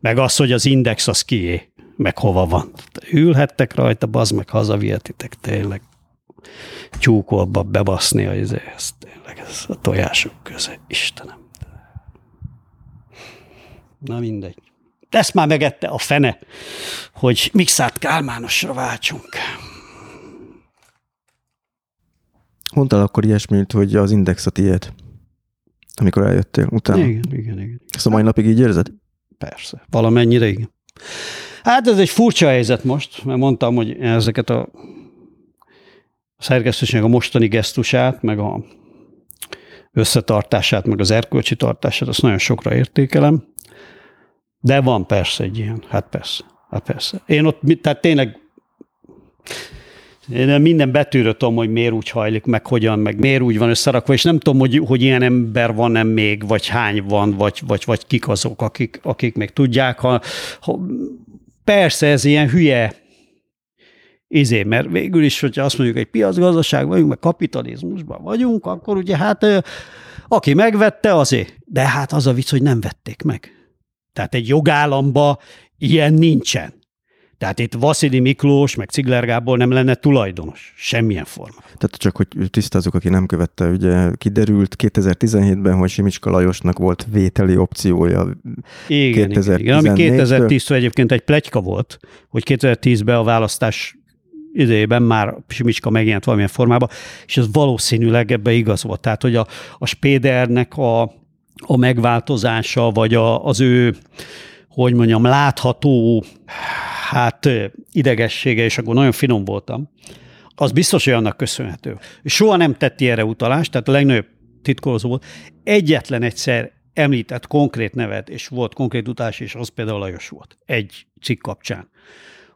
Meg az, hogy az Index az kié meg hova van. Ülhettek rajta, bazd meg, hazavihetitek tényleg. Tyúkolba bebaszni a izéhez, tényleg ez a tojások köze, Istenem. Na mindegy. Ezt már megette a fene, hogy Mixát Kálmánosra váltsunk. Mondtál akkor ilyesmit, hogy az index a tiéd, amikor eljöttél utána. Igen, igen, igen. Ezt a mai napig így érzed? Persze. Valamennyire igen. Hát ez egy furcsa helyzet most, mert mondtam, hogy ezeket a szerkesztőségnek a mostani gesztusát, meg a összetartását, meg az erkölcsi tartását, azt nagyon sokra értékelem. De van persze egy ilyen, hát persze, hát persze. Én ott, tehát tényleg én minden betűről tudom, hogy miért úgy hajlik, meg hogyan, meg miért úgy van összerakva, és nem tudom, hogy, hogy ilyen ember van-e még, vagy hány van, vagy, vagy, vagy kik azok, akik, akik még tudják. Ha, ha, persze ez ilyen hülye izé, mert végül is, hogyha azt mondjuk, egy piacgazdaság vagyunk, meg kapitalizmusban vagyunk, akkor ugye hát aki megvette, azért. De hát az a vicc, hogy nem vették meg. Tehát egy jogállamba ilyen nincsen. Tehát itt Vasili Miklós, meg Cigler Gábor nem lenne tulajdonos. Semmilyen forma. Tehát csak, hogy tisztázzuk, aki nem követte, ugye kiderült 2017-ben, hogy Simicska Lajosnak volt vételi opciója. Igen, 2014 igen. Ami 2010 egyébként egy plegyka volt, hogy 2010-ben a választás idejében már Simicska megjelent valamilyen formában, és ez valószínűleg ebbe igaz volt. Tehát, hogy a, a Spédernek a, a megváltozása, vagy a, az ő, hogy mondjam, látható hát idegessége, és akkor nagyon finom voltam, az biztos, hogy annak köszönhető. Soha nem tett erre utalást, tehát a legnagyobb titkolózó volt. Egyetlen egyszer említett konkrét nevet, és volt konkrét utalás, és az például Lajos volt. Egy cikk kapcsán.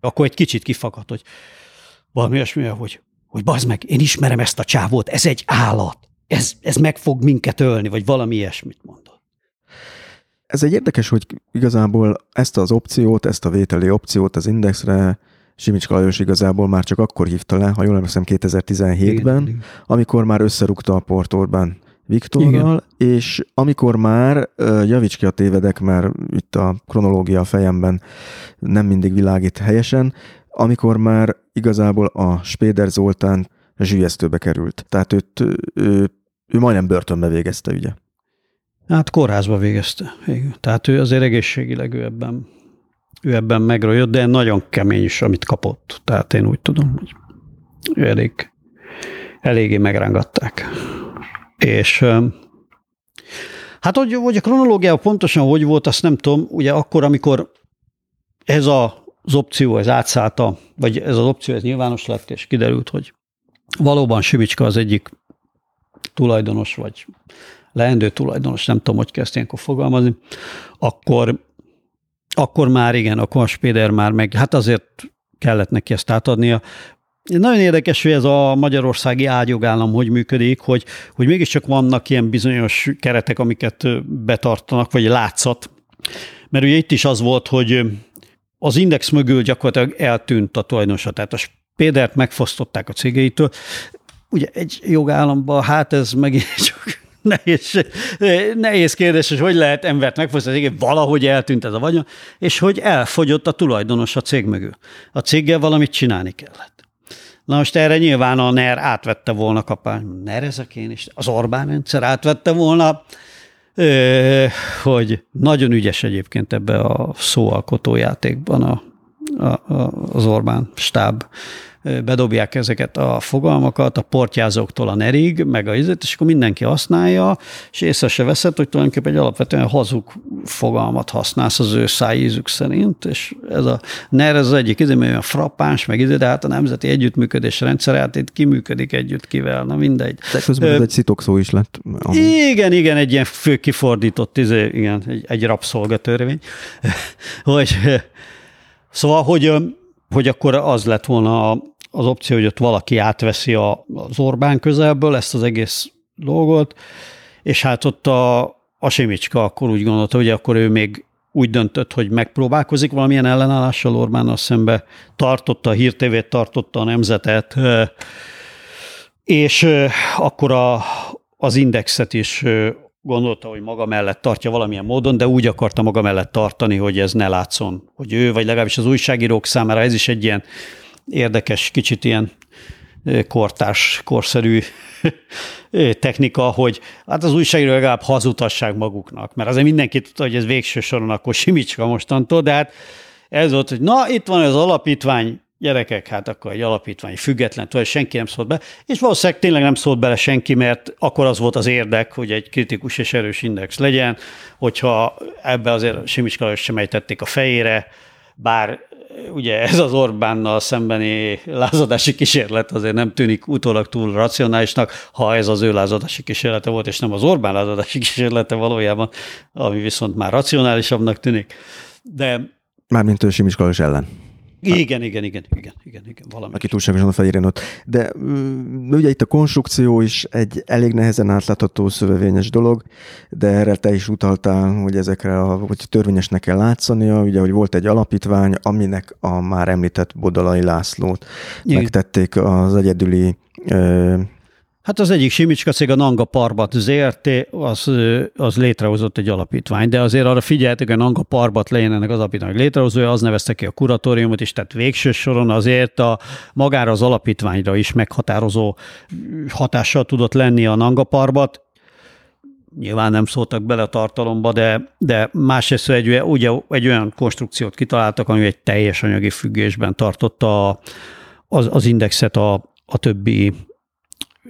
Akkor egy kicsit kifakadt, hogy valami olyasmi, hogy, hogy bazd meg, én ismerem ezt a csávót, ez egy állat, ez, ez meg fog minket ölni, vagy valami ilyesmit mondott. Ez egy érdekes, hogy igazából ezt az opciót, ezt a vételi opciót az Indexre Simicska Lajos igazából már csak akkor hívta le, ha jól emlékszem 2017-ben, igen, amikor már összerúgta a Port Orbán Viktorral, igen. és amikor már, javíts ki a tévedek, mert itt a kronológia a fejemben nem mindig világít helyesen, amikor már igazából a Spéder Zoltán zsűjesztőbe került. Tehát őt, ő, ő majdnem börtönbe végezte, ugye? Hát kórházba végezte. Igen. Tehát ő azért egészségileg ő ebben, ő ebben megrajött, de nagyon kemény is, amit kapott. Tehát én úgy tudom, hogy ő elég, eléggé megrángatták. És hát hogy, hogy a kronológia pontosan hogy volt, azt nem tudom. Ugye akkor, amikor ez a, az opció, ez átszállta, vagy ez az opció, ez nyilvános lett, és kiderült, hogy valóban Simicska az egyik tulajdonos, vagy leendő tulajdonos, nem tudom, hogy kezd ilyenkor fogalmazni, akkor, akkor már igen, akkor a Spéder már meg, hát azért kellett neki ezt átadnia. Nagyon érdekes, hogy ez a magyarországi ágyogállam hogy működik, hogy, hogy mégiscsak vannak ilyen bizonyos keretek, amiket betartanak, vagy látszat. Mert ugye itt is az volt, hogy az index mögül gyakorlatilag eltűnt a tulajdonosa, tehát a Spédert megfosztották a cégeitől. Ugye egy jogállamban, hát ez megint csak (laughs) nehéz, nehéz kérdés, hogy hogy lehet embert megfosztani, igen, valahogy eltűnt ez a vagyon, és hogy elfogyott a tulajdonos a cég mögül. A céggel valamit csinálni kellett. Na most erre nyilván a NER átvette volna kapány. NER ezek én is, az Orbán rendszer átvette volna, hogy nagyon ügyes egyébként ebbe a szóalkotó játékban a, a, a, az Orbán stáb, bedobják ezeket a fogalmakat a portyázóktól a nerig, meg a izet, és akkor mindenki használja, és észre se veszed, hogy tulajdonképpen egy alapvetően hazug fogalmat használsz az ő szájízük szerint, és ez a NER ez az egyik izé, olyan frappáns, meg izé, de hát a nemzeti együttműködés rendszer, hát itt kiműködik együtt kivel, na mindegy. De közben Ö, ez egy szitokszó is lett. Ami... Igen, igen, egy ilyen fő kifordított, izé, igen, egy, egy rabszolgatörvény, (laughs) hogy Szóval, hogy, hogy akkor az lett volna az opció, hogy ott valaki átveszi a, az Orbán közelből ezt az egész dolgot, és hát ott a, a Simicska akkor úgy gondolta, hogy akkor ő még úgy döntött, hogy megpróbálkozik valamilyen ellenállással Orbánnal szembe, tartotta a hírtévét, tartotta a nemzetet, és akkor a, az indexet is gondolta, hogy maga mellett tartja valamilyen módon, de úgy akarta maga mellett tartani, hogy ez ne látszon, hogy ő, vagy legalábbis az újságírók számára ez is egy ilyen érdekes, kicsit ilyen kortárs, korszerű technika, hogy hát az újságírók legalább hazutassák maguknak, mert azért mindenki tudta, hogy ez végső soron akkor Simicska mostantól, de hát ez volt, hogy na, itt van az alapítvány, gyerekek, hát akkor egy alapítvány független, tudod, senki nem szólt be, és valószínűleg tényleg nem szólt bele senki, mert akkor az volt az érdek, hogy egy kritikus és erős index legyen, hogyha ebbe azért Simicska sem ejtették a fejére, bár ugye ez az Orbánnal szembeni lázadási kísérlet azért nem tűnik utólag túl racionálisnak, ha ez az ő lázadási kísérlete volt, és nem az Orbán lázadási kísérlete valójában, ami viszont már racionálisabbnak tűnik. De Mármint ő Simiska ellen. Igen, igen, igen, igen, igen, igen valami. Aki túlságosan a fejére ott. De mm, ugye itt a konstrukció is egy elég nehezen átlátható szövevényes dolog, de erre te is utaltál, hogy ezekre, a, hogy törvényesnek kell látszania, ugye, hogy volt egy alapítvány, aminek a már említett Bodalai Lászlót igen. megtették az egyedüli Hát az egyik Simicska cég, a Nanga Parbat ZRT, az, az létrehozott egy alapítvány, de azért arra figyeltek, hogy a Nanga Parbat legyen ennek az alapítvány létrehozója, az nevezte ki a kuratóriumot is, tehát végső soron azért a magára az alapítványra is meghatározó hatással tudott lenni a Nanga Parbat, nyilván nem szóltak bele a tartalomba, de, de másrészt egy, ugye, egy olyan konstrukciót kitaláltak, ami egy teljes anyagi függésben tartotta az, az indexet a, a többi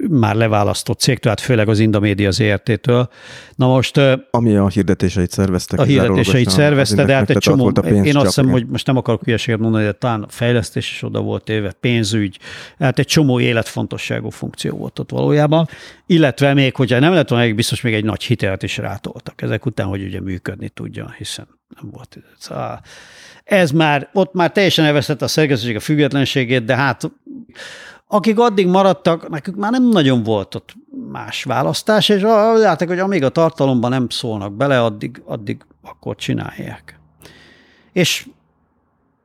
már leválasztott cégtől, hát főleg az Indomédia ZRT-től. Na most... Ami a hirdetéseit szerveztek. A hirdetéseit szervezte, de hát egy csomó, én azt hiszem, hogy most nem akarok hülyeséget mondani, de talán a fejlesztés is oda volt éve, pénzügy, hát egy csomó életfontosságú funkció volt ott valójában, illetve még, hogyha nem lett volna, biztos még egy nagy hitelt is rátoltak ezek után, hogy ugye működni tudjon, hiszen nem volt. Szóval ez már, ott már teljesen elvesztett a szerkesztőség a függetlenségét, de hát akik addig maradtak, nekük már nem nagyon volt ott más választás, és látják, hogy amíg a tartalomban nem szólnak bele, addig, addig akkor csinálják. És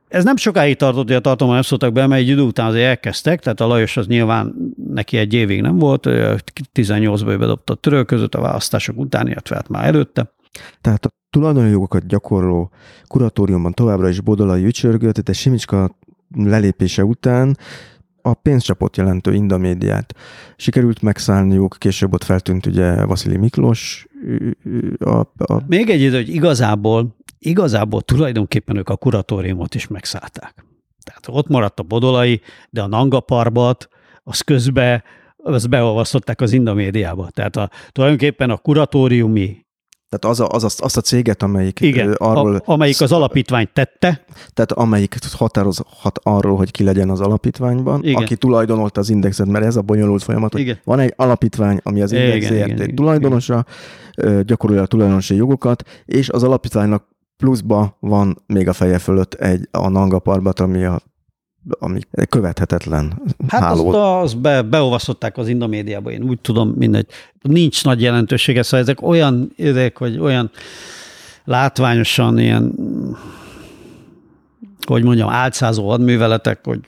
ez nem sokáig tartott, hogy a tartalomban nem szóltak be, mert egy idő után azért elkezdtek, tehát a Lajos az nyilván neki egy évig nem volt, 18-ban bedobta a török között a választások után, illetve hát már előtte. Tehát a tulajdoni jogokat gyakorló kuratóriumban továbbra is Bodolai ücsörgött, de Simicska lelépése után a pénzcsapot jelentő Indamédiát sikerült megszállniuk, később ott feltűnt ugye Vasili Miklós. A, a... Még egy idő, hogy igazából, igazából tulajdonképpen ők a kuratóriumot is megszállták. Tehát ott maradt a Bodolai, de a Nangaparbat, az közben azt beolvasztották az Indamédiába. Tehát a, tulajdonképpen a kuratóriumi tehát az a, az a, azt a céget, amelyik Igen, arról... A, amelyik az alapítványt tette. Tehát amelyik határozhat arról, hogy ki legyen az alapítványban, igen. aki tulajdonolta az indexet, mert ez a bonyolult folyamat, hogy igen. van egy alapítvány, ami az index igen, igen, tulajdonosa, igen. gyakorolja a tulajdonosi jogokat, és az alapítványnak pluszba van még a feje fölött egy a Nanga Parbat, ami a ami követhetetlen Hát háló. azt, azt be, beolvasztották az Indomédiába, én úgy tudom, mindegy. Nincs nagy jelentősége, szóval ezek olyan ezek, hogy olyan látványosan ilyen, hogy mondjam, álcázó hadműveletek, hogy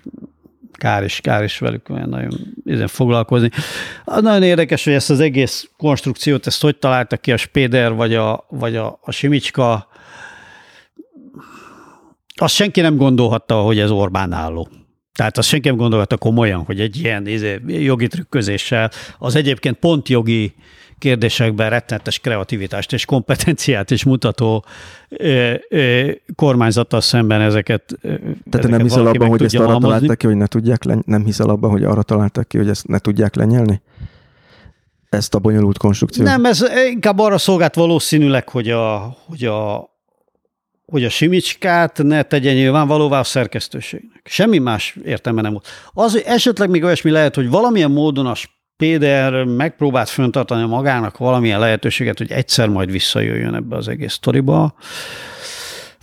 kár is, kár is velük olyan nagyon ezen foglalkozni. Nagyon érdekes, hogy ezt az egész konstrukciót, ezt hogy találta ki a Spéder vagy a, vagy a, a Simicska, azt senki nem gondolhatta, hogy ez Orbán álló. Tehát azt senki nem gondolhatta komolyan, hogy egy ilyen izé, jogi trükközéssel, az egyébként pont jogi kérdésekben rettenetes kreativitást és kompetenciát is mutató ö, ö, kormányzattal szemben ezeket Tehát ezeket nem hiszel abban, hogy ezt arra halmozni. találták ki, hogy ne tudják len- nem hiszel abban, hogy arra találták ki, hogy ezt ne tudják lenyelni? Ezt a bonyolult konstrukciót? Nem, ez inkább arra szolgált valószínűleg, hogy a, hogy a, hogy a simicskát ne tegye nyilvánvalóvá a szerkesztőségnek. Semmi más értelme nem volt. Az, hogy esetleg még olyasmi lehet, hogy valamilyen módon a Péder megpróbált föntartani magának valamilyen lehetőséget, hogy egyszer majd visszajöjjön ebbe az egész sztoriba,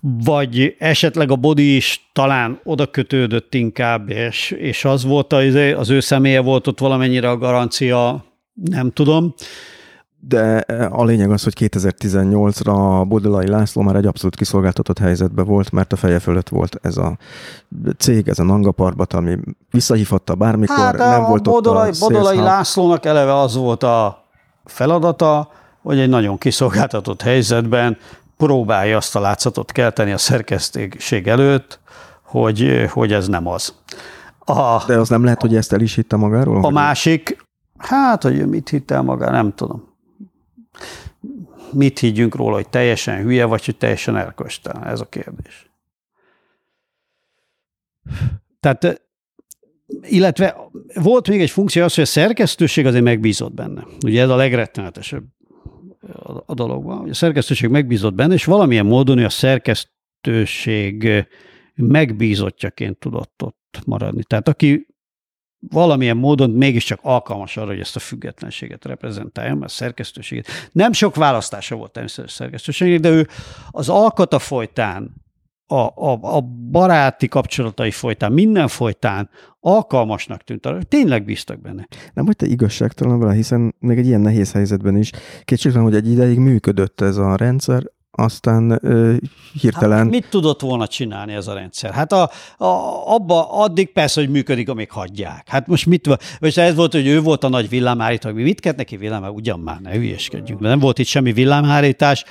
vagy esetleg a body is talán oda kötődött inkább, és, és az volt az, az ő személye volt ott valamennyire a garancia, nem tudom de a lényeg az, hogy 2018-ra Bodolai László már egy abszolút kiszolgáltatott helyzetben volt, mert a feje fölött volt ez a cég, ez a Nanga Parbat, ami visszahívhatta bármikor, hát nem volt Bodolai, ott a Bodolai Lászlónak eleve az volt a feladata, hogy egy nagyon kiszolgáltatott helyzetben próbálja azt a látszatot kelteni a szerkesztőség előtt, hogy, hogy ez nem az. A, De az nem lehet, hogy ezt el is hitte magáról? A másik, hát, hogy mit hitt el maga, nem tudom mit higgyünk róla, hogy teljesen hülye, vagy hogy teljesen erköstelen? Ez a kérdés. Tehát, illetve volt még egy funkció az, hogy a szerkesztőség azért megbízott benne. Ugye ez a legrettenetesebb a dologban, hogy a szerkesztőség megbízott benne, és valamilyen módon a szerkesztőség megbízottjaként tudott ott maradni. Tehát aki valamilyen módon mégiscsak alkalmas arra, hogy ezt a függetlenséget reprezentálja, mert szerkesztőséget. Nem sok választása volt természetesen szerkesztőségnek, de ő az alkata folytán, a, a, a baráti kapcsolatai folytán, minden folytán alkalmasnak tűnt arra, tényleg bíztak benne. Nem hogy te igazságtalan vele, hiszen még egy ilyen nehéz helyzetben is kétségtelen, hogy egy ideig működött ez a rendszer, aztán ö, hirtelen... Hát mit tudott volna csinálni ez a rendszer? Hát a, a, abba addig persze, hogy működik, amíg hagyják. Hát most mit, vagy ez volt, hogy ő volt a nagy villámhárító, mi mit kellett neki villámhárítani? Ugyan már, ne hülyeskedjünk, nem volt itt semmi villámhárítás,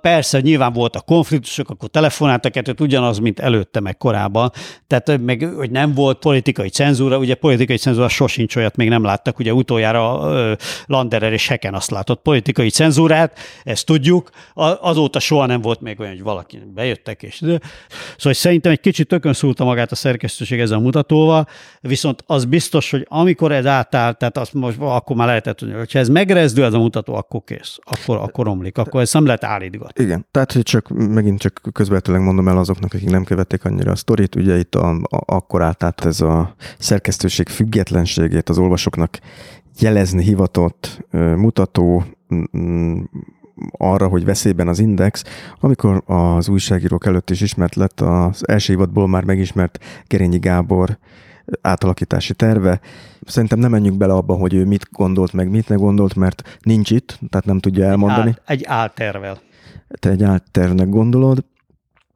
Persze, nyilván voltak konfliktusok, akkor telefonáltak, tehát ugyanaz, mint előtte, meg korábban. Tehát meg, hogy nem volt politikai cenzúra, ugye politikai cenzúra sosincs olyat még nem láttak, ugye utoljára Landerer és Heken azt látott politikai cenzúrát, ezt tudjuk, azóta soha nem volt még olyan, hogy valaki bejöttek, és szóval szerintem egy kicsit tökön szúrta magát a szerkesztőség ezzel a mutatóval, viszont az biztos, hogy amikor ez átállt, tehát azt most akkor már lehetett tudni, hogy ha ez megrezdül ez a mutató, akkor kész, akkor, akkor romlik, akkor ez nem lehet állítani Edgar. Igen, tehát hogy csak megint csak közvetlenül mondom el azoknak, akik nem követték annyira a sztorit, ugye itt a, a, akkor állt át ez a szerkesztőség függetlenségét az olvasóknak jelezni hivatott mutató arra, hogy veszélyben az Index, amikor az újságírók előtt is ismert lett az első évadból már megismert Gerényi Gábor átalakítási terve. Szerintem nem menjünk bele abba, hogy ő mit gondolt, meg mit ne gondolt, mert nincs itt, tehát nem tudja elmondani. Egy, ál, egy áltervel te egy áttervnek gondolod,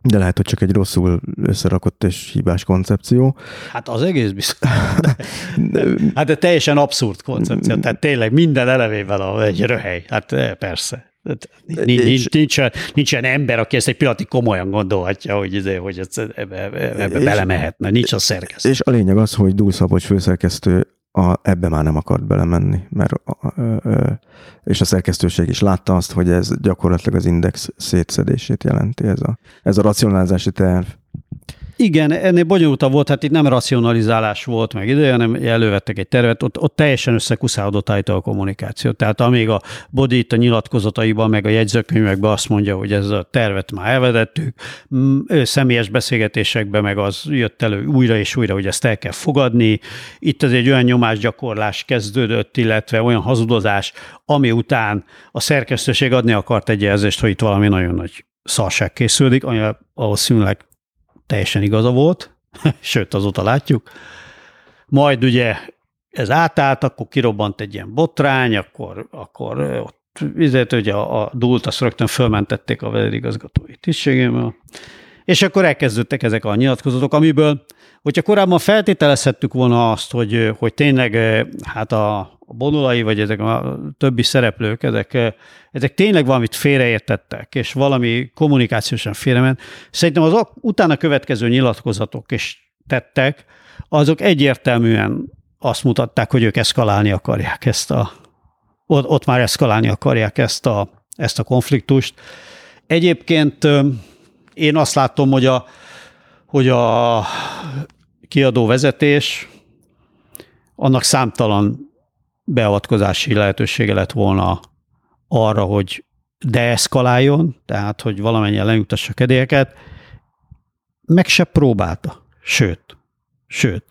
de lehet, hogy csak egy rosszul összerakott és hibás koncepció. Hát az egész biztos. (laughs) hát de teljesen abszurd koncepció. Tehát tényleg minden elevével a, egy röhely. Hát eh, persze. Nincs, nincsen, nincsen ember, aki ezt egy pillanatig komolyan gondolhatja, hogy, izé, hogy ez, ebbe, ebbe és, belemehetne. Nincs a szerkesztő. És a lényeg az, hogy Dúl Szabocs főszerkesztő a, ebbe már nem akart belemenni, mert a, a, a, és a szerkesztőség is látta azt, hogy ez gyakorlatilag az index szétszedését jelenti, ez a, ez a racionalizási terv. Igen, ennél bonyolultabb volt, hát itt nem racionalizálás volt meg ide, hanem elővettek egy tervet, ott, ott teljesen összekuszálódott állítva a kommunikáció. Tehát amíg a Bodi itt a nyilatkozataiban, meg a jegyzőkönyvekben azt mondja, hogy ez a tervet már elvedettük, személyes beszélgetésekben meg az jött elő újra és újra, hogy ezt el kell fogadni. Itt az egy olyan nyomásgyakorlás kezdődött, illetve olyan hazudozás, ami után a szerkesztőség adni akart egy jelzést, hogy itt valami nagyon nagy szarság készüldik, ami valószínűleg teljesen igaza volt, (laughs) sőt, azóta látjuk. Majd ugye ez átállt, akkor kirobbant egy ilyen botrány, akkor, akkor ott vizet, ugye a, a dúlt azt rögtön fölmentették a vezérigazgatói tisztségémől, és akkor elkezdődtek ezek a nyilatkozatok, amiből, hogyha korábban feltételezhettük volna azt, hogy, hogy tényleg hát a, a bonulai, vagy ezek a többi szereplők, ezek, ezek tényleg valamit félreértettek, és valami kommunikációsan félrement. Szerintem az utána következő nyilatkozatok és tettek, azok egyértelműen azt mutatták, hogy ők eszkalálni akarják ezt a, ott, ott már eszkalálni akarják ezt a, ezt a konfliktust. Egyébként én azt látom, hogy a, hogy a kiadó vezetés annak számtalan beavatkozási lehetősége lett volna arra, hogy deeszkaláljon, tehát hogy valamennyien lenyugtassa kedélyeket, meg se próbálta. Sőt, sőt.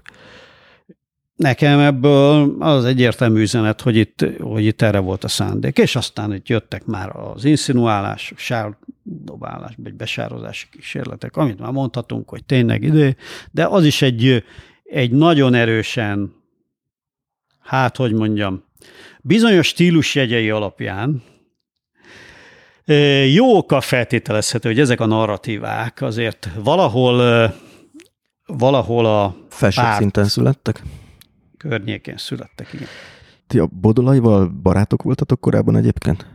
Nekem ebből az egyértelmű üzenet, hogy itt, hogy itt erre volt a szándék. És aztán itt jöttek már az insinuálások, sárdobálás, vagy besározási kísérletek, amit már mondhatunk, hogy tényleg idő, de az is egy, egy nagyon erősen, hát hogy mondjam, bizonyos stílusjegyei alapján, jó oka feltételezhető, hogy ezek a narratívák azért valahol, valahol a Felsőbb szinten születtek? Környékén születtek, igen. Ti a Bodolaival barátok voltatok korábban egyébként?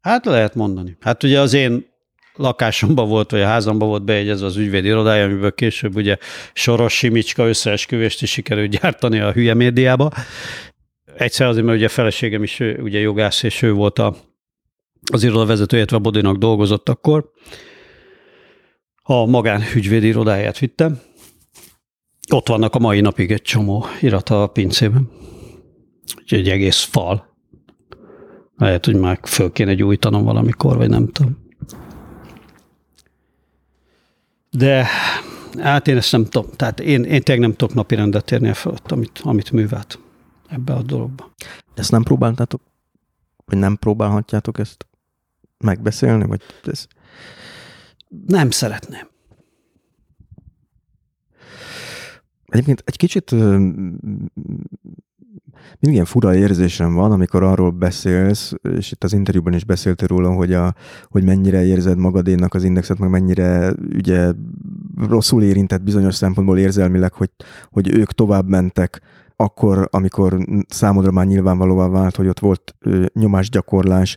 Hát lehet mondani. Hát ugye az én lakásomban volt, vagy a házamban volt beegyezve az ügyvédi irodája, amiből később ugye Soros Simicska összeesküvést is sikerült gyártani a hülye médiába. Egyszer azért, mert ugye a feleségem is ugye jogász, és ő volt a az irodavezető, illetve a Bodinak dolgozott akkor. A magán ügyvédi irodáját vittem. Ott vannak a mai napig egy csomó irata a pincében. Egy egész fal. Lehet, hogy már föl kéne gyújtanom valamikor, vagy nem tudom. De hát én ezt nem tudom. Tehát én, én tényleg nem tudok napi rendet érni a fölött, amit, amit művelt ebbe a dologba. Ezt nem próbáltátok? Vagy nem próbálhatjátok ezt megbeszélni? Vagy ez... Nem szeretném. Egyébként egy kicsit mindig ilyen fura érzésem van, amikor arról beszélsz, és itt az interjúban is beszéltél róla, hogy, a, hogy mennyire érzed magadénak az indexet, meg mennyire ugye rosszul érintett bizonyos szempontból érzelmileg, hogy, hogy ők tovább mentek akkor, amikor számodra már nyilvánvalóvá vált, hogy ott volt ö, nyomásgyakorlás,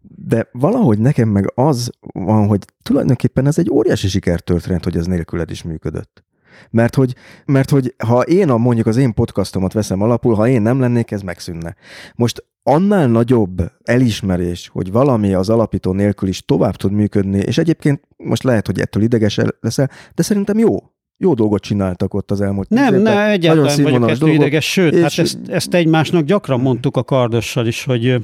de valahogy nekem meg az van, hogy tulajdonképpen ez egy óriási sikertörténet, hogy ez nélküled is működött. Mert hogy, mert hogy ha én a, mondjuk az én podcastomat veszem alapul, ha én nem lennék, ez megszűnne. Most annál nagyobb elismerés, hogy valami az alapító nélkül is tovább tud működni, és egyébként most lehet, hogy ettől ideges leszel, de szerintem jó jó dolgot csináltak ott az elmúlt Nem, ne, egyáltalán vagyok ettől ideges, sőt, és... hát ezt, ezt egymásnak gyakran mondtuk a kardossal is, hogy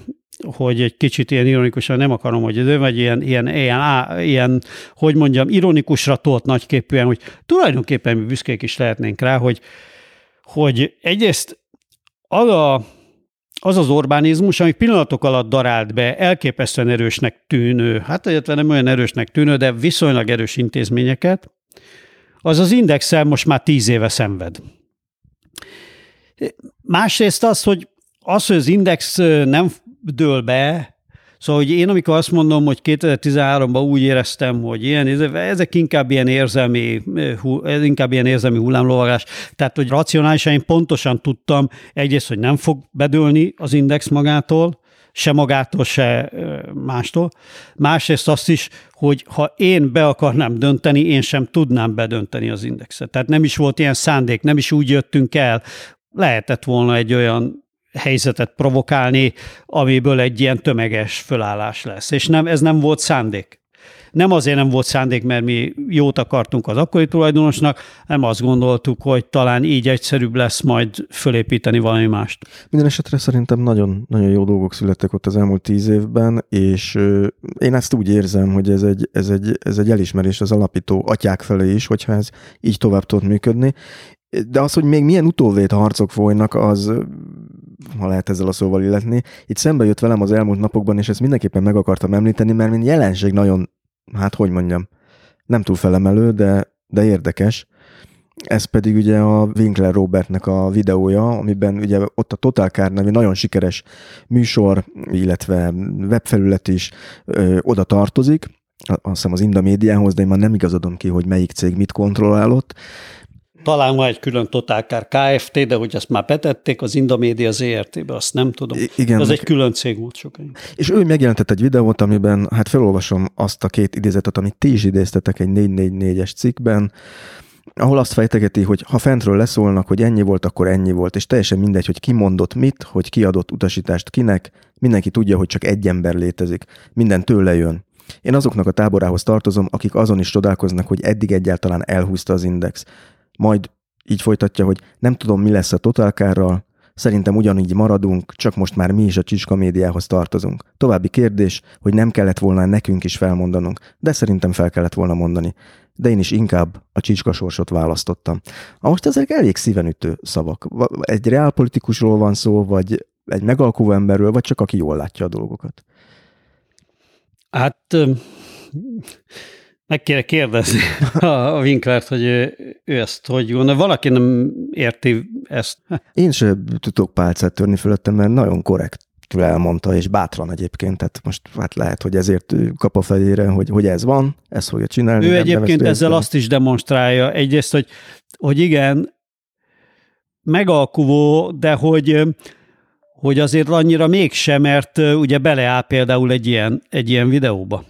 hogy egy kicsit ilyen ironikusan nem akarom, hogy ez, vagy ilyen, ilyen, ilyen, á, ilyen, hogy mondjam, ironikusra tolt nagyképűen, hogy tulajdonképpen mi büszkék is lehetnénk rá, hogy, hogy egyrészt az a, az az Orbánizmus, ami pillanatok alatt darált be elképesztően erősnek tűnő, hát egyetlen nem olyan erősnek tűnő, de viszonylag erős intézményeket, az az indexel most már tíz éve szenved. Másrészt az, hogy az, hogy az index nem dől be, Szóval, hogy én amikor azt mondom, hogy 2013-ban úgy éreztem, hogy ilyen, ezek inkább ilyen érzelmi, inkább ilyen érzelmi hullámlovagás. Tehát, hogy racionálisan én pontosan tudtam egyrészt, hogy nem fog bedőlni az index magától, se magától, se mástól. Másrészt azt is, hogy ha én be akarnám dönteni, én sem tudnám bedönteni az indexet. Tehát nem is volt ilyen szándék, nem is úgy jöttünk el. Lehetett volna egy olyan helyzetet provokálni, amiből egy ilyen tömeges fölállás lesz. És nem, ez nem volt szándék. Nem azért nem volt szándék, mert mi jót akartunk az akkori tulajdonosnak, nem azt gondoltuk, hogy talán így egyszerűbb lesz majd fölépíteni valami mást. Minden esetre szerintem nagyon, nagyon jó dolgok születtek ott az elmúlt tíz évben, és én ezt úgy érzem, hogy ez egy, ez egy, ez egy elismerés az alapító atyák felé is, hogyha ez így tovább tud működni. De az, hogy még milyen utóvét harcok folynak, az ha lehet ezzel a szóval illetni. Itt szembe jött velem az elmúlt napokban, és ezt mindenképpen meg akartam említeni, mert mint jelenség nagyon hát hogy mondjam, nem túl felemelő, de, de érdekes. Ez pedig ugye a Winkler Robertnek a videója, amiben ugye ott a Total Car nevű nagyon sikeres műsor, illetve webfelület is ö, oda tartozik, azt hiszem az Inda médiához, de én már nem igazodom ki, hogy melyik cég mit kontrollálott, talán van egy külön Totálkár Kft., de hogy azt már betették az Indomédia ZRT-be, azt nem tudom. Igen. Az egy külön cég volt sokáig. És ő megjelentett egy videót, amiben, hát felolvasom azt a két idézetet, amit ti is idéztetek egy 444-es cikkben, ahol azt fejtegeti, hogy ha fentről leszólnak, hogy ennyi volt, akkor ennyi volt, és teljesen mindegy, hogy ki mondott mit, hogy ki adott utasítást kinek, mindenki tudja, hogy csak egy ember létezik, minden tőle jön. Én azoknak a táborához tartozom, akik azon is csodálkoznak, hogy eddig egyáltalán elhúzta az index. Majd így folytatja, hogy nem tudom, mi lesz a totálkárral, Szerintem ugyanígy maradunk, csak most már mi is a Csicska médiához tartozunk. További kérdés, hogy nem kellett volna nekünk is felmondanunk, de szerintem fel kellett volna mondani. De én is inkább a Csicska sorsot választottam. A most ezek elég szívenütő szavak. Egy reálpolitikusról van szó, vagy egy megalkuvó emberről, vagy csak aki jól látja a dolgokat. Hát meg kéne kérdezni a Winklert, hogy ő, ő ezt hogy gondol. Valaki nem érti ezt. Én sem tudok pálcát törni fölöttem, mert nagyon korrekt elmondta, és bátran egyébként, tehát most hát lehet, hogy ezért kap a fejére, hogy, hogy ez van, ezt fogja csinálni. Ő egyébként ezzel azt is demonstrálja, egyrészt, hogy, hogy igen, megalkuvó, de hogy, hogy azért annyira mégsem, mert ugye beleáll például egy ilyen, egy ilyen videóba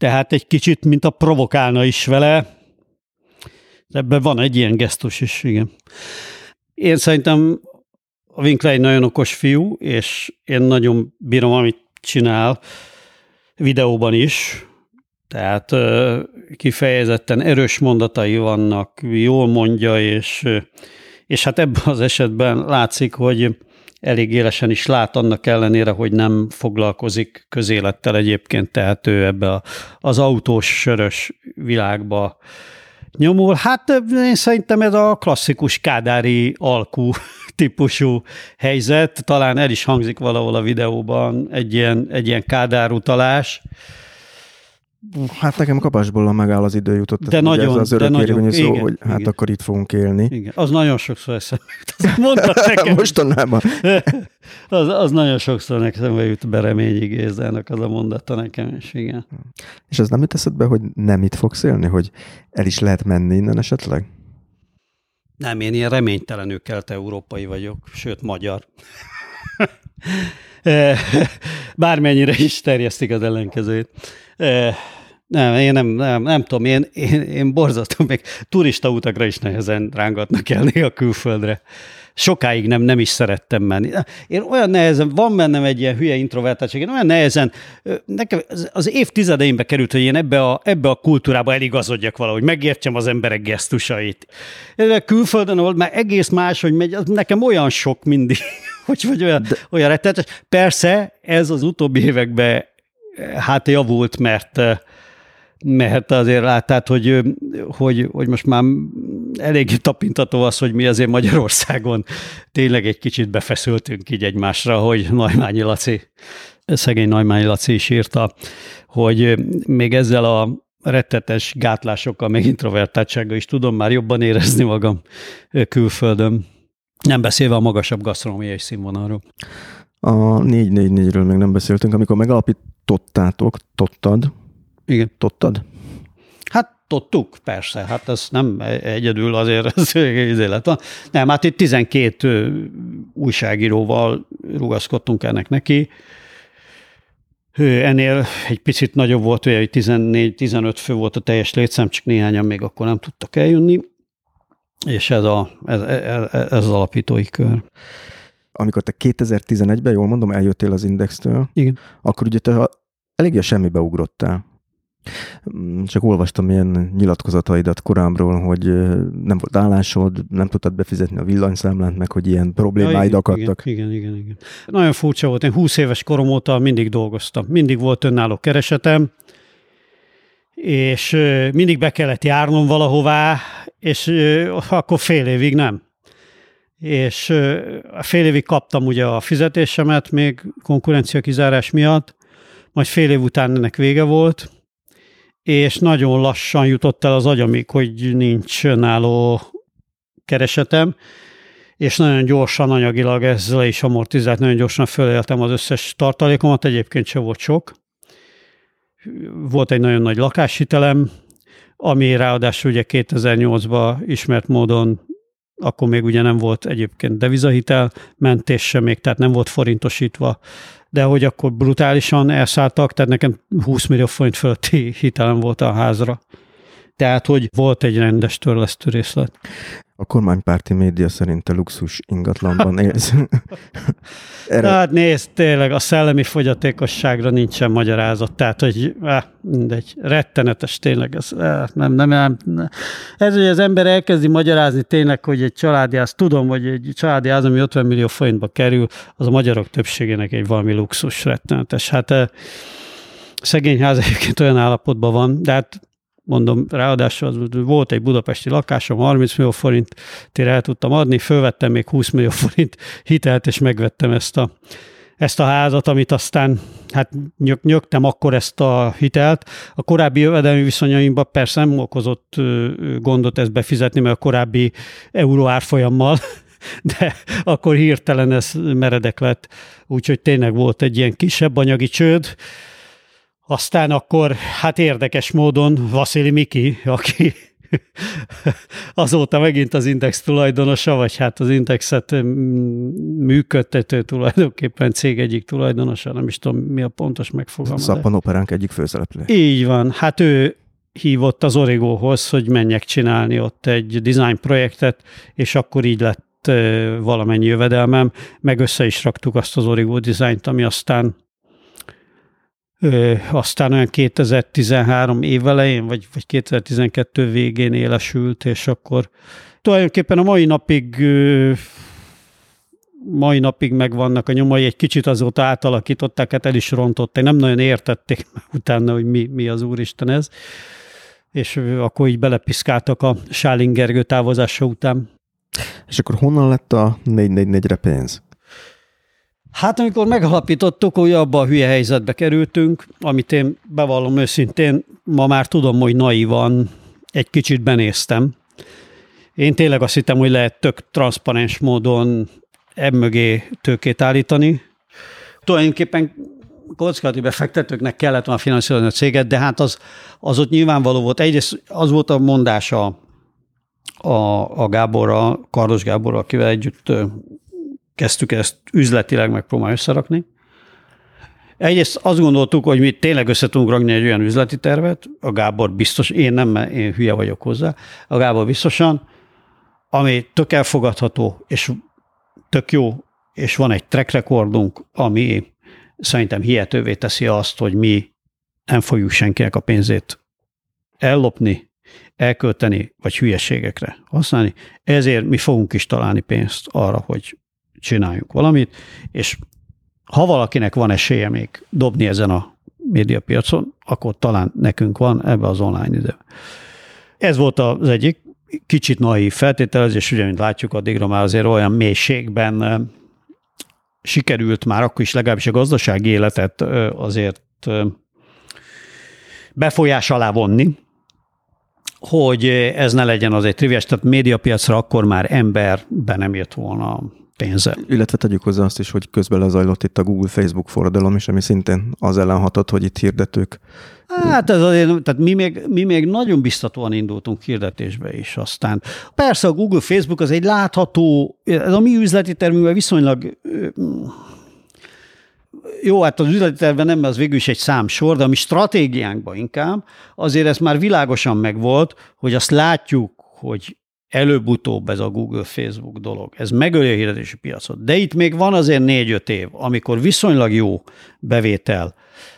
tehát egy kicsit, mint a provokálna is vele. Ebben van egy ilyen gesztus is, igen. Én szerintem a Winkler egy nagyon okos fiú, és én nagyon bírom, amit csinál videóban is. Tehát kifejezetten erős mondatai vannak, jól mondja, és, és hát ebben az esetben látszik, hogy elég élesen is lát, annak ellenére, hogy nem foglalkozik közélettel egyébként, tehát ő ebbe az autós sörös világba nyomul. Hát én szerintem ez a klasszikus kádári alkú (laughs) típusú helyzet, talán el is hangzik valahol a videóban egy ilyen, egy ilyen kádár utalás, Hát nekem kapásból megáll az idő jutott. De nagyon, ez az de nagyon, szó, igen, hogy hát igen. akkor itt fogunk élni. Igen, az nagyon sokszor eszembe jut. Mondtad (laughs) nekem. Mostanában. (laughs) az, az nagyon sokszor nekem jut be Reményi Gézának az a mondata nekem is, igen. És az nem jut eszedbe, hogy nem itt fogsz élni, hogy el is lehet menni innen esetleg? Nem, én ilyen reménytelenül kelet-európai vagyok, sőt magyar. (laughs) Bármennyire is terjesztik az ellenkezőjét. Nem, én nem, nem, nem tudom, én, én, én borzasztom, még turista utakra is nehezen rángatnak el a külföldre. Sokáig nem, nem is szerettem menni. Én olyan nehezen, van bennem egy ilyen hülye introvertáltság, én olyan nehezen, nekem az évtizedeimbe került, hogy én ebbe a, ebbe a kultúrába eligazodjak valahogy, megértsem az emberek gesztusait. A külföldön, ahol már egész más, hogy megy, az nekem olyan sok mindig, hogy vagy olyan, De... olyan rettenetes. Persze ez az utóbbi években hát javult, mert mert azért láttad, hogy, hogy, hogy most már eléggé tapintató az, hogy mi azért Magyarországon tényleg egy kicsit befeszültünk így egymásra, hogy Najmányi Laci, szegény Najmányi Laci is írta, hogy még ezzel a rettetes gátlásokkal, meg introvertáltsággal is tudom már jobban érezni magam külföldön. Nem beszélve a magasabb gasztronómiai színvonalról. A 444-ről még nem beszéltünk, amikor megalapítottátok, tottad. Igen. Tottad? Hát tottuk, persze, hát ez nem egyedül azért (laughs) ez élet van. Nem, hát itt 12 újságíróval rugaszkodtunk ennek neki. Ennél egy picit nagyobb volt, hogy 14-15 fő volt a teljes létszám, csak néhányan még akkor nem tudtak eljönni, és ez, a, ez, ez, az alapítói kör amikor te 2011-ben, jól mondom, eljöttél az Indextől, Igen. akkor ugye te eléggé a semmibe ugrottál. Mm, csak olvastam ilyen nyilatkozataidat korábban, hogy nem volt állásod, nem tudtad befizetni a villanyszámlát, meg hogy ilyen problémáid ja, akadtak. Igen, igen, igen, igen. Nagyon furcsa volt. Én 20 éves korom óta mindig dolgoztam. Mindig volt önálló keresetem, és mindig be kellett járnom valahová, és akkor fél évig nem és fél évig kaptam ugye a fizetésemet még konkurencia kizárás miatt, majd fél év után ennek vége volt, és nagyon lassan jutott el az agyamig, hogy nincs önálló keresetem, és nagyon gyorsan anyagilag ezzel is amortizált, nagyon gyorsan föléltem az összes tartalékomat, egyébként se volt sok. Volt egy nagyon nagy lakáshitelem, ami ráadásul ugye 2008-ban ismert módon akkor még ugye nem volt egyébként devizahitel mentés sem még, tehát nem volt forintosítva, de hogy akkor brutálisan elszálltak, tehát nekem 20 millió forint fölötti hitelem volt a házra. Tehát, hogy volt egy rendes törlesztő részlet. A kormánypárti média szerint a luxus ingatlanban élsz. (laughs) Erre... Hát nézd, tényleg a szellemi fogyatékosságra nincsen magyarázat, tehát, hogy áh, mindegy, rettenetes tényleg, ez, áh, nem, nem, nem, nem. Ez, hogy az ember elkezdi magyarázni tényleg, hogy egy családi ház, tudom, hogy egy családi ház, ami 50 millió forintba kerül, az a magyarok többségének egy valami luxus rettenetes. Hát szegény ház egyébként olyan állapotban van, de hát mondom, ráadásul volt egy budapesti lakásom, 30 millió forint el tudtam adni, fölvettem még 20 millió forint hitelt, és megvettem ezt a, ezt a házat, amit aztán hát nyök, nyögtem akkor ezt a hitelt. A korábbi jövedelmi viszonyaimban persze nem okozott gondot ezt befizetni, mert a korábbi euró árfolyammal, (laughs) de akkor hirtelen ez meredek lett, úgyhogy tényleg volt egy ilyen kisebb anyagi csőd, aztán akkor, hát érdekes módon Vasili Miki, aki (laughs) azóta megint az Index tulajdonosa, vagy hát az Indexet működtető tulajdonképpen cég egyik tulajdonosa, nem is tudom mi a pontos megfogalmazás. Szappan Operánk egyik főszereplő. Így van, hát ő hívott az Origóhoz, hogy menjek csinálni ott egy design projektet, és akkor így lett valamennyi jövedelmem, meg össze is raktuk azt az Origo dizájnt, ami aztán Aztán olyan 2013 év elején, vagy, vagy 2012 végén élesült, és akkor tulajdonképpen a mai napig mai napig megvannak a nyomai, egy kicsit azóta átalakították, hát el is rontották, nem nagyon értették (laughs) utána, hogy mi, mi az úristen ez, és akkor így belepiszkáltak a Sálingergő távozása után. És akkor honnan lett a 444-re pénz? Hát amikor megalapítottuk, hogy abba a hülye helyzetbe kerültünk, amit én bevallom őszintén, ma már tudom, hogy naivan egy kicsit benéztem. Én tényleg azt hittem, hogy lehet tök transzparens módon emögé tőkét állítani. Tulajdonképpen kockázati befektetőknek kellett volna finanszírozni a céget, de hát az, az ott nyilvánvaló volt. Egyrészt az volt a mondása a, a Gáborra, Kardos Gáborra, akivel együtt kezdtük ezt üzletileg megpróbálni összerakni. Egyrészt azt gondoltuk, hogy mi tényleg össze tudunk rakni egy olyan üzleti tervet, a Gábor biztos, én nem, mert én hülye vagyok hozzá, a Gábor biztosan, ami tök elfogadható, és tök jó, és van egy track recordunk, ami szerintem hihetővé teszi azt, hogy mi nem fogjuk senkinek a pénzét ellopni, elkölteni, vagy hülyeségekre használni. Ezért mi fogunk is találni pénzt arra, hogy csináljunk valamit, és ha valakinek van esélye még dobni ezen a médiapiacon, akkor talán nekünk van ebbe az online ide. Ez volt az egyik kicsit naív feltételezés, ugye, mint látjuk, addigra már azért olyan mélységben sikerült már akkor is legalábbis a gazdasági életet azért befolyás alá vonni, hogy ez ne legyen az egy triviás, tehát médiapiacra akkor már ember be nem jött volna pénze. Illetve tegyük hozzá azt is, hogy közben lezajlott itt a Google-Facebook forradalom is, ami szintén az ellen hatott, hogy itt hirdetők Hát ez azért, tehát mi még, mi még nagyon biztatóan indultunk hirdetésbe is aztán. Persze a Google, Facebook az egy látható, ez a mi üzleti termünkben viszonylag jó, hát az üzleti tervben nem, az végül is egy számsor, de a mi stratégiánkban inkább azért ez már világosan megvolt, hogy azt látjuk, hogy előbb-utóbb ez a Google-Facebook dolog. Ez megöli a hirdetési piacot. De itt még van azért négy-öt év, amikor viszonylag jó bevétel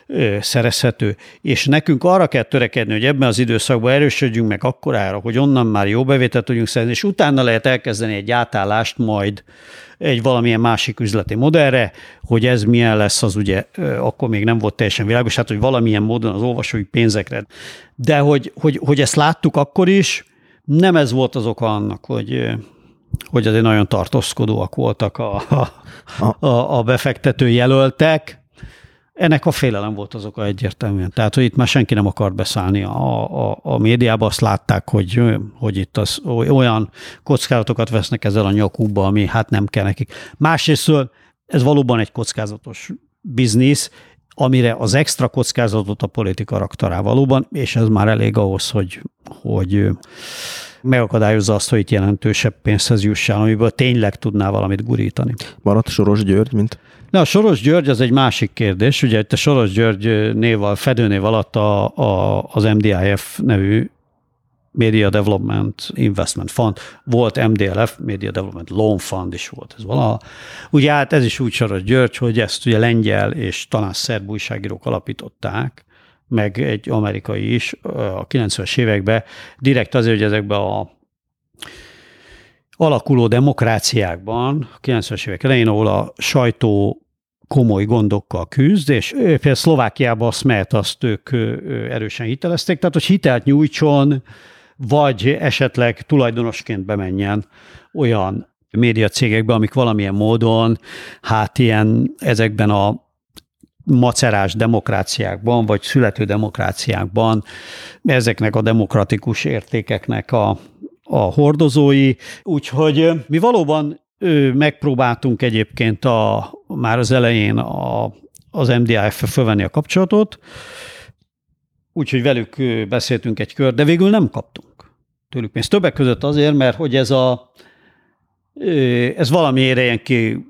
ö, szerezhető, és nekünk arra kell törekedni, hogy ebben az időszakban erősödjünk meg akkorára, hogy onnan már jó bevételt tudjunk szerezni, és utána lehet elkezdeni egy átállást majd egy valamilyen másik üzleti modellre, hogy ez milyen lesz, az ugye akkor még nem volt teljesen világos, hát hogy valamilyen módon az olvasói pénzekre. De hogy, hogy, hogy ezt láttuk akkor is, nem ez volt az oka annak, hogy, hogy azért nagyon tartózkodóak voltak a, a, a, a befektető jelöltek. Ennek a félelem volt az oka egyértelműen. Tehát, hogy itt már senki nem akart beszállni a, a, a médiába, azt látták, hogy, hogy itt az, olyan kockázatokat vesznek ezzel a nyakukba, ami hát nem kell nekik. Másrészt ez valóban egy kockázatos biznisz, amire az extra kockázatot a politika rakta rá valóban, és ez már elég ahhoz, hogy, hogy megakadályozza azt, hogy itt jelentősebb pénzhez jussál, amiből tényleg tudná valamit gurítani. Maradt Soros György, mint? Na, a Soros György az egy másik kérdés. Ugye itt a Soros György név, fedőnév alatt a, a, az MDIF nevű Media Development Investment Fund, volt MDLF, Media Development Loan Fund is volt ez valaha. Ugye hát ez is úgy Saras György, hogy ezt ugye lengyel és talán szerb újságírók alapították, meg egy amerikai is a 90-es években, direkt azért, hogy ezekbe a alakuló demokráciákban, a 90-es évek elején, ahol a sajtó komoly gondokkal küzd, és például Szlovákiában a SMET azt ők erősen hitelezték, tehát hogy hitelt nyújtson, vagy esetleg tulajdonosként bemenjen olyan médiacégekbe, amik valamilyen módon, hát ilyen ezekben a macerás demokráciákban, vagy születő demokráciákban ezeknek a demokratikus értékeknek a, a hordozói. Úgyhogy mi valóban megpróbáltunk egyébként a, már az elején a, az MDIF-fel fölvenni a kapcsolatot, úgyhogy velük beszéltünk egy kör, de végül nem kaptunk tőlük pénzt. Többek között azért, mert hogy ez a ez valamiére ilyen ki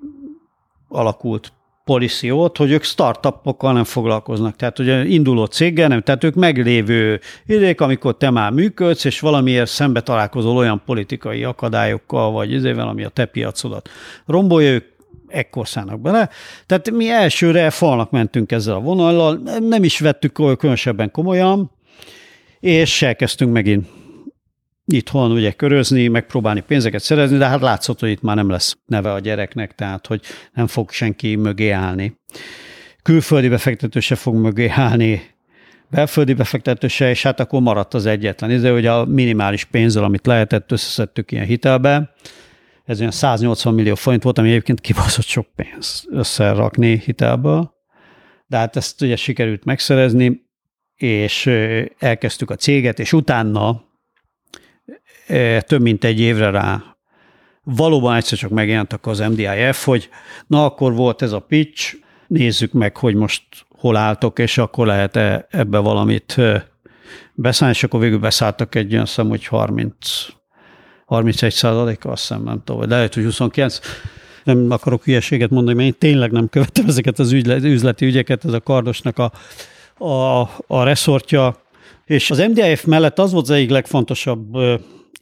alakult policy ott, hogy ők startupokkal nem foglalkoznak. Tehát, hogy induló céggel nem, tehát ők meglévő idék, amikor te már működsz, és valamiért szembe találkozol olyan politikai akadályokkal, vagy ezével, ami a te piacodat rombolja, ők ekkor szállnak bele. Tehát mi elsőre falnak mentünk ezzel a vonallal, nem is vettük különösebben komolyan, és elkezdtünk megint itthon ugye körözni, megpróbálni pénzeket szerezni, de hát látszott, hogy itt már nem lesz neve a gyereknek, tehát hogy nem fog senki mögé állni. Külföldi befektető se fog mögé állni, belföldi befektető se, és hát akkor maradt az egyetlen. Ez, hogy a minimális pénzzel, amit lehetett, összeszedtük ilyen hitelbe, ez olyan 180 millió forint volt, ami egyébként kibaszott sok pénz összerakni hitelből, de hát ezt ugye sikerült megszerezni, és elkezdtük a céget, és utána több mint egy évre rá. Valóban egyszer csak megjelentek az MDIF, hogy na akkor volt ez a pitch, nézzük meg, hogy most hol álltok, és akkor lehet-e ebbe valamit beszállni, és akkor végül beszálltak egy olyan szem, hogy 30, 31 százaléka, azt hiszem, nem tudom, de lehet, hogy 29 nem akarok hülyeséget mondani, mert én tényleg nem követem ezeket az üzleti ügyeket, ez a kardosnak a, a, a reszortja, és az MDIF mellett az volt az egyik legfontosabb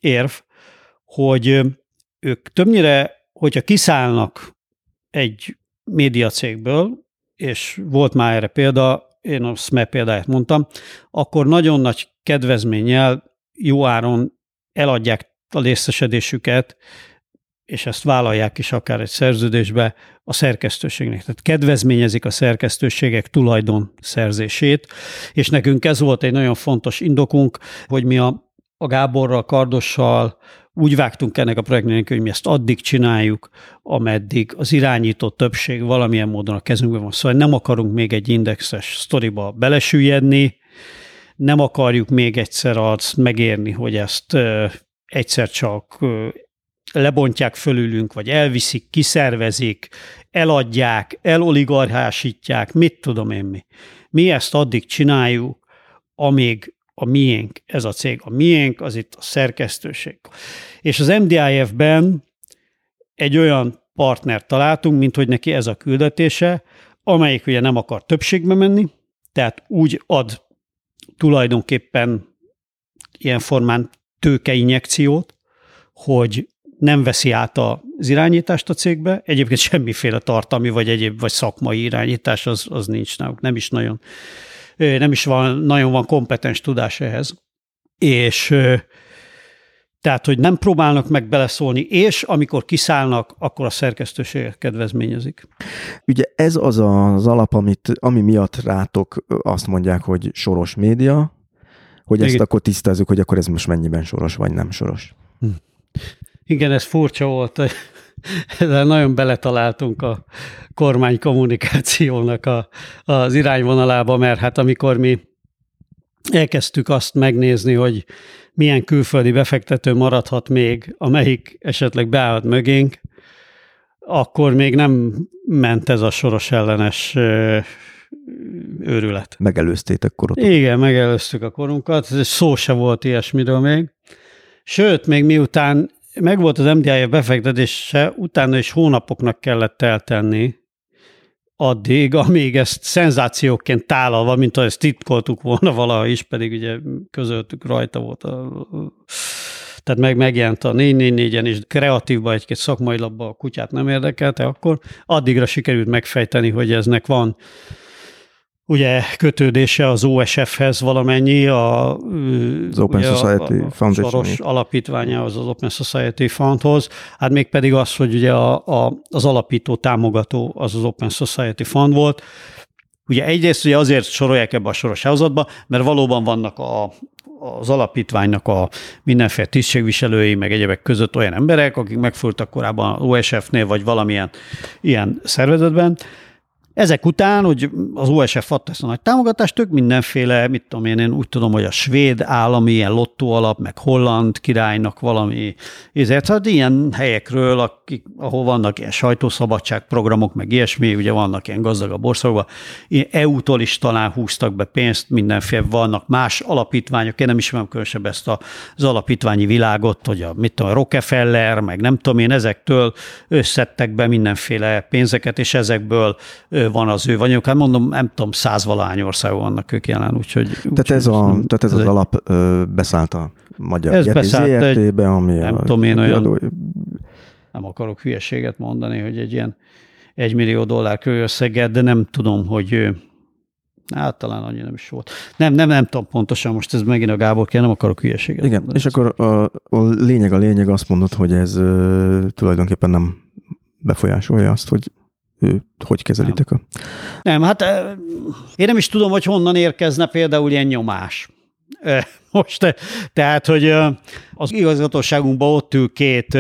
érv, hogy ők többnyire, hogyha kiszállnak egy médiacégből, és volt már erre példa, én a SME példáját mondtam, akkor nagyon nagy kedvezménnyel, jó áron eladják a részesedésüket, és ezt vállalják is akár egy szerződésbe a szerkesztőségnek. Tehát kedvezményezik a szerkesztőségek tulajdon szerzését, és nekünk ez volt egy nagyon fontos indokunk, hogy mi a a Gáborral, Kardossal úgy vágtunk ennek a projektnek, hogy mi ezt addig csináljuk, ameddig az irányító többség valamilyen módon a kezünkben van. Szóval nem akarunk még egy indexes sztoriba belesüllyedni, nem akarjuk még egyszer azt megérni, hogy ezt egyszer csak lebontják fölülünk, vagy elviszik, kiszervezik, eladják, eloligarchásítják, mit tudom én mi. Mi ezt addig csináljuk, amíg a miénk, ez a cég. A miénk, az itt a szerkesztőség. És az MDIF-ben egy olyan partnert találtunk, mint hogy neki ez a küldetése, amelyik ugye nem akar többségbe menni, tehát úgy ad tulajdonképpen ilyen formán tőkeinjekciót, hogy nem veszi át az irányítást a cégbe, egyébként semmiféle tartalmi vagy egyéb vagy szakmai irányítás az, az nincs náluk, nem is nagyon nem is van, nagyon van kompetens tudás ehhez. És tehát, hogy nem próbálnak meg beleszólni, és amikor kiszállnak, akkor a szerkesztőség kedvezményezik. Ugye ez az az alap, amit, ami miatt rátok azt mondják, hogy soros média, hogy ezt Igen. akkor tisztázzuk, hogy akkor ez most mennyiben soros, vagy nem soros. Hm. Igen, ez furcsa volt. De nagyon beletaláltunk a kormány kommunikációnak a, az irányvonalába, mert hát amikor mi elkezdtük azt megnézni, hogy milyen külföldi befektető maradhat még, amelyik esetleg beállt mögénk, akkor még nem ment ez a soros ellenes őrület. Megelőztétek korotot. Igen, megelőztük a korunkat, szó se volt ilyesmiről még. Sőt, még miután megvolt az MDI befektetése, utána is hónapoknak kellett eltenni, addig, amíg ezt szenzációként tálalva, mint ha ezt titkoltuk volna valaha is, pedig ugye közöttük rajta volt a tehát meg megjelent a 444-en, és kreatívba egy-két szakmai labba a kutyát nem érdekelte, akkor addigra sikerült megfejteni, hogy eznek van ugye kötődése az OSF-hez valamennyi, a, az Open Society a, a Foundation. Soros alapítványa az az Open Society Fundhoz, hát még pedig az, hogy ugye a, a, az alapító támogató az az Open Society Fund volt, Ugye egyrészt ugye azért sorolják ebbe a soros házatba, mert valóban vannak a, az alapítványnak a mindenféle tisztségviselői, meg egyebek között olyan emberek, akik megfordultak korábban OSF-nél, vagy valamilyen ilyen szervezetben, ezek után, hogy az OSF adta ezt a nagy támogatást, ők mindenféle, mit tudom én, én úgy tudom, hogy a svéd állami ilyen lottó alap, meg holland királynak valami, ezért, hát ilyen helyekről, akik, ahol vannak ilyen sajtószabadságprogramok, meg ilyesmi, ugye vannak ilyen gazdagabb országokban, EU-tól is talán húztak be pénzt, mindenféle vannak más alapítványok, én nem ismerem különösebb ezt az alapítványi világot, hogy a, mit tudom, Rockefeller, meg nem tudom én, ezektől összettek be mindenféle pénzeket, és ezekből van az ő vagyok. Hát mondom, nem tudom, százvalány országban vannak ők jelen, úgyhogy... Tehát úgy, ez, a, nem, tehát ez, ez az egy, alap ö, beszállt a magyar ez ZRT-be, ami nem a, tudom én olyan, adó... nem akarok hülyeséget mondani, hogy egy ilyen egy millió dollár körösszeget, de nem tudom, hogy Hát talán annyi nem is volt. Nem, nem, nem tudom pontosan, most ez megint a Gábor kell, nem akarok hülyeséget. Igen, mondani. és akkor a, a lényeg a lényeg azt mondod, hogy ez ö, tulajdonképpen nem befolyásolja azt, hogy hogy kezelitek nem. Nem, hát én nem is tudom, hogy honnan érkezne például ilyen nyomás. Most, tehát, hogy az igazgatóságunkban ott ül két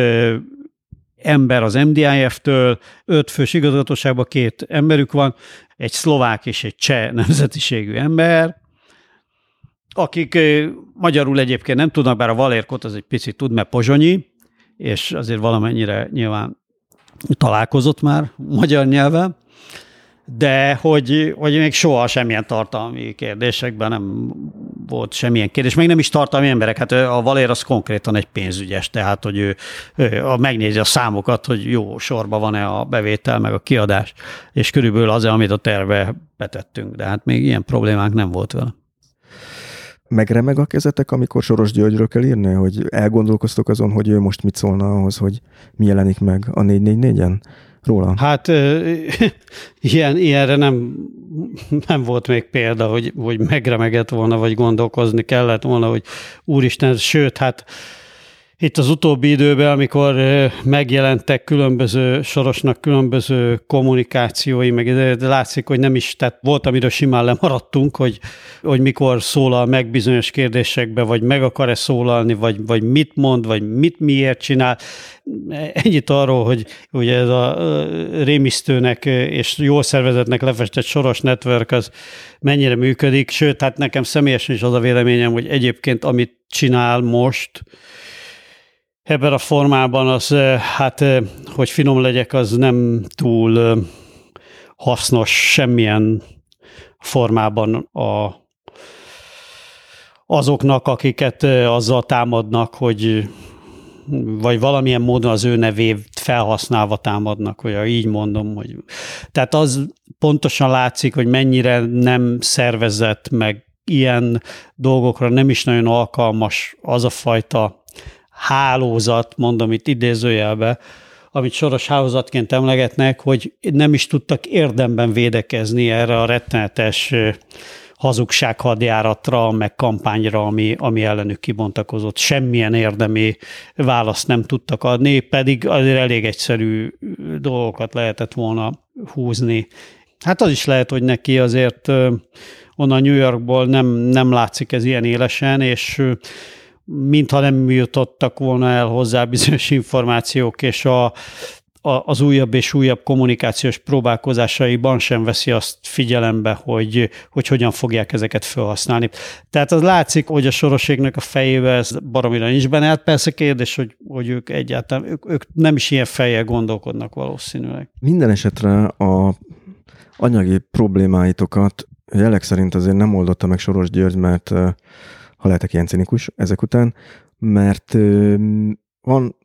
ember az MDIF-től, öt fős igazgatóságban két emberük van, egy szlovák és egy cseh nemzetiségű ember, akik magyarul egyébként nem tudnak, bár a Valérkot az egy picit tud, mert pozsonyi, és azért valamennyire nyilván találkozott már magyar nyelven, de hogy, hogy még soha semmilyen tartalmi kérdésekben nem volt semmilyen kérdés, még nem is tartalmi emberek, hát a Valér az konkrétan egy pénzügyes, tehát hogy ő, ő a, megnézi a számokat, hogy jó sorban van-e a bevétel, meg a kiadás, és körülbelül az, amit a terve betettünk, de hát még ilyen problémánk nem volt vele megremeg a kezetek, amikor Soros Györgyről kell írni, hogy elgondolkoztok azon, hogy ő most mit szólna ahhoz, hogy mi jelenik meg a 444-en róla? Hát (laughs) ilyen, ilyenre nem, nem volt még példa, hogy, hogy megremegett volna, vagy gondolkozni kellett volna, hogy úristen, sőt, hát itt az utóbbi időben, amikor megjelentek különböző sorosnak különböző kommunikációi, meg de látszik, hogy nem is, tehát volt, amiről simán lemaradtunk, hogy, hogy mikor szólal meg bizonyos kérdésekbe, vagy meg akar-e szólalni, vagy, vagy mit mond, vagy mit miért csinál. Ennyit arról, hogy ugye ez a rémisztőnek és jól szervezetnek lefestett soros network az mennyire működik, sőt, hát nekem személyesen is az a véleményem, hogy egyébként amit csinál most, ebben a formában az, hát, hogy finom legyek, az nem túl hasznos semmilyen formában a, azoknak, akiket azzal támadnak, hogy vagy valamilyen módon az ő nevét felhasználva támadnak, vagy így mondom, hogy tehát az pontosan látszik, hogy mennyire nem szervezett, meg ilyen dolgokra nem is nagyon alkalmas az a fajta hálózat, mondom itt idézőjelbe, amit soros hálózatként emlegetnek, hogy nem is tudtak érdemben védekezni erre a rettenetes hazugsághadjáratra, meg kampányra, ami, ami ellenük kibontakozott. Semmilyen érdemi választ nem tudtak adni, pedig azért elég egyszerű dolgokat lehetett volna húzni. Hát az is lehet, hogy neki azért onnan New Yorkból nem, nem látszik ez ilyen élesen, és mintha nem jutottak volna el hozzá bizonyos információk, és a, a, az újabb és újabb kommunikációs próbálkozásaiban sem veszi azt figyelembe, hogy, hogy hogyan fogják ezeket felhasználni. Tehát az látszik, hogy a soroségnek a fejébe ez baromira nincs benne. Hát persze kérdés, hogy, hogy ők egyáltalán, ők, ők nem is ilyen fejjel gondolkodnak valószínűleg. Minden esetre a anyagi problémáitokat jelek szerint azért nem oldotta meg Soros György, mert ha lehetek ilyen cinikus ezek után, mert van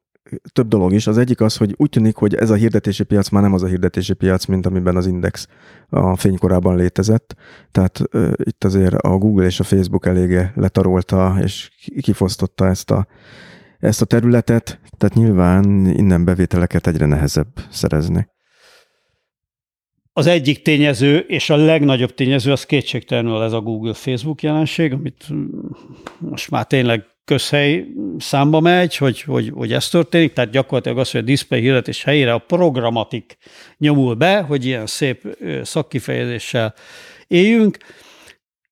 több dolog is. Az egyik az, hogy úgy tűnik, hogy ez a hirdetési piac már nem az a hirdetési piac, mint amiben az Index a fénykorában létezett. Tehát uh, itt azért a Google és a Facebook eléggé letarolta és kifosztotta ezt a, ezt a területet, tehát nyilván innen bevételeket egyre nehezebb szerezni. Az egyik tényező, és a legnagyobb tényező, az kétségtelenül ez a Google-Facebook jelenség, amit most már tényleg közhely számba megy, hogy, hogy, hogy ez történik, tehát gyakorlatilag az, hogy a display hirdetés helyére a programatik nyomul be, hogy ilyen szép szakkifejezéssel éljünk.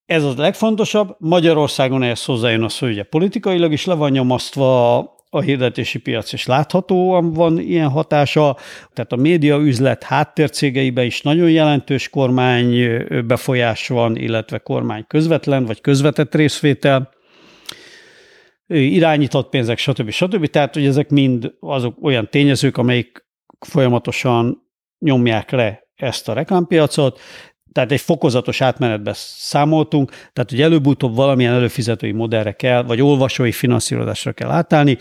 Ez az legfontosabb. Magyarországon ehhez hozzájön az, hogy ugye politikailag is le van nyomasztva a hirdetési piac, és láthatóan van ilyen hatása, tehát a média üzlet háttércégeiben is nagyon jelentős kormány befolyás van, illetve kormány közvetlen vagy közvetett részvétel irányított pénzek, stb. stb. Tehát, hogy ezek mind azok olyan tényezők, amelyik folyamatosan nyomják le ezt a reklámpiacot, tehát egy fokozatos átmenetbe számoltunk, tehát hogy előbb-utóbb valamilyen előfizetői modellre kell, vagy olvasói finanszírozásra kell átállni.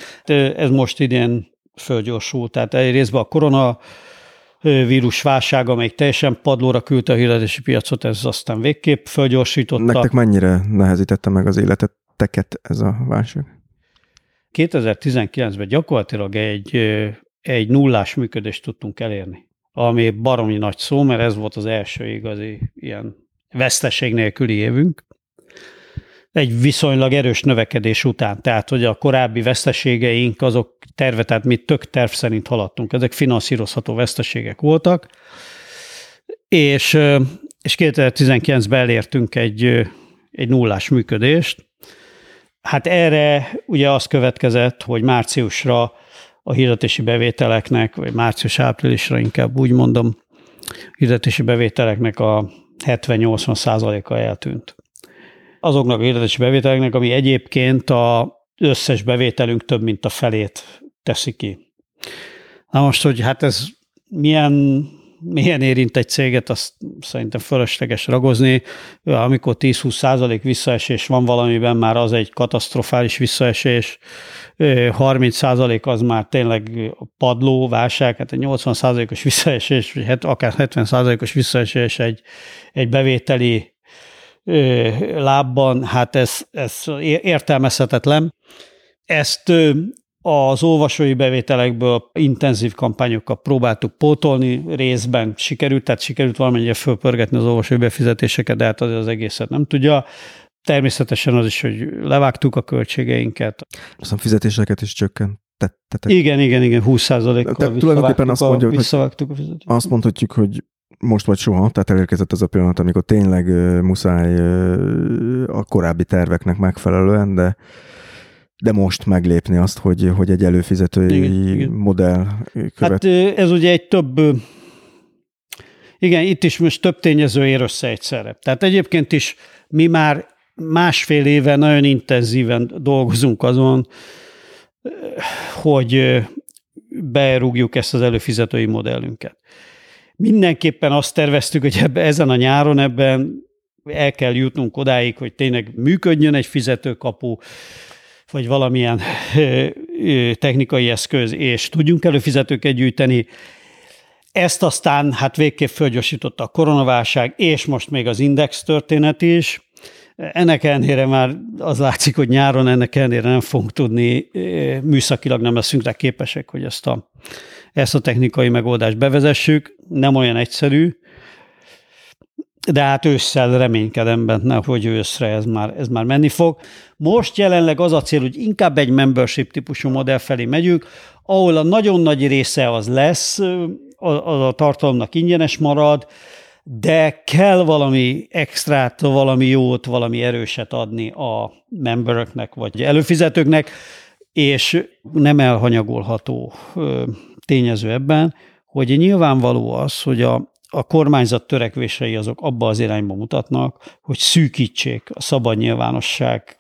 Ez most idén fölgyorsult, tehát egy részben a korona vírus válság, amelyik teljesen padlóra küldte a hirdetési piacot, ez aztán végképp fölgyorsította. Nektek mennyire nehezítette meg az életeteket ez a válság? 2019-ben gyakorlatilag egy, egy nullás működést tudtunk elérni, ami baromi nagy szó, mert ez volt az első igazi ilyen veszteség nélküli évünk. Egy viszonylag erős növekedés után, tehát hogy a korábbi veszteségeink azok terve, tehát mi tök terv szerint haladtunk, ezek finanszírozható veszteségek voltak, és, és 2019-ben elértünk egy, egy nullás működést, Hát erre ugye az következett, hogy márciusra a hirdetési bevételeknek, vagy március-áprilisra inkább úgy mondom, hirdetési bevételeknek a 70-80 százaléka eltűnt. Azoknak a hirdetési bevételeknek, ami egyébként az összes bevételünk több, mint a felét teszi ki. Na most, hogy hát ez milyen milyen érint egy céget, azt szerintem fölösleges ragozni. Amikor 10-20 százalék visszaesés van valamiben, már az egy katasztrofális visszaesés. 30 százalék az már tényleg padló, válság, hát egy 80 százalékos visszaesés, vagy akár 70 százalékos visszaesés egy, egy bevételi lábban, hát ez, ez értelmezhetetlen. Ezt az olvasói bevételekből intenzív kampányokkal próbáltuk pótolni, részben sikerült, tehát sikerült valamennyire fölpörgetni az olvasói befizetéseket, de hát az, az egészet nem tudja. Természetesen az is, hogy levágtuk a költségeinket. Aztán fizetéseket is csökkent. Igen, igen, igen, 20 kal tulajdonképpen azt mondja, hogy visszavágtuk a fizetést. Azt mondhatjuk, hogy most vagy soha, tehát elérkezett az a pillanat, amikor tényleg uh, muszáj uh, a korábbi terveknek megfelelően, de de most meglépni azt, hogy, hogy egy előfizetői igen, igen. modell követ. Hát ez ugye egy több, igen, itt is most több tényező ér össze egyszerre. Tehát egyébként is mi már másfél éve nagyon intenzíven dolgozunk azon, hogy berúgjuk ezt az előfizetői modellünket. Mindenképpen azt terveztük, hogy ebbe, ezen a nyáron ebben el kell jutnunk odáig, hogy tényleg működjön egy fizetőkapu, vagy valamilyen technikai eszköz, és tudjunk előfizetőket gyűjteni. Ezt aztán hát végképp fölgyorsította a koronaválság, és most még az index történet is. Ennek ellenére már az látszik, hogy nyáron ennek ellenére nem fogunk tudni, műszakilag nem leszünk rá képesek, hogy ezt a, ezt a technikai megoldást bevezessük. Nem olyan egyszerű, de hát ősszel reménykedem benne, hogy őszre ez már, ez már menni fog. Most jelenleg az a cél, hogy inkább egy membership típusú modell felé megyünk, ahol a nagyon nagy része az lesz, az a tartalomnak ingyenes marad, de kell valami extrát, valami jót, valami erőset adni a memberöknek, vagy előfizetőknek, és nem elhanyagolható tényező ebben, hogy nyilvánvaló az, hogy a, a kormányzat törekvései azok abba az irányba mutatnak, hogy szűkítsék a szabad nyilvánosság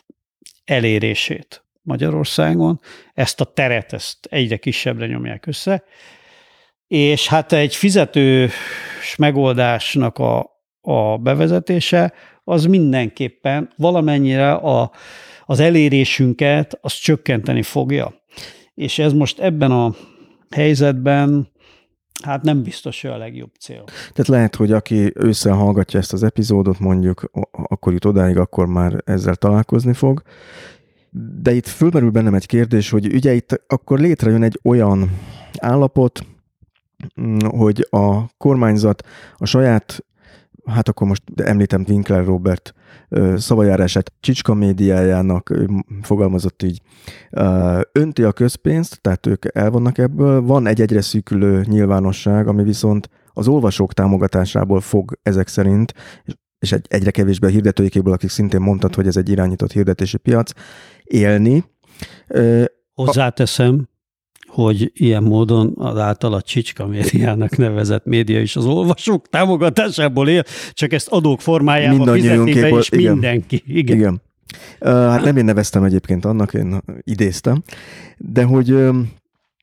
elérését Magyarországon. Ezt a teret, ezt egyre kisebbre nyomják össze. És hát egy fizetős megoldásnak a, a bevezetése az mindenképpen valamennyire a, az elérésünket az csökkenteni fogja. és ez most ebben a helyzetben hát nem biztos, hogy a legjobb cél. Tehát lehet, hogy aki ősszel hallgatja ezt az epizódot, mondjuk akkor jut odáig, akkor már ezzel találkozni fog. De itt fölmerül bennem egy kérdés, hogy ugye itt akkor létrejön egy olyan állapot, mm, hogy a kormányzat a saját hát akkor most említem Winkler Robert szavajárását Csicska médiájának fogalmazott így, önti a közpénzt, tehát ők elvannak ebből, van egy egyre szűkülő nyilvánosság, ami viszont az olvasók támogatásából fog ezek szerint, és egy, egyre kevésbé a hirdetőikéből, akik szintén mondtad, hogy ez egy irányított hirdetési piac, élni. Hozzáteszem, hogy ilyen módon az által Csicska médiának nevezett média is az olvasók támogatásából él, csak ezt adók formájában fizetik be, és igen. mindenki. Igen. igen. Hát nem én neveztem egyébként annak, én idéztem, de hogy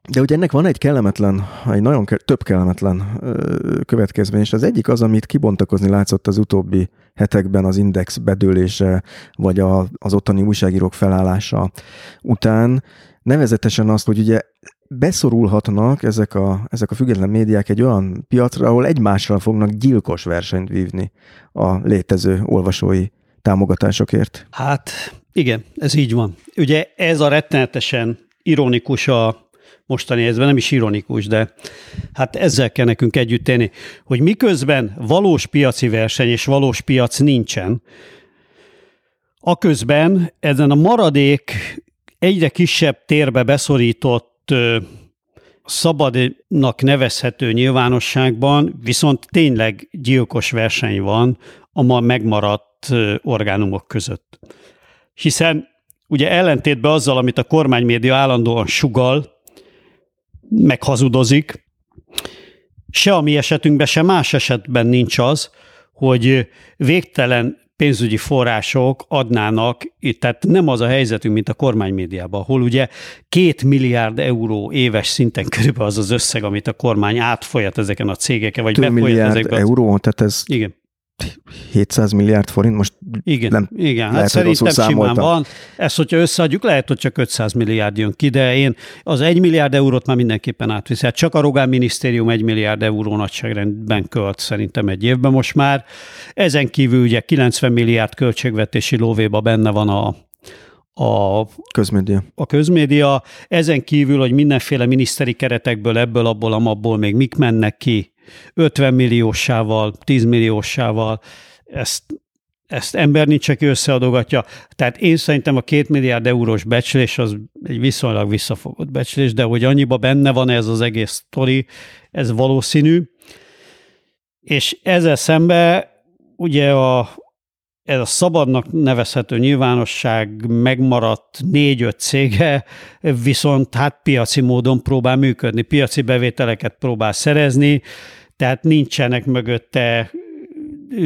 de ugye ennek van egy kellemetlen, egy nagyon ke- több kellemetlen következmény, és az egyik az, amit kibontakozni látszott az utóbbi hetekben az index bedőlése, vagy a, az ottani újságírók felállása után, nevezetesen azt, hogy ugye beszorulhatnak ezek a, ezek a független médiák egy olyan piacra, ahol egymással fognak gyilkos versenyt vívni a létező olvasói támogatásokért. Hát igen, ez így van. Ugye ez a rettenetesen ironikus a mostani helyzetben, nem is ironikus, de hát ezzel kell nekünk együtt tenni, hogy miközben valós piaci verseny és valós piac nincsen, aközben ezen a maradék egyre kisebb térbe beszorított szabadnak nevezhető nyilvánosságban viszont tényleg gyilkos verseny van a ma megmaradt orgánumok között. Hiszen ugye ellentétben azzal, amit a kormánymédia állandóan sugal, meghazudozik, se a mi esetünkben, se más esetben nincs az, hogy végtelen pénzügyi források adnának, tehát nem az a helyzetünk, mint a kormánymédiában, ahol ugye két milliárd euró éves szinten körülbelül az az összeg, amit a kormány átfolyat ezeken a cégeken, vagy befolyat milliárd ezekben. euró? Tehát ez Igen. 700 milliárd forint, most igen, nem, igen. Hát lehet, szerintem simán van. Ezt, hogyha összeadjuk, lehet, hogy csak 500 milliárd jön ki, de én az 1 milliárd eurót már mindenképpen átvisz. Hát csak a Rogán minisztérium 1 milliárd euró nagyságrendben költ szerintem egy évben most már. Ezen kívül ugye 90 milliárd költségvetési lóvéba benne van a, a közmédia. a közmédia. Ezen kívül, hogy mindenféle miniszteri keretekből, ebből, abból, amabból még mik mennek ki, 50 milliósával, 10 milliósával, ezt, ezt ember nincs, aki összeadogatja. Tehát én szerintem a két milliárd eurós becslés az egy viszonylag visszafogott becslés, de hogy annyiba benne van ez az egész sztori, ez valószínű. És ezzel szembe ugye a, ez a szabadnak nevezhető nyilvánosság megmaradt négy-öt cége, viszont hát piaci módon próbál működni, piaci bevételeket próbál szerezni, tehát nincsenek mögötte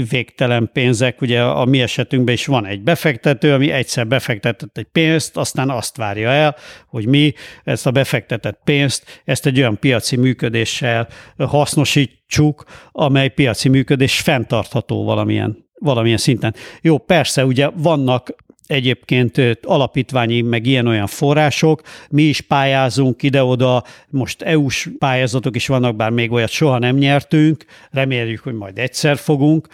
végtelen pénzek. Ugye a mi esetünkben is van egy befektető, ami egyszer befektetett egy pénzt, aztán azt várja el, hogy mi ezt a befektetett pénzt, ezt egy olyan piaci működéssel hasznosítsuk, amely piaci működés fenntartható valamilyen valamilyen szinten. Jó, persze, ugye vannak egyébként alapítványi, meg ilyen-olyan források. Mi is pályázunk ide-oda, most EU-s pályázatok is vannak, bár még olyat soha nem nyertünk, reméljük, hogy majd egyszer fogunk.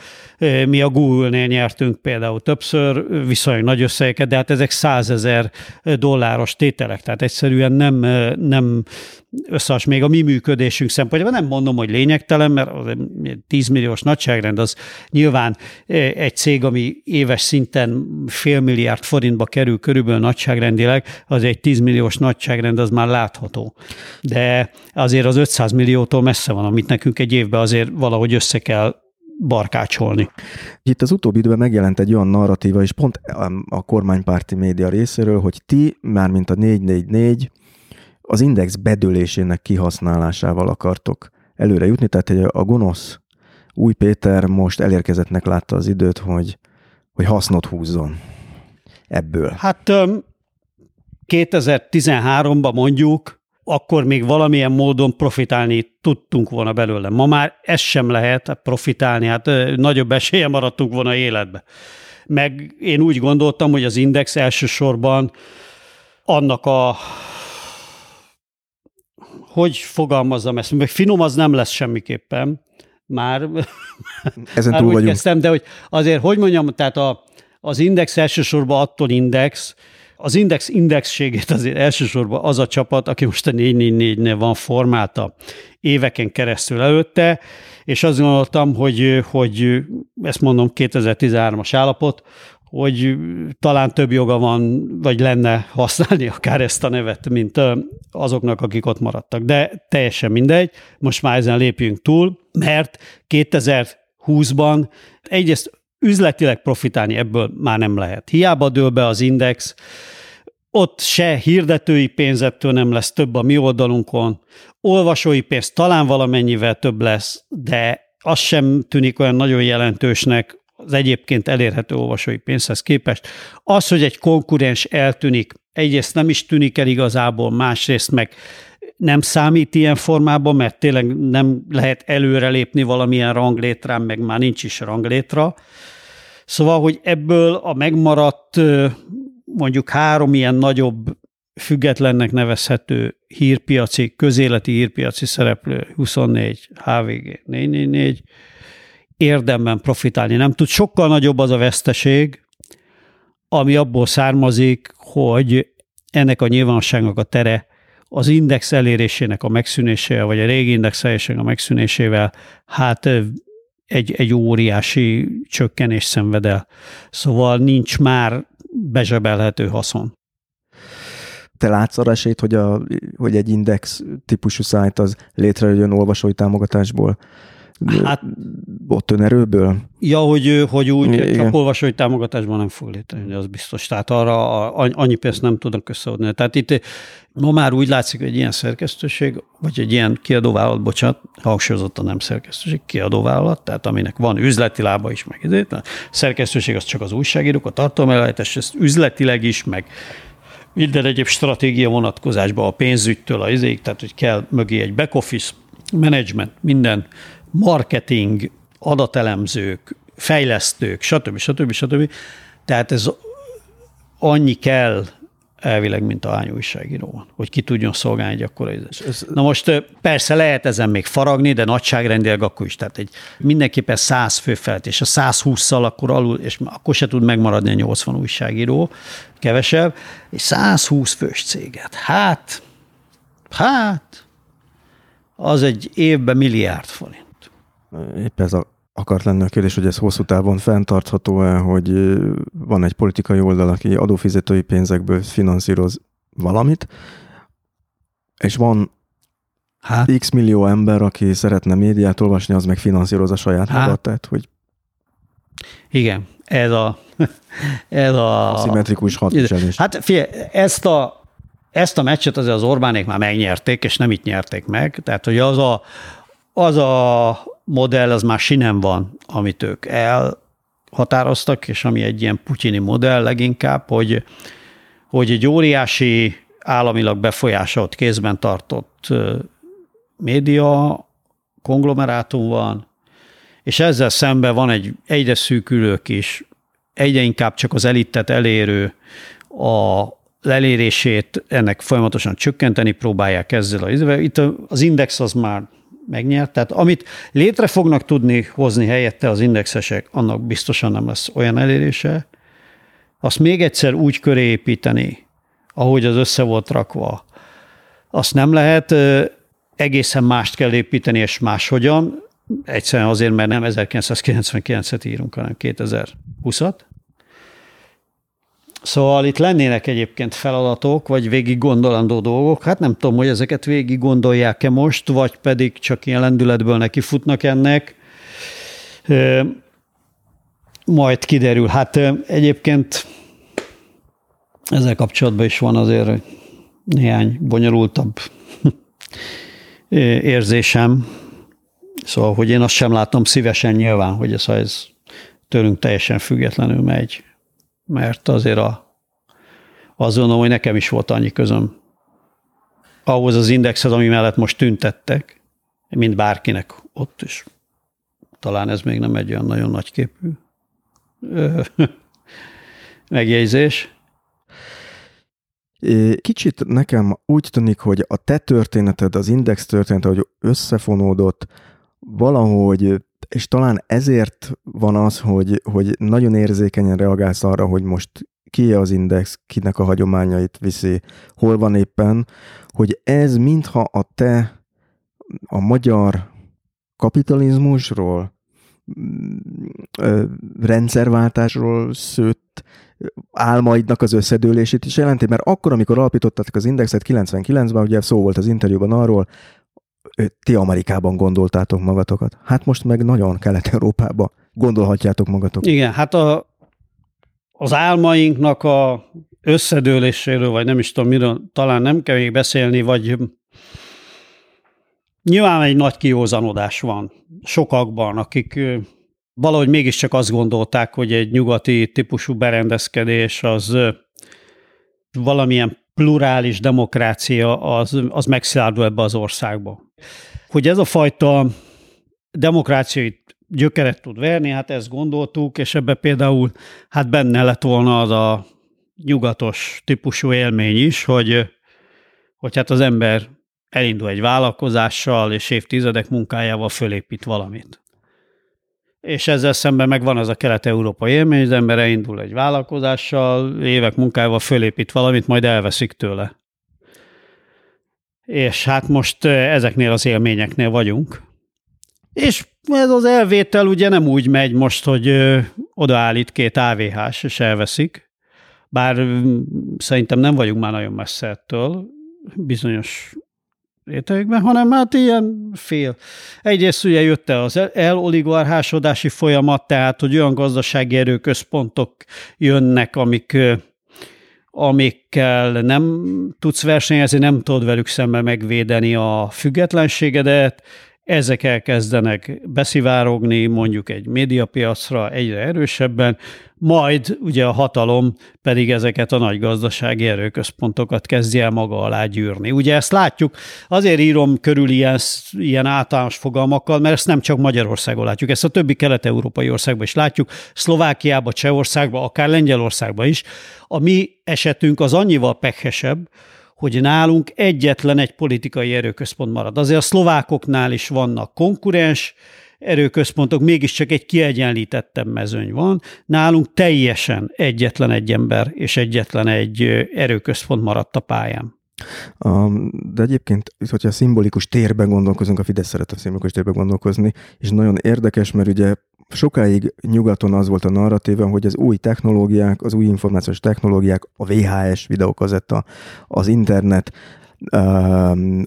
Mi a Google-nél nyertünk például többször viszonylag nagy összegeket, de hát ezek százezer dolláros tételek, tehát egyszerűen nem, nem összehas még a mi működésünk szempontjából. Nem mondom, hogy lényegtelen, mert az 10 milliós nagyságrend az nyilván egy cég, ami éves szinten fél milliárd forintba kerül körülbelül nagyságrendileg, az egy 10 milliós nagyságrend, az már látható. De azért az 500 milliótól messze van, amit nekünk egy évben azért valahogy össze kell barkácsolni. Itt az utóbbi időben megjelent egy olyan narratíva, és pont a kormánypárti média részéről, hogy ti, mármint a 444, az index bedőlésének kihasználásával akartok előre jutni, tehát a gonosz új Péter most elérkezettnek látta az időt, hogy, hogy hasznot húzzon ebből. Hát 2013-ban mondjuk, akkor még valamilyen módon profitálni tudtunk volna belőle. Ma már ez sem lehet profitálni, hát nagyobb esélye maradtunk volna életbe. Meg én úgy gondoltam, hogy az index elsősorban annak a hogy fogalmazzam ezt, meg finom az nem lesz semmiképpen, már, Ezen (laughs) már túl úgy vagyunk. kezdtem, de hogy azért, hogy mondjam, tehát a, az index elsősorban attól index, az index indexségét azért elsősorban az a csapat, aki most a 444-nél van formálta éveken keresztül előtte, és azt gondoltam, hogy, hogy ezt mondom 2013-as állapot, hogy talán több joga van, vagy lenne használni akár ezt a nevet, mint azoknak, akik ott maradtak. De teljesen mindegy, most már ezen lépjünk túl, mert 2020-ban egyrészt üzletileg profitálni ebből már nem lehet. Hiába dől be az index, ott se hirdetői pénzettől nem lesz több a mi oldalunkon, olvasói pénz talán valamennyivel több lesz, de az sem tűnik olyan nagyon jelentősnek az egyébként elérhető olvasói pénzhez képest. Az, hogy egy konkurens eltűnik, egyrészt nem is tűnik el igazából, másrészt meg nem számít ilyen formában, mert tényleg nem lehet előrelépni valamilyen ranglétrán, meg már nincs is ranglétra. Szóval, hogy ebből a megmaradt mondjuk három ilyen nagyobb függetlennek nevezhető hírpiaci, közéleti hírpiaci szereplő, 24, HVG, 444, érdemben profitálni nem tud. Sokkal nagyobb az a veszteség, ami abból származik, hogy ennek a nyilvánosságnak a tere az index elérésének a megszűnésével, vagy a régi index a megszűnésével, hát egy, egy óriási csökkenés szenved el. Szóval nincs már bezsebelhető haszon. Te látsz arra esélyt, hogy, a, hogy egy index típusú szájt az létrejöjjön olvasói támogatásból? Hát, ott önerőből? Ja, hogy, hogy úgy Igen. csak olvasói támogatásban nem fog létrejönni, az biztos. Tehát arra annyi pénzt nem tudnak összeadni. Tehát itt ma már úgy látszik, hogy egy ilyen szerkesztőség, vagy egy ilyen kiadóvállalat, bocsánat, hangsúlyozottan nem szerkesztőség, kiadóvállalat, tehát aminek van üzleti lába is, meg. A szerkesztőség az csak az újságírók, a tartalmelejtés, ezt üzletileg is, meg minden egyéb stratégia vonatkozásban a pénzügytől a izéig, tehát hogy kell mögé egy back office, management, minden marketing, adatelemzők, fejlesztők, stb. stb. stb. Tehát ez annyi kell elvileg, mint a hány újságíró van, hogy ki tudjon szolgálni egy akkora Na most persze lehet ezen még faragni, de nagyságrendileg akkor is. Tehát egy mindenképpen 100 fő felett, és a 120-szal akkor alul, és akkor se tud megmaradni a 80 újságíró, kevesebb, és 120 fős céget. Hát, hát, az egy évben milliárd forint. Épp ez a, akart lenni a kérdés, hogy ez hosszú távon fenntartható-e, hogy van egy politikai oldal, aki adófizetői pénzekből finanszíroz valamit, és van hát. x millió ember, aki szeretne médiát olvasni, az meg finanszíroz a saját hát. magát, tehát hogy igen, ez a... (laughs) Ez a szimmetrikus hadviselés. Hát figyelj, ezt a, ezt a meccset azért az Orbánék már megnyerték, és nem itt nyerték meg. Tehát, hogy az a, az a modell az már sinem van, amit ők elhatároztak, és ami egy ilyen putyini modell leginkább, hogy, hogy egy óriási államilag befolyásolt kézben tartott média konglomerátum van, és ezzel szemben van egy egyre szűkülő kis, egyre inkább csak az elitet elérő, a elérését ennek folyamatosan csökkenteni próbálják ezzel. Itt az index az már megnyert. Tehát amit létre fognak tudni hozni helyette az indexesek, annak biztosan nem lesz olyan elérése. Azt még egyszer úgy köré építeni, ahogy az össze volt rakva, azt nem lehet, egészen mást kell építeni, és máshogyan, egyszerűen azért, mert nem 1999-et írunk, hanem 2020-at. Szóval itt lennének egyébként feladatok, vagy végig gondolandó dolgok. Hát nem tudom, hogy ezeket végig gondolják-e most, vagy pedig csak ilyen lendületből neki futnak ennek. Majd kiderül. Hát egyébként ezzel kapcsolatban is van azért néhány bonyolultabb érzésem. Szóval, hogy én azt sem látom szívesen nyilván, hogy ez, ha ez tőlünk teljesen függetlenül megy mert azért a, azt gondolom, hogy nekem is volt annyi közöm ahhoz az indexhez, ami mellett most tüntettek, mint bárkinek ott is. Talán ez még nem egy olyan nagyon nagy képű (laughs) megjegyzés. Kicsit nekem úgy tűnik, hogy a te történeted, az Index történet, hogy összefonódott, valahogy, és talán ezért van az, hogy, hogy nagyon érzékenyen reagálsz arra, hogy most ki az Index, kinek a hagyományait viszi, hol van éppen, hogy ez mintha a te a magyar kapitalizmusról, rendszerváltásról szőtt álmaidnak az összedőlését is jelenti, mert akkor, amikor alapították az Indexet 99-ben, ugye szó volt az interjúban arról, ti Amerikában gondoltátok magatokat. Hát most meg nagyon Kelet-Európába gondolhatjátok magatokat. Igen, hát a, az álmainknak a összedőléséről, vagy nem is tudom miről, talán nem kell még beszélni, vagy nyilván egy nagy kiózanodás van sokakban, akik valahogy mégiscsak azt gondolták, hogy egy nyugati típusú berendezkedés az valamilyen plurális demokrácia az, az megszilárdul ebbe az országba. Hogy ez a fajta demokráciai gyökeret tud verni, hát ezt gondoltuk, és ebbe például hát benne lett volna az a nyugatos típusú élmény is, hogy, hogy hát az ember elindul egy vállalkozással, és évtizedek munkájával fölépít valamit. És ezzel szemben meg van az a kelet-európai élmény, az ember elindul egy vállalkozással, évek munkájával fölépít valamit, majd elveszik tőle. És hát most ezeknél az élményeknél vagyunk. És ez az elvétel ugye nem úgy megy most, hogy odaállít két AVH-s, és elveszik, bár szerintem nem vagyunk már nagyon messze ettől, bizonyos rétegekben, hanem hát ilyen fél. Egyrészt ugye jött az eloligarhásodási folyamat, tehát hogy olyan gazdasági erőközpontok jönnek, amik amikkel nem tudsz versenyezni, nem tudod velük szemben megvédeni a függetlenségedet, ezek elkezdenek beszivárogni mondjuk egy médiapiacra egyre erősebben, majd ugye a hatalom pedig ezeket a nagy gazdasági erőközpontokat kezdje el maga alá gyűrni. Ugye ezt látjuk, azért írom körül ilyen, ilyen általános fogalmakkal, mert ezt nem csak Magyarországon látjuk, ezt a többi kelet-európai országban is látjuk, Szlovákiában, Csehországban, akár Lengyelországban is. A mi esetünk az annyival pekhesebb, hogy nálunk egyetlen egy politikai erőközpont marad. Azért a szlovákoknál is vannak konkurens erőközpontok, mégiscsak egy kiegyenlítettebb mezőny van. Nálunk teljesen egyetlen egy ember és egyetlen egy erőközpont maradt a pályán. De egyébként, hogyha szimbolikus térben gondolkozunk, a Fidesz szeret a szimbolikus térben gondolkozni, és nagyon érdekes, mert ugye sokáig nyugaton az volt a narratíva, hogy az új technológiák, az új információs technológiák, a VHS videókazetta, az internet,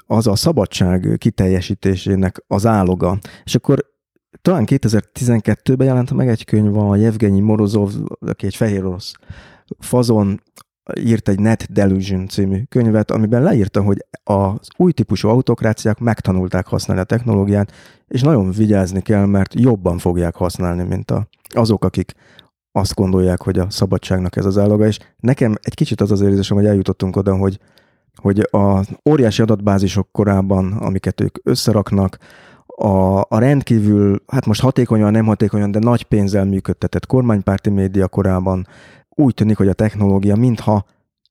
az a szabadság kiteljesítésének az áloga. És akkor talán 2012-ben jelent meg egy könyv a Jevgenyi Morozov, aki egy fehér orosz fazon, írt egy Net Delusion című könyvet, amiben leírta, hogy az új típusú autokráciák megtanulták használni a technológiát, és nagyon vigyázni kell, mert jobban fogják használni, mint a, azok, akik azt gondolják, hogy a szabadságnak ez az állaga, és nekem egy kicsit az az érzésem, hogy eljutottunk oda, hogy, hogy a óriási adatbázisok korában, amiket ők összeraknak, a, a rendkívül, hát most hatékonyan, nem hatékonyan, de nagy pénzzel működtetett kormánypárti média korában úgy tűnik, hogy a technológia mintha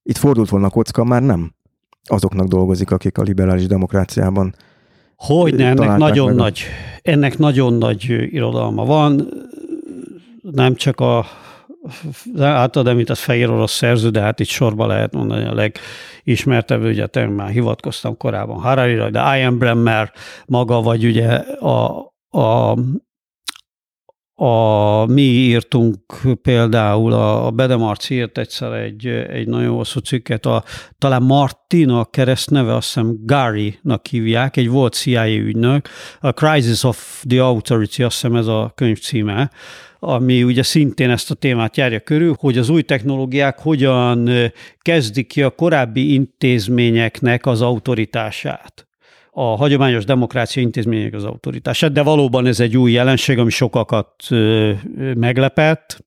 itt fordult volna a kocka, már nem azoknak dolgozik, akik a liberális demokráciában hogy ne, ennek nagyon nagy, ennek nagyon nagy irodalma van, nem csak a általad az fehér orosz szerző, de hát itt sorba lehet mondani a legismertebb, ugye te már hivatkoztam korábban Harari, de Ian Bremmer maga, vagy ugye a, a a, mi írtunk például, a, a Bedemarci írt egyszer egy, egy nagyon hosszú cikket, a, talán Martina keresztneve, azt hiszem Gary-nak hívják, egy volt CIA ügynök, a Crisis of the Authority, azt hiszem ez a könyv címe, ami ugye szintén ezt a témát járja körül, hogy az új technológiák hogyan kezdik ki a korábbi intézményeknek az autoritását a hagyományos demokrácia intézmények az autoritását, de valóban ez egy új jelenség, ami sokakat meglepett,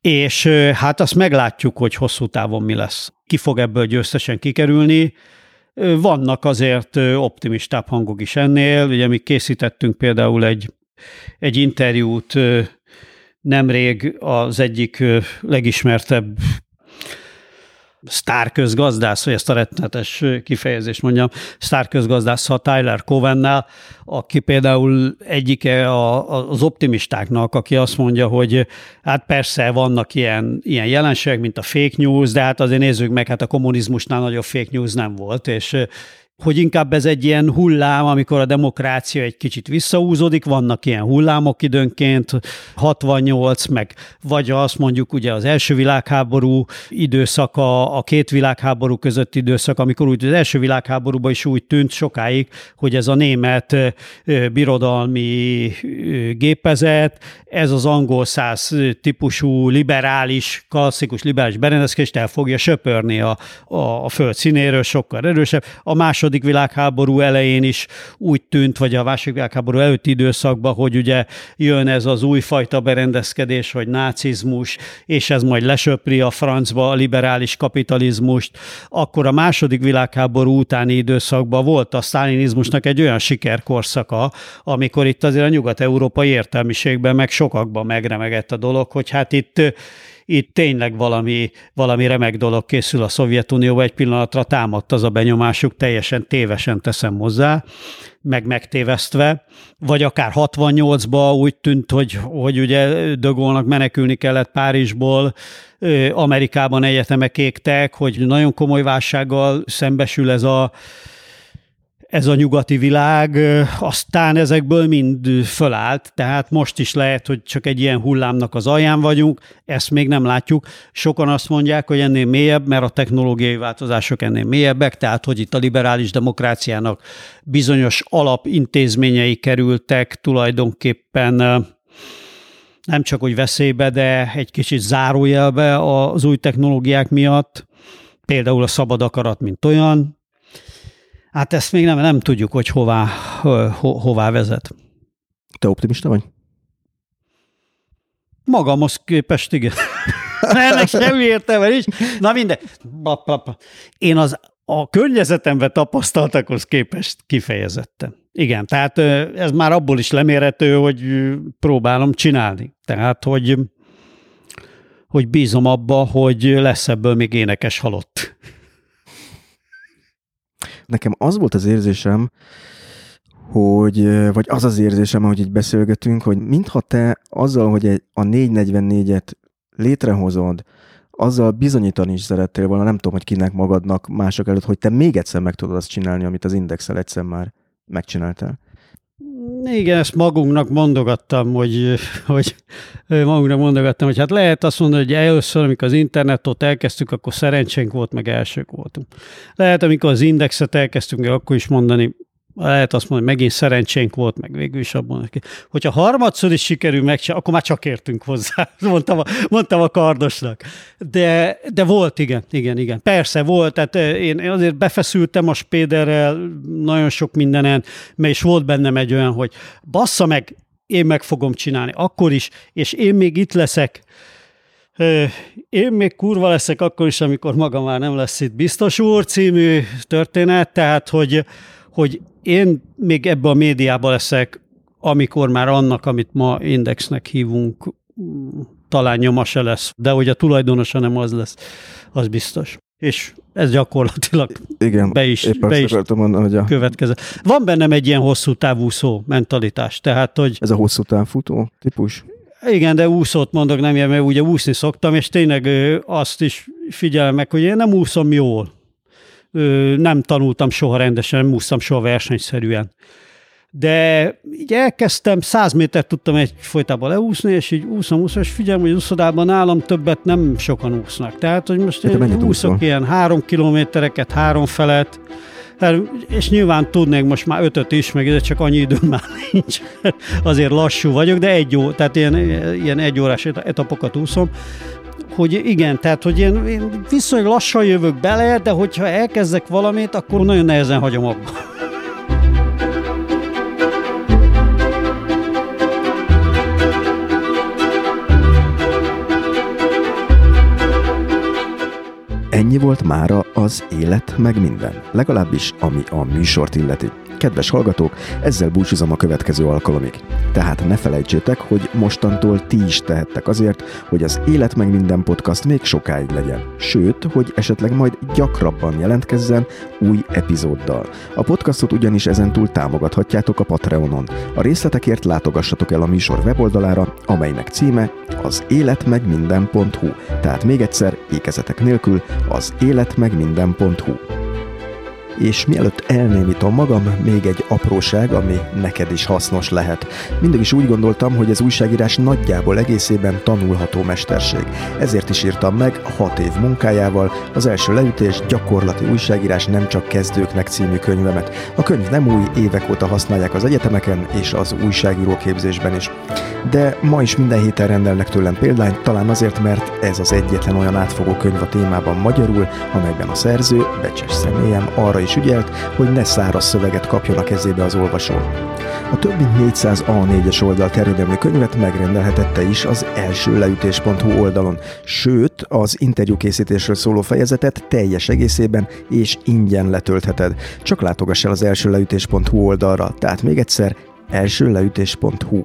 és hát azt meglátjuk, hogy hosszú távon mi lesz. Ki fog ebből győztesen kikerülni. Vannak azért optimistább hangok is ennél. Ugye mi készítettünk például egy, egy interjút nemrég az egyik legismertebb sztárközgazdász, hogy ezt a rettenetes kifejezést mondjam, sztárközgazdász a Tyler Covennel, aki például egyike az optimistáknak, aki azt mondja, hogy hát persze vannak ilyen, ilyen jelenségek, mint a fake news, de hát azért nézzük meg, hát a kommunizmusnál nagyobb fake news nem volt, és hogy inkább ez egy ilyen hullám, amikor a demokrácia egy kicsit visszaúzódik, vannak ilyen hullámok időnként, 68, meg vagy azt mondjuk ugye az első világháború időszaka, a két világháború közötti időszak, amikor úgy az első világháborúban is úgy tűnt sokáig, hogy ez a német birodalmi gépezet, ez az angol száz típusú liberális, klasszikus liberális berendezkedést el fogja söpörni a, a, a föld színéről, sokkal erősebb. A második második világháború elején is úgy tűnt, vagy a második világháború előtti időszakban, hogy ugye jön ez az újfajta berendezkedés, hogy nácizmus, és ez majd lesöpri a francba a liberális kapitalizmust. Akkor a második világháború utáni időszakban volt a sztálinizmusnak egy olyan sikerkorszaka, amikor itt azért a nyugat-európai értelmiségben meg sokakban megremegett a dolog, hogy hát itt itt tényleg valami, valami remek dolog készül a Szovjetunióba, egy pillanatra támadt az a benyomásuk, teljesen tévesen teszem hozzá, meg megtévesztve, vagy akár 68-ba úgy tűnt, hogy, hogy ugye Dögolnak menekülni kellett Párizsból, Amerikában egyetemek égtek, hogy nagyon komoly válsággal szembesül ez a ez a nyugati világ, aztán ezekből mind fölállt, tehát most is lehet, hogy csak egy ilyen hullámnak az alján vagyunk, ezt még nem látjuk. Sokan azt mondják, hogy ennél mélyebb, mert a technológiai változások ennél mélyebbek, tehát hogy itt a liberális demokráciának bizonyos alapintézményei kerültek tulajdonképpen nem csak hogy veszélybe, de egy kicsit zárójelbe az új technológiák miatt, például a szabad akarat, mint olyan, Hát ezt még nem, nem tudjuk, hogy hová, ho, hová vezet. Te optimista vagy? Magamhoz képest, igen. (laughs) Ennek semmi értelme is. Na minden. Én az a környezetemben tapasztaltakhoz képest kifejezetten. Igen, tehát ez már abból is lemérhető, hogy próbálom csinálni. Tehát, hogy, hogy bízom abba, hogy lesz ebből még énekes halott. Nekem az volt az érzésem, hogy, vagy az az érzésem, hogy így beszélgetünk, hogy mintha te azzal, hogy a 444-et létrehozod, azzal bizonyítani is szerettél volna, nem tudom, hogy kinek magadnak mások előtt, hogy te még egyszer meg tudod azt csinálni, amit az Indexel egyszer már megcsináltál. Igen, ezt magunknak mondogattam, hogy, hogy magunknak mondogattam, hogy hát lehet azt mondani, hogy először, amikor az internetot elkezdtük, akkor szerencsénk volt, meg elsők voltunk. Lehet, amikor az indexet elkezdtünk, akkor is mondani, lehet azt mondani, hogy megint szerencsénk volt, meg végül is abban. Hogyha harmadszor is sikerül megcsinálni, akkor már csak értünk hozzá, (laughs) mondtam a, mondtam a kardosnak. De, de volt, igen, igen, igen. Persze volt, tehát én azért befeszültem a Spéderrel nagyon sok mindenen, mert is volt bennem egy olyan, hogy bassza meg, én meg fogom csinálni akkor is, és én még itt leszek, én még kurva leszek akkor is, amikor maga már nem lesz itt biztos úr című történet, tehát hogy, hogy én még ebbe a médiába leszek, amikor már annak, amit ma indexnek hívunk, talán nyoma se lesz, de hogy a tulajdonosa nem az lesz, az biztos. És ez gyakorlatilag Igen, be is, be is mondani, hogy a... következő. Van bennem egy ilyen hosszú távú szó mentalitás, tehát hogy... Ez a hosszú távfutó típus? Igen, de úszót mondok, nem ilyen, mert ugye úszni szoktam, és tényleg azt is figyelem meg, hogy én nem úszom jól nem tanultam soha rendesen, nem úsztam soha versenyszerűen. De így elkezdtem, száz métert tudtam egy folytában leúszni, és így úszom, úszom, és figyelem, hogy úszodában nálam többet nem sokan úsznak. Tehát, hogy most én úszok úszol? ilyen három kilométereket, három felet, és nyilván tudnék most már ötöt is, meg de csak annyi időm már nincs. (laughs) Azért lassú vagyok, de egy jó, tehát ilyen, ilyen egy órás etapokat úszom hogy igen, tehát hogy én, én viszonylag lassan jövök bele, de hogyha elkezdek valamit, akkor nagyon nehezen hagyom abba. Ennyi volt mára az élet meg minden, legalábbis ami a műsort illeti. Kedves hallgatók, ezzel búcsúzom a következő alkalomig. Tehát ne felejtsétek, hogy mostantól ti is tehettek azért, hogy az Élet meg minden podcast még sokáig legyen. Sőt, hogy esetleg majd gyakrabban jelentkezzen új epizóddal. A podcastot ugyanis ezentúl támogathatjátok a Patreonon. A részletekért látogassatok el a műsor weboldalára, amelynek címe az életmegminden.hu. Tehát még egyszer, ékezetek nélkül, az életmegminden.hu. És mielőtt elnémítom magam, még egy apróság, ami neked is hasznos lehet. Mindig is úgy gondoltam, hogy az újságírás nagyjából egészében tanulható mesterség. Ezért is írtam meg hat év munkájával az első leütés gyakorlati újságírás nem csak kezdőknek című könyvemet. A könyv nem új, évek óta használják az egyetemeken és az újságíró képzésben is. De ma is minden héten rendelnek tőlem példányt, talán azért, mert ez az egyetlen olyan átfogó könyv a témában magyarul, amelyben a szerző, becses személyem arra is ügyelt, hogy ne száraz szöveget kapjon a kezébe az olvasó. A több mint 400 A4-es oldal terjedelmű könyvet megrendelhetette is az első leütés.hu oldalon, sőt, az interjúkészítésről szóló fejezetet teljes egészében és ingyen letöltheted. Csak látogass el az első leütés.hu oldalra, tehát még egyszer elsőleütés.hu.